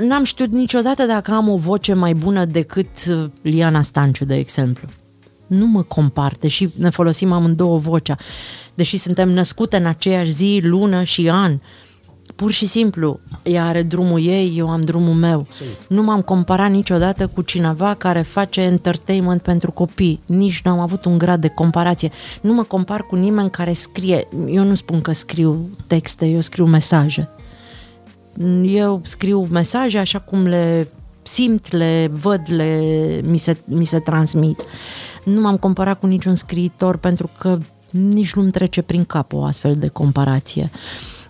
n-am știut niciodată dacă am o voce mai bună decât uh, Liana Stanciu, de exemplu. Nu mă compar, deși ne folosim amândouă vocea, deși suntem născute în aceeași zi, lună și an. Pur și simplu, ea are drumul ei, eu am drumul meu. Nu m-am comparat niciodată cu cineva care face entertainment pentru copii. Nici nu am avut un grad de comparație. Nu mă compar cu nimeni care scrie. Eu nu spun că scriu texte, eu scriu mesaje. Eu scriu mesaje așa cum le simt, le văd, le, mi, se, mi se transmit. Nu m-am comparat cu niciun scriitor pentru că nici nu-mi trece prin cap o astfel de comparație.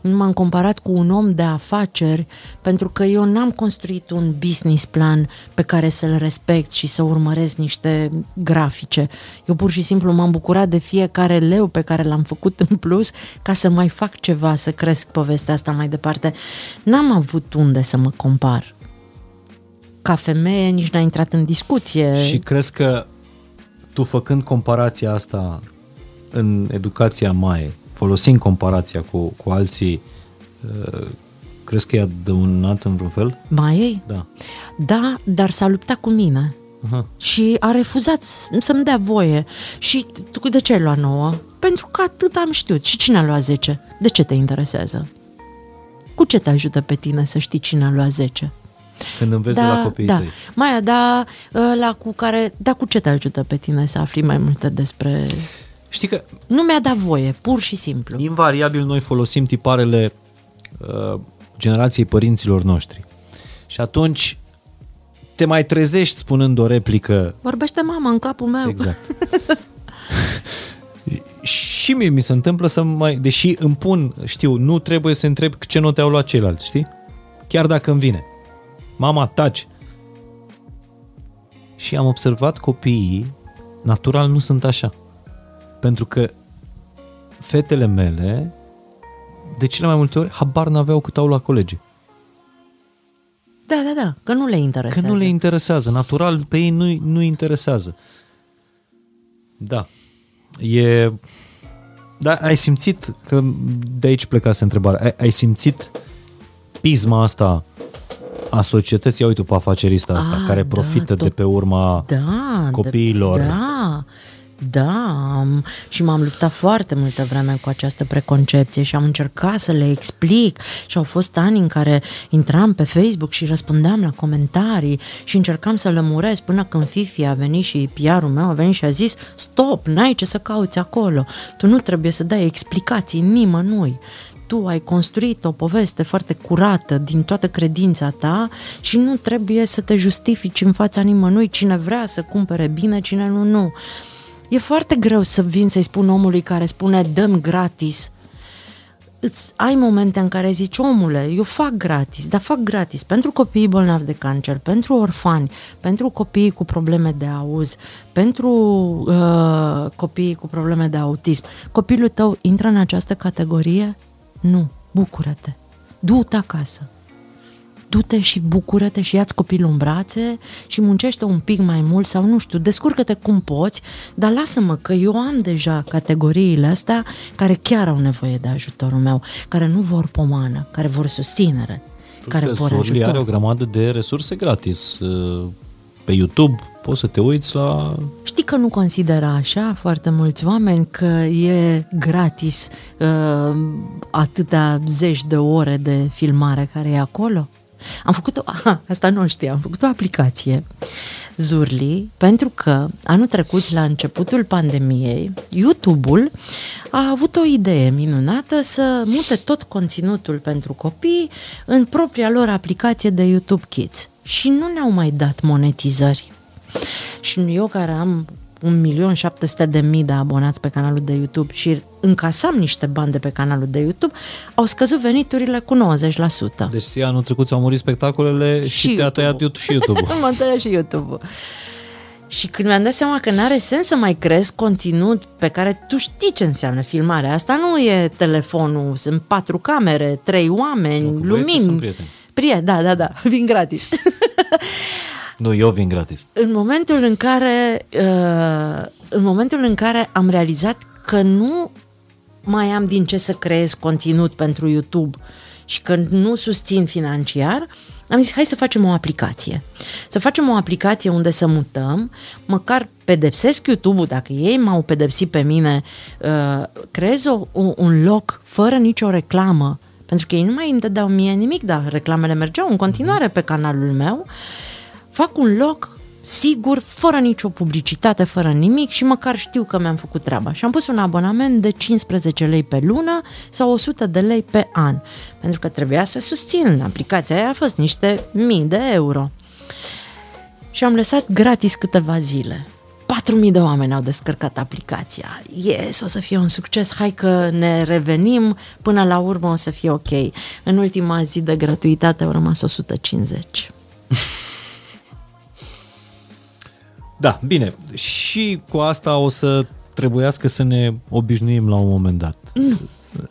Nu m-am comparat cu un om de afaceri pentru că eu n-am construit un business plan pe care să-l respect și să urmăresc niște grafice. Eu pur și simplu m-am bucurat de fiecare leu pe care l-am făcut în plus ca să mai fac ceva, să cresc povestea asta mai departe. N-am avut unde să mă compar. Ca femeie nici n-a intrat în discuție. și crezi că tu făcând comparația asta în educația mai, folosind comparația cu, cu alții, uh, crezi că e adăunat în vreun fel? Mai ei? Da. Da, dar s-a luptat cu mine. Aha. Și a refuzat s- să-mi dea voie. Și tu de ce ai luat 9? Pentru că atât am știut. Și cine a luat 10? De ce te interesează? Cu ce te ajută pe tine să știi cine a luat 10? Când înveți de la copiii da. tăi. Maia, da, la cu care, da, cu ce te ajută pe tine să afli mai multe despre... Știi că Nu mi-a dat voie, pur și simplu. invariabil noi folosim tiparele uh, generației părinților noștri. Și atunci te mai trezești spunând o replică Vorbește mama în capul meu. Exact. și și mie mi se întâmplă să mai, deși îmi pun, știu, nu trebuie să întreb ce note au luat ceilalți, știi? Chiar dacă îmi vine. Mama, taci. Și am observat copiii, natural nu sunt așa. Pentru că fetele mele, de cele mai multe ori, habar n-aveau cât au la colegii. Da, da, da, că nu le interesează. Că nu le interesează. Natural, pe ei nu, nu interesează. Da. E... Da, ai simțit, că de aici plecase întrebarea, ai, ai simțit pisma asta a societății, uite pe afacerista asta, Ah, care da, profită de tot- pe urma da, copiilor. De, da, da, am, și m-am luptat foarte multă vreme cu această preconcepție și am încercat să le explic. Și au fost ani în care intram pe Facebook și răspundeam la comentarii și încercam să lămuresc până când Fifi a venit și PR-ul meu a venit și a zis stop, n-ai ce să cauți acolo, tu nu trebuie să dai explicații nimănui. Tu ai construit o poveste foarte curată din toată credința ta și nu trebuie să te justifici în fața nimănui. Cine vrea să cumpere bine, cine nu, nu. E foarte greu să vin să-i spun omului care spune dăm gratis. Îți ai momente în care zici, omule, eu fac gratis, dar fac gratis pentru copiii bolnavi de cancer, pentru orfani, pentru copiii cu probleme de auz, pentru uh, copiii cu probleme de autism. Copilul tău intră în această categorie? Nu, bucură-te. Du-te acasă. Du-te și bucură-te și ia-ți copilul în brațe și muncește un pic mai mult sau nu știu, descurcă-te cum poți, dar lasă-mă că eu am deja categoriile astea care chiar au nevoie de ajutorul meu, care nu vor pomană, care vor susținere, care că vor Zorli ajutor. are o grămadă de resurse gratis. Uh, Pe YouTube poți să te uiți la... Știi că nu consideră așa foarte mulți oameni că e gratis uh, atâtea zeci de ore de filmare care e acolo? Am făcut o, aha, asta nu știam, am făcut o aplicație Zurli pentru că anul trecut la începutul pandemiei YouTube-ul a avut o idee minunată să mute tot conținutul pentru copii în propria lor aplicație de YouTube Kids și nu ne-au mai dat monetizări. Și eu care am 1.700.000 de abonați pe canalul de YouTube și încasam niște bani de pe canalul de YouTube, au scăzut veniturile cu 90%. Deci ție anul trecut ți-au murit spectacolele și, Și te-a YouTube-ul. tăiat YouTube și YouTube-ul. M-a tăiat și YouTube-ul. Și când mi-am dat seama că n-are sens să mai crezi conținut pe care tu știi ce înseamnă filmarea, asta nu e telefonul, sunt patru camere, trei oameni, Nu, cu băieții lumini. sunt prieteni. Prieteni, da, da, da, vin gratis. Nu, eu vin gratis. în momentul în care uh, în momentul în care am realizat că nu mai am din ce să creez conținut pentru YouTube și că nu susțin financiar, am zis hai să facem o aplicație. Să facem o aplicație unde să mutăm, măcar pedepsesc YouTube-ul, dacă ei m-au pedepsit pe mine, uh, creez o, un, un loc fără nicio reclamă, pentru că ei nu mai îmi dădeau mie nimic, dar reclamele mergeau în continuare pe canalul meu, fac un loc sigur, fără nicio publicitate, fără nimic și măcar știu că mi-am făcut treaba. Și am pus un abonament de 15 lei pe lună sau 100 de lei pe an, pentru că trebuia să susțin. Aplicația aia a fost niște mii de euro. Și am lăsat gratis câteva zile. 4.000 de oameni au descărcat aplicația. Yes, o să fie un succes, hai că ne revenim, până la urmă o să fie ok. În ultima zi de gratuitate au rămas 150. Da, bine. Și cu asta o să trebuiască să ne obișnuim la un moment dat.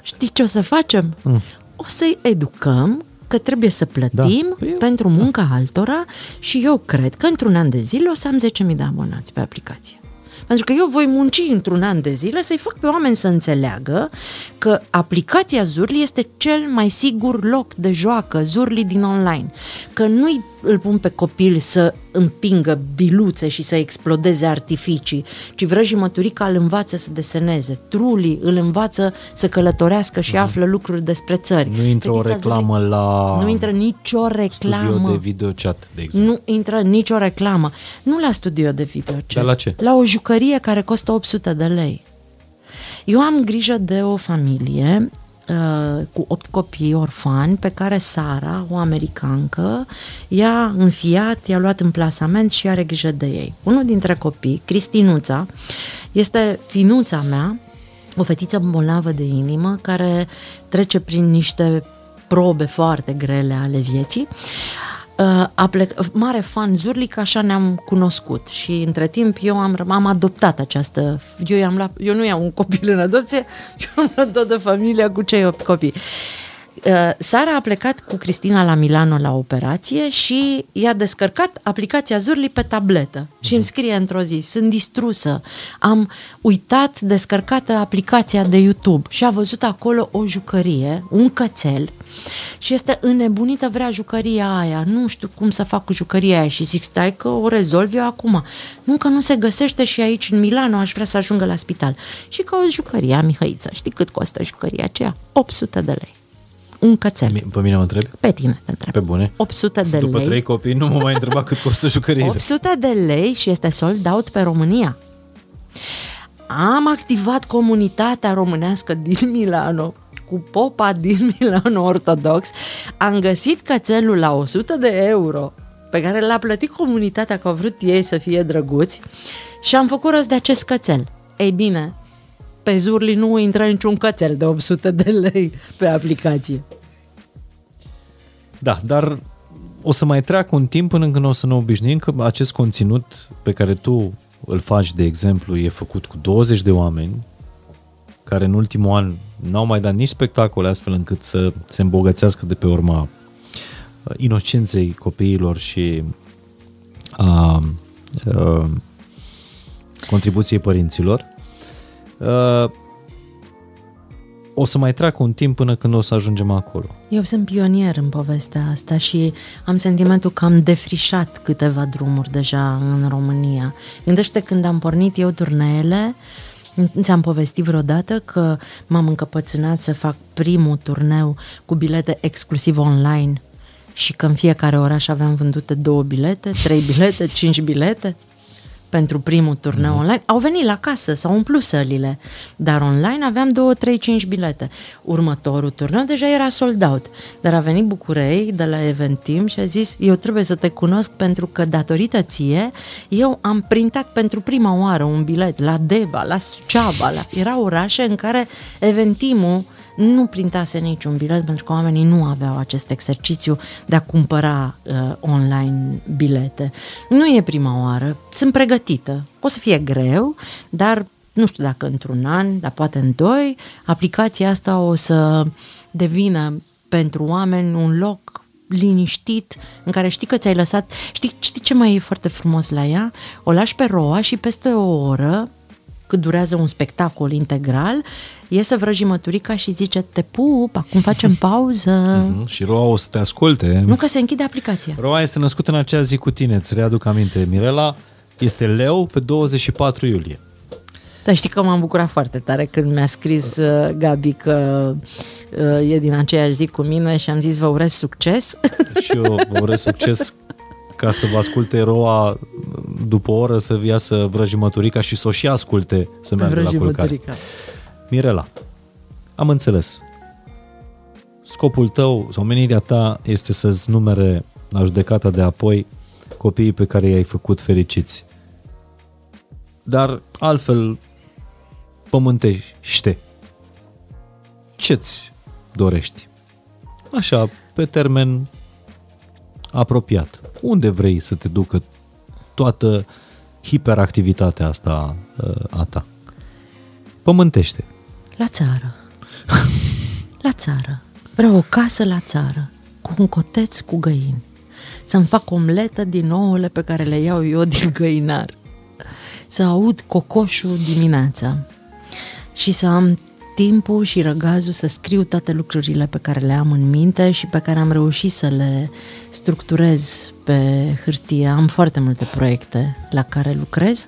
Știi ce o să facem? Mm. O să-i educăm că trebuie să plătim Da. Păi eu- pentru munca altora și eu cred că într-un an de zile o să am 10.000 de abonați pe aplicație. Pentru că eu voi munci într-un an de zile să-i fac pe oameni să înțeleagă că aplicația Zurli este cel mai sigur loc de joacă, Zurli din online. Că nu-i îl pun pe copil să împingă biluțe și să explodeze artificii, ci vrăjii măturica îl învață să deseneze, Truli îl învață să călătorească și află lucruri despre țări. Mhm. Nu intră o Fetița reclamă Zurli- la Nu intră nicio reclamă. studio de videochat, de exemplu. Nu intră nicio reclamă. Nu la studio de video. Dar la ce? La o jucărie care costă 800 de lei. Eu am grijă de o familie uh, cu opt copii orfani pe care Sara, o americancă, i-a înfiat, i-a luat în plasament și are grijă de ei. Unul dintre copii, Cristinuța, este finuța mea o fetiță bolnavă de inimă care trece prin niște probe foarte grele ale vieții. Uh, a plec, mare fan Zurlic, așa ne-am cunoscut și între timp eu am, am adoptat această, eu, i-am luat, eu nu iau un copil în adopție, eu am luat toată familia cu cei opt copii. Uh, Sara a plecat cu Cristina la Milano la operație și i-a descărcat aplicația Zurli pe tabletă și îmi scrie într-o zi, sunt distrusă, am uitat descărcată aplicația de YouTube și a văzut acolo o jucărie, un cățel și este înnebunită, vrea jucăria aia, nu știu cum să fac cu jucăria aia și zic, stai că o rezolv eu acum. Nu că nu se găsește și aici în Milano, aș vrea să ajungă la spital. Și că o jucăria, Mihăiță, știi cât costă jucăria aceea? 800 de lei un cățel. Pe mine mă întrebi? Pe tine te întreb. Pe bune? 800 de După lei. trei copii nu mă mai întreba cât costă jucăriile. 800 de lei și este sold out pe România. Am activat comunitatea românească din Milano cu popa din Milano ortodox. Am găsit cățelul la 100 de euro pe care l-a plătit comunitatea că au vrut ei să fie drăguți și am făcut rost de acest cățel. Ei bine, pe Zurli nu intră niciun cățel de 800 de lei pe aplicație. Da, dar o să mai treacă un timp până când o să ne obișnuim că acest conținut pe care tu îl faci, de exemplu, e făcut cu 20 de oameni care în ultimul an n-au mai dat nici spectacole astfel încât să se îmbogățească de pe urma uh, inocenței copiilor și a, a contribuției părinților. Uh, o să mai treacă un timp până când o să ajungem acolo. Eu sunt pionier în povestea asta și am sentimentul că am defrișat câteva drumuri deja în România. Gândește când am pornit eu turneele, ți-am povestit vreodată că m-am încăpățânat să fac primul turneu cu bilete exclusiv online și că în fiecare oraș aveam vândute două bilete, trei bilete, cinci bilete pentru primul turneu mm. online, au venit la casă, s-au umplut sălile, dar online aveam 2, 3, 5 bilete. Următorul turneu deja era sold out, dar a venit Bucurei de la Eventim și a zis, eu trebuie să te cunosc pentru că datorită ție, eu am printat pentru prima oară un bilet la Deva, la Suceava, la... erau orașe în care Eventimul nu printase niciun bilet pentru că oamenii nu aveau acest exercițiu de a cumpăra uh, online bilete. Nu e prima oară, sunt pregătită. O să fie greu, dar nu știu dacă într-un an, dar poate în doi, aplicația asta o să devină pentru oameni un loc liniștit, în care știi că ți-ai lăsat... Știi, știi ce mai e foarte frumos la ea? O lași pe roa și peste o oră cât durează un spectacol integral, iese vrăjimăturica și zice, te pup, acum facem pauză. Mm-hmm. Și Roa o să te asculte. Nu că se închide aplicația. Roa este născută în acea zi cu tine, îți readuc aminte. Mirela este leu pe 24 iulie. Dar știi că m-am bucurat foarte tare când mi-a scris uh, Gabi că uh, e din aceeași zi cu mine și am zis vă urez succes. Și eu vă urez succes ca să vă asculte Roa după o oră să iasă vrăjimăturica și să o și asculte să meargă la culcare. Mirela, am înțeles. Scopul tău sau menirea ta este să-ți numere la judecata de apoi copiii pe care i-ai făcut fericiți. Dar altfel pământește. Ce-ți dorești? Așa, pe termen apropiat. Unde vrei să te ducă toată hiperactivitatea asta a ta? Pământește. La țară. la țară. Vreau o casă la țară, cu un coteț cu găini. Să-mi fac omletă din ouăle pe care le iau eu din găinar. Să aud cocoșul dimineața și să am timpul și răgazul să scriu toate lucrurile pe care le am în minte și pe care am reușit să le structurez pe hârtie. Am foarte multe proiecte la care lucrez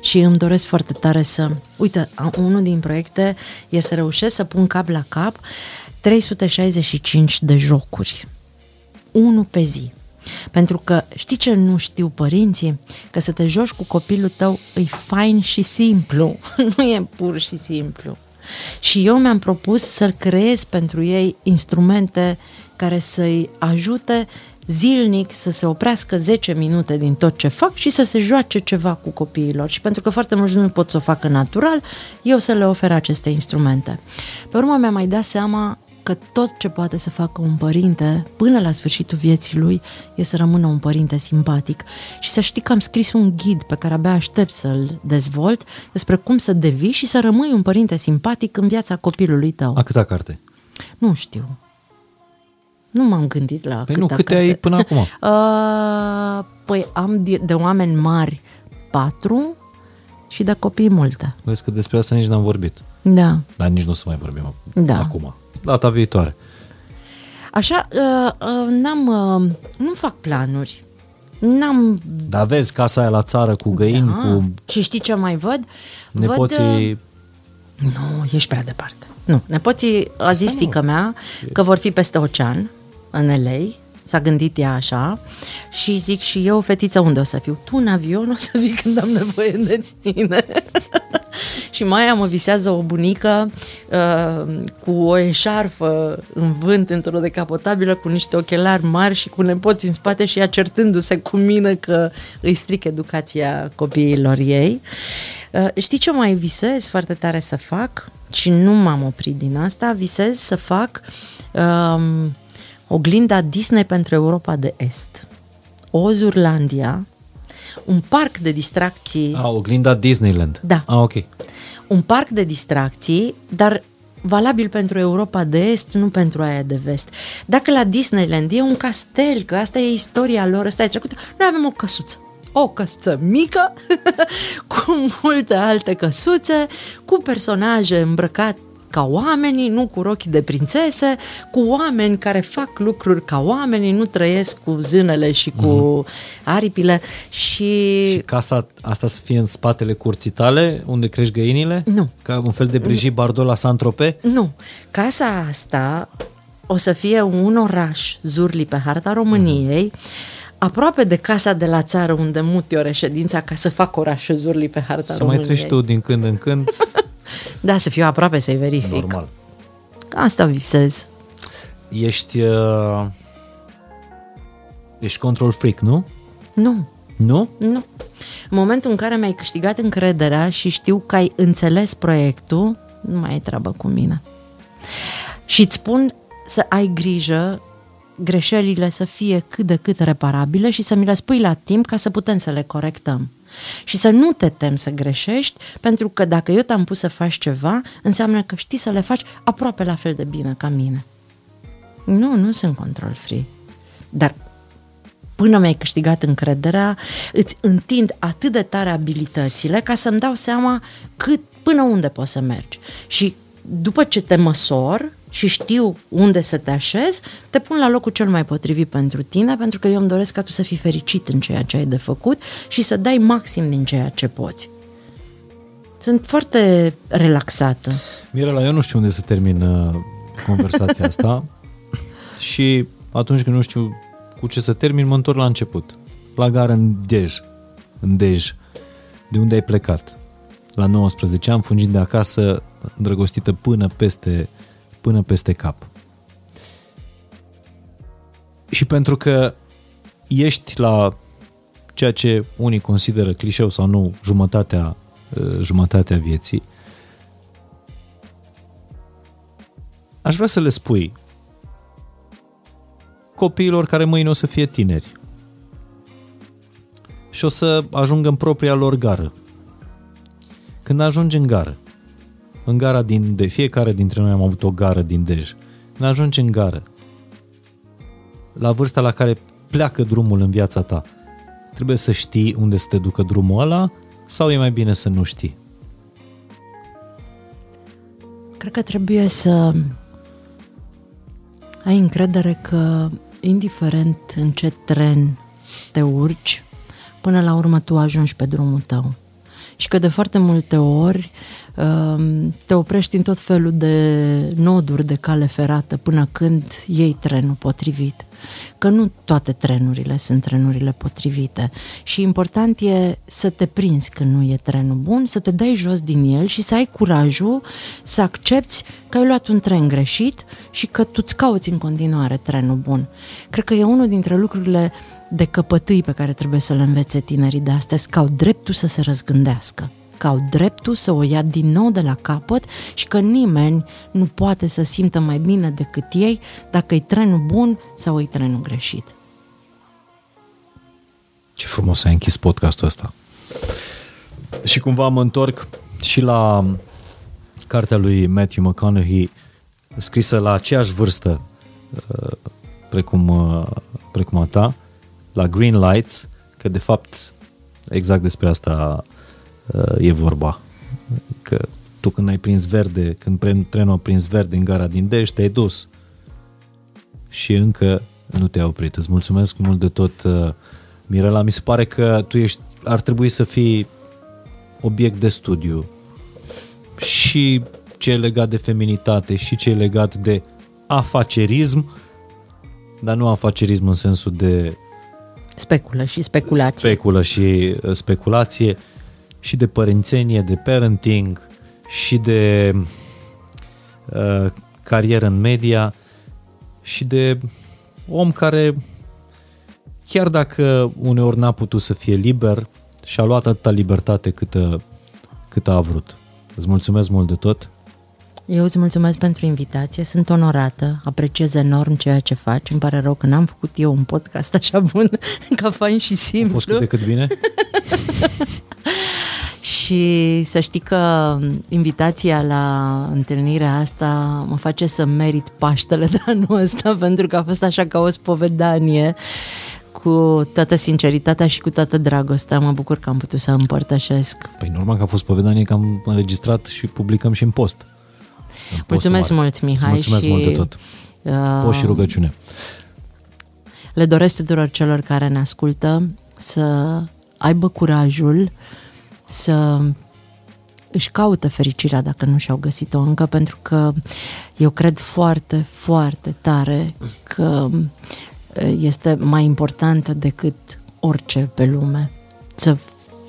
și îmi doresc foarte tare să... Uite, unul din proiecte e să reușesc să pun cap la cap 365 de jocuri. Unul pe zi. Pentru că știi ce nu știu părinții? Că să te joci cu copilul tău e fain și simplu. nu e pur și simplu. Și eu mi-am propus să creez pentru ei instrumente care să-i ajute zilnic să se oprească 10 minute din tot ce fac și să se joace ceva cu copiilor. Și pentru că foarte mulți nu pot să o facă natural, eu să le ofer aceste instrumente. Pe urmă mi-am mai dat seama că tot ce poate să facă un părinte până la sfârșitul vieții lui e să rămână un părinte simpatic. Și să știi că am scris un ghid pe care abia aștept să-l dezvolt despre cum să devii și să rămâi un părinte simpatic în viața copilului tău. A câta carte? Nu știu. Nu m-am gândit la Păi câta nu, câte carte. ai până acum? Uh, păi am de, de oameni mari patru și de copii multe. Vezi că despre asta nici n-am vorbit. Da. Dar nici nu o să mai vorbim Da. acum. Data viitoare. Așa, uh, uh, n-am, uh, nu fac planuri. N-am... Dar vezi casa aia la țară cu găini, da. cu Și știi ce mai văd? nepoții... Văd, uh, nu, ești prea departe. Nu, nepoții, a zis fică mea că vor fi peste ocean, în LA, s-a gândit ea așa și zic și eu, fetiță, unde o să fiu? Tu în avion o să vii când am nevoie de tine. și mai mă visează o bunică uh, cu o eșarfă în vânt într-o decapotabilă cu niște ochelari mari și cu nepoți în spate și ea certându-se cu mine că îi stric educația copiilor ei. Uh, știi ce mai visez foarte tare să fac? Și nu m-am oprit din asta, visez să fac um, oglinda Disney pentru Europa de Est. Ozurlandia, un parc de distracții A, oglinda Disneyland. Da. A, ok. un parc de distracții, dar valabil pentru Europa de Est, nu pentru aia de Vest. Dacă la Disneyland e un castel, că asta e istoria lor, asta e trecută, noi avem o căsuță. O căsuță mică, cu multe alte căsuțe, cu personaje îmbrăcat ca oamenii, nu cu rochi de prințese, cu oameni care fac lucruri ca oamenii, nu trăiesc cu zânele și cu aripile și... Și casa asta să fie în spatele curții tale, unde crești găinile? Nu. Ca un fel de Brigitte Bardot la Saint-Tropez? Nu. Casa asta o să fie un oraș, Zurli, pe harta României, aproape de casa de la țară unde mut eu reședința ca să fac orașul Zurli pe harta Să României. mai treci tu din când în când, Da, să fiu aproape să-i verific. normal. Asta visez. Ești... Uh, ești control freak, nu? Nu, Nu? nu. În momentul în care mi-ai câștigat încrederea și știu că ai înțeles proiectul, nu mai ai treabă cu mine. Și îți spun să ai grijă greșelile să fie cât de cât reparabile și să mi le spui la timp ca să putem să le corectăm. Și să nu te temi să greșești, pentru că dacă eu te-am pus să faci ceva, înseamnă că știi să le faci aproape la fel de bine ca mine. Nu, nu sunt control free. Dar până mi-ai câștigat încrederea, îți întind atât de tare abilitățile ca să-mi dau seama cât, până unde poți să mergi. Și după ce te măsor și știu unde să te așez, te pun la locul cel mai potrivit pentru tine, pentru că eu îmi doresc ca tu să fii fericit în ceea ce ai de făcut și să dai maxim din ceea ce poți. Sunt foarte relaxată. Mirela, eu nu știu unde să termin uh, conversația asta și atunci când nu știu cu ce să termin, mă întorc la început. La gară în Dej, în Dej, de unde ai plecat. La 19 ani, fungind de acasă, îndrăgostită până peste, până peste cap. Și pentru că ești la ceea ce unii consideră clișeu sau nu, jumătatea, uh, jumătatea vieții, aș vrea să le spui copiilor care mâine o să fie tineri și o să ajungă în propria lor gară. Când ajungi în gară, în gara din de fiecare dintre noi am avut o gară din Dej. Când ajungi în gară, la vârsta la care pleacă drumul în viața ta, trebuie să știi unde să te ducă drumul ăla sau e mai bine să nu știi? Cred că trebuie să ai încredere că, indiferent în ce tren te urci, până la urmă tu ajungi pe drumul tău. Și că de foarte multe ori um, te oprești în tot felul de noduri de cale ferată până când iei trenul potrivit că nu toate trenurile sunt trenurile potrivite și important e să te prinzi când nu e trenul bun, să te dai jos din el și să ai curajul să accepti că ai luat un tren greșit și că tu îți cauți în continuare trenul bun. Cred că e unul dintre lucrurile de căpătâi pe care trebuie să le învețe tinerii de astăzi, că au dreptul să se răzgândească că au dreptul să o ia din nou de la capăt și că nimeni nu poate să simtă mai bine decât ei dacă e trenul bun sau e trenul greșit. Ce frumos ai închis podcastul ăsta. Și cumva mă întorc și la cartea lui Matthew McConaughey, scrisă la aceeași vârstă uh, precum, uh, precum a ta, la Green Lights, că de fapt exact despre asta Uh, e vorba. Că tu când ai prins verde, când trenul a prins verde în gara din Deș, te-ai dus. Și încă nu te-ai oprit. Îți mulțumesc mult de tot, uh, Mirela. Mi se pare că tu ești, ar trebui să fii obiect de studiu. Și ce e legat de feminitate și ce e legat de afacerism, dar nu afacerism în sensul de speculă și speculație. Speculă și uh, speculație, și de părințenie, de parenting și de uh, carieră în media și de om care chiar dacă uneori n-a putut să fie liber și-a luat atâta libertate cât, cât a vrut. Îți mulțumesc mult de tot. Eu îți mulțumesc pentru invitație, sunt onorată, apreciez enorm ceea ce faci. Îmi pare rău că n-am făcut eu un podcast așa bun, ca fain și simplu. A fost cât de cât bine? Și să știi că invitația la întâlnirea asta mă face să merit Paștele de anul ăsta, pentru că a fost așa ca o spovedanie cu toată sinceritatea și cu toată dragostea. Mă bucur că am putut să împărtășesc. Păi normal că a fost spovedanie că am înregistrat și publicăm și în post. În mulțumesc mult, Mihai. Îți mulțumesc și, mult de tot. Uh, post și rugăciune. Le doresc tuturor celor care ne ascultă să aibă curajul uh, să își caută fericirea dacă nu și-au găsit-o încă, pentru că eu cred foarte, foarte tare că este mai importantă decât orice pe lume. Să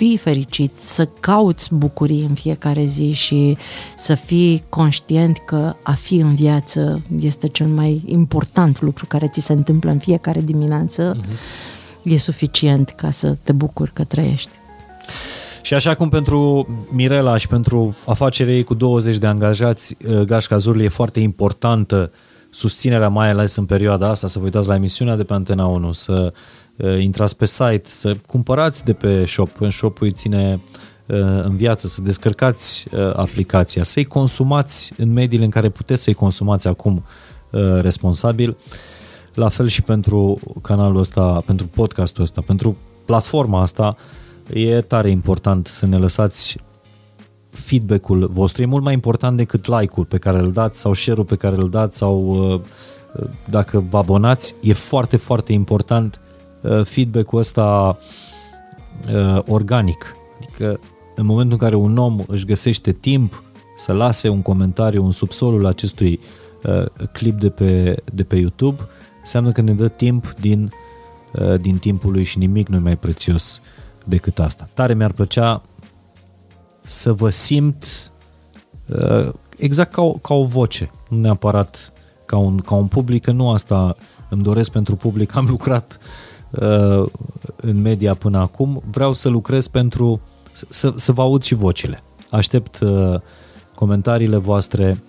fii fericit, să cauți bucurii în fiecare zi și să fii conștient că a fi în viață este cel mai important lucru care ți se întâmplă în fiecare dimineață. Uh-huh. E suficient ca să te bucuri că trăiești. Și așa cum pentru Mirela și pentru afacerea ei cu 20 de angajați, uh, Gașca Zurli e foarte importantă susținerea mai ales în perioada asta, să vă uitați la emisiunea de pe Antena 1, să uh, intrați pe site, să cumpărați de pe shop, în shop îi ține uh, în viață, să descărcați aplicația, să-i consumați în mediile în care puteți să-i consumați acum responsabil. La fel și pentru canalul ăsta, pentru podcastul ăsta, pentru platforma asta, e tare important să ne lăsați feedback-ul vostru. E mult mai important decât like-ul pe care îl dați sau share-ul pe care îl dați sau uh, dacă vă abonați. E foarte, foarte important uh, feedback-ul ăsta uh, organic. Adică în momentul în care un om își găsește timp să lase un comentariu în subsolul acestui clip de pe, de pe YouTube, înseamnă că ne dă timp din, din timpul lui și nimic nu e mai prețios decât asta. Tare mi-ar plăcea să vă simt uh, exact ca o, ca o voce, nu neapărat ca un, ca un public, că nu asta îmi doresc pentru public. Am lucrat uh, în media până acum, vreau să lucrez pentru să, să vă aud și vocile. Aștept uh, comentariile voastre,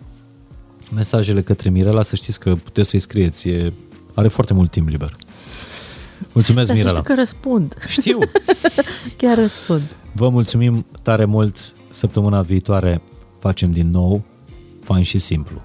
mesajele către Mirela, să știți că puteți să-i scrieți, e, are foarte mult timp liber. Mulțumesc, Dar Mirela. Dar că răspund. Știu. Chiar răspund. Vă mulțumim tare mult. Săptămâna viitoare facem din nou fain și simplu.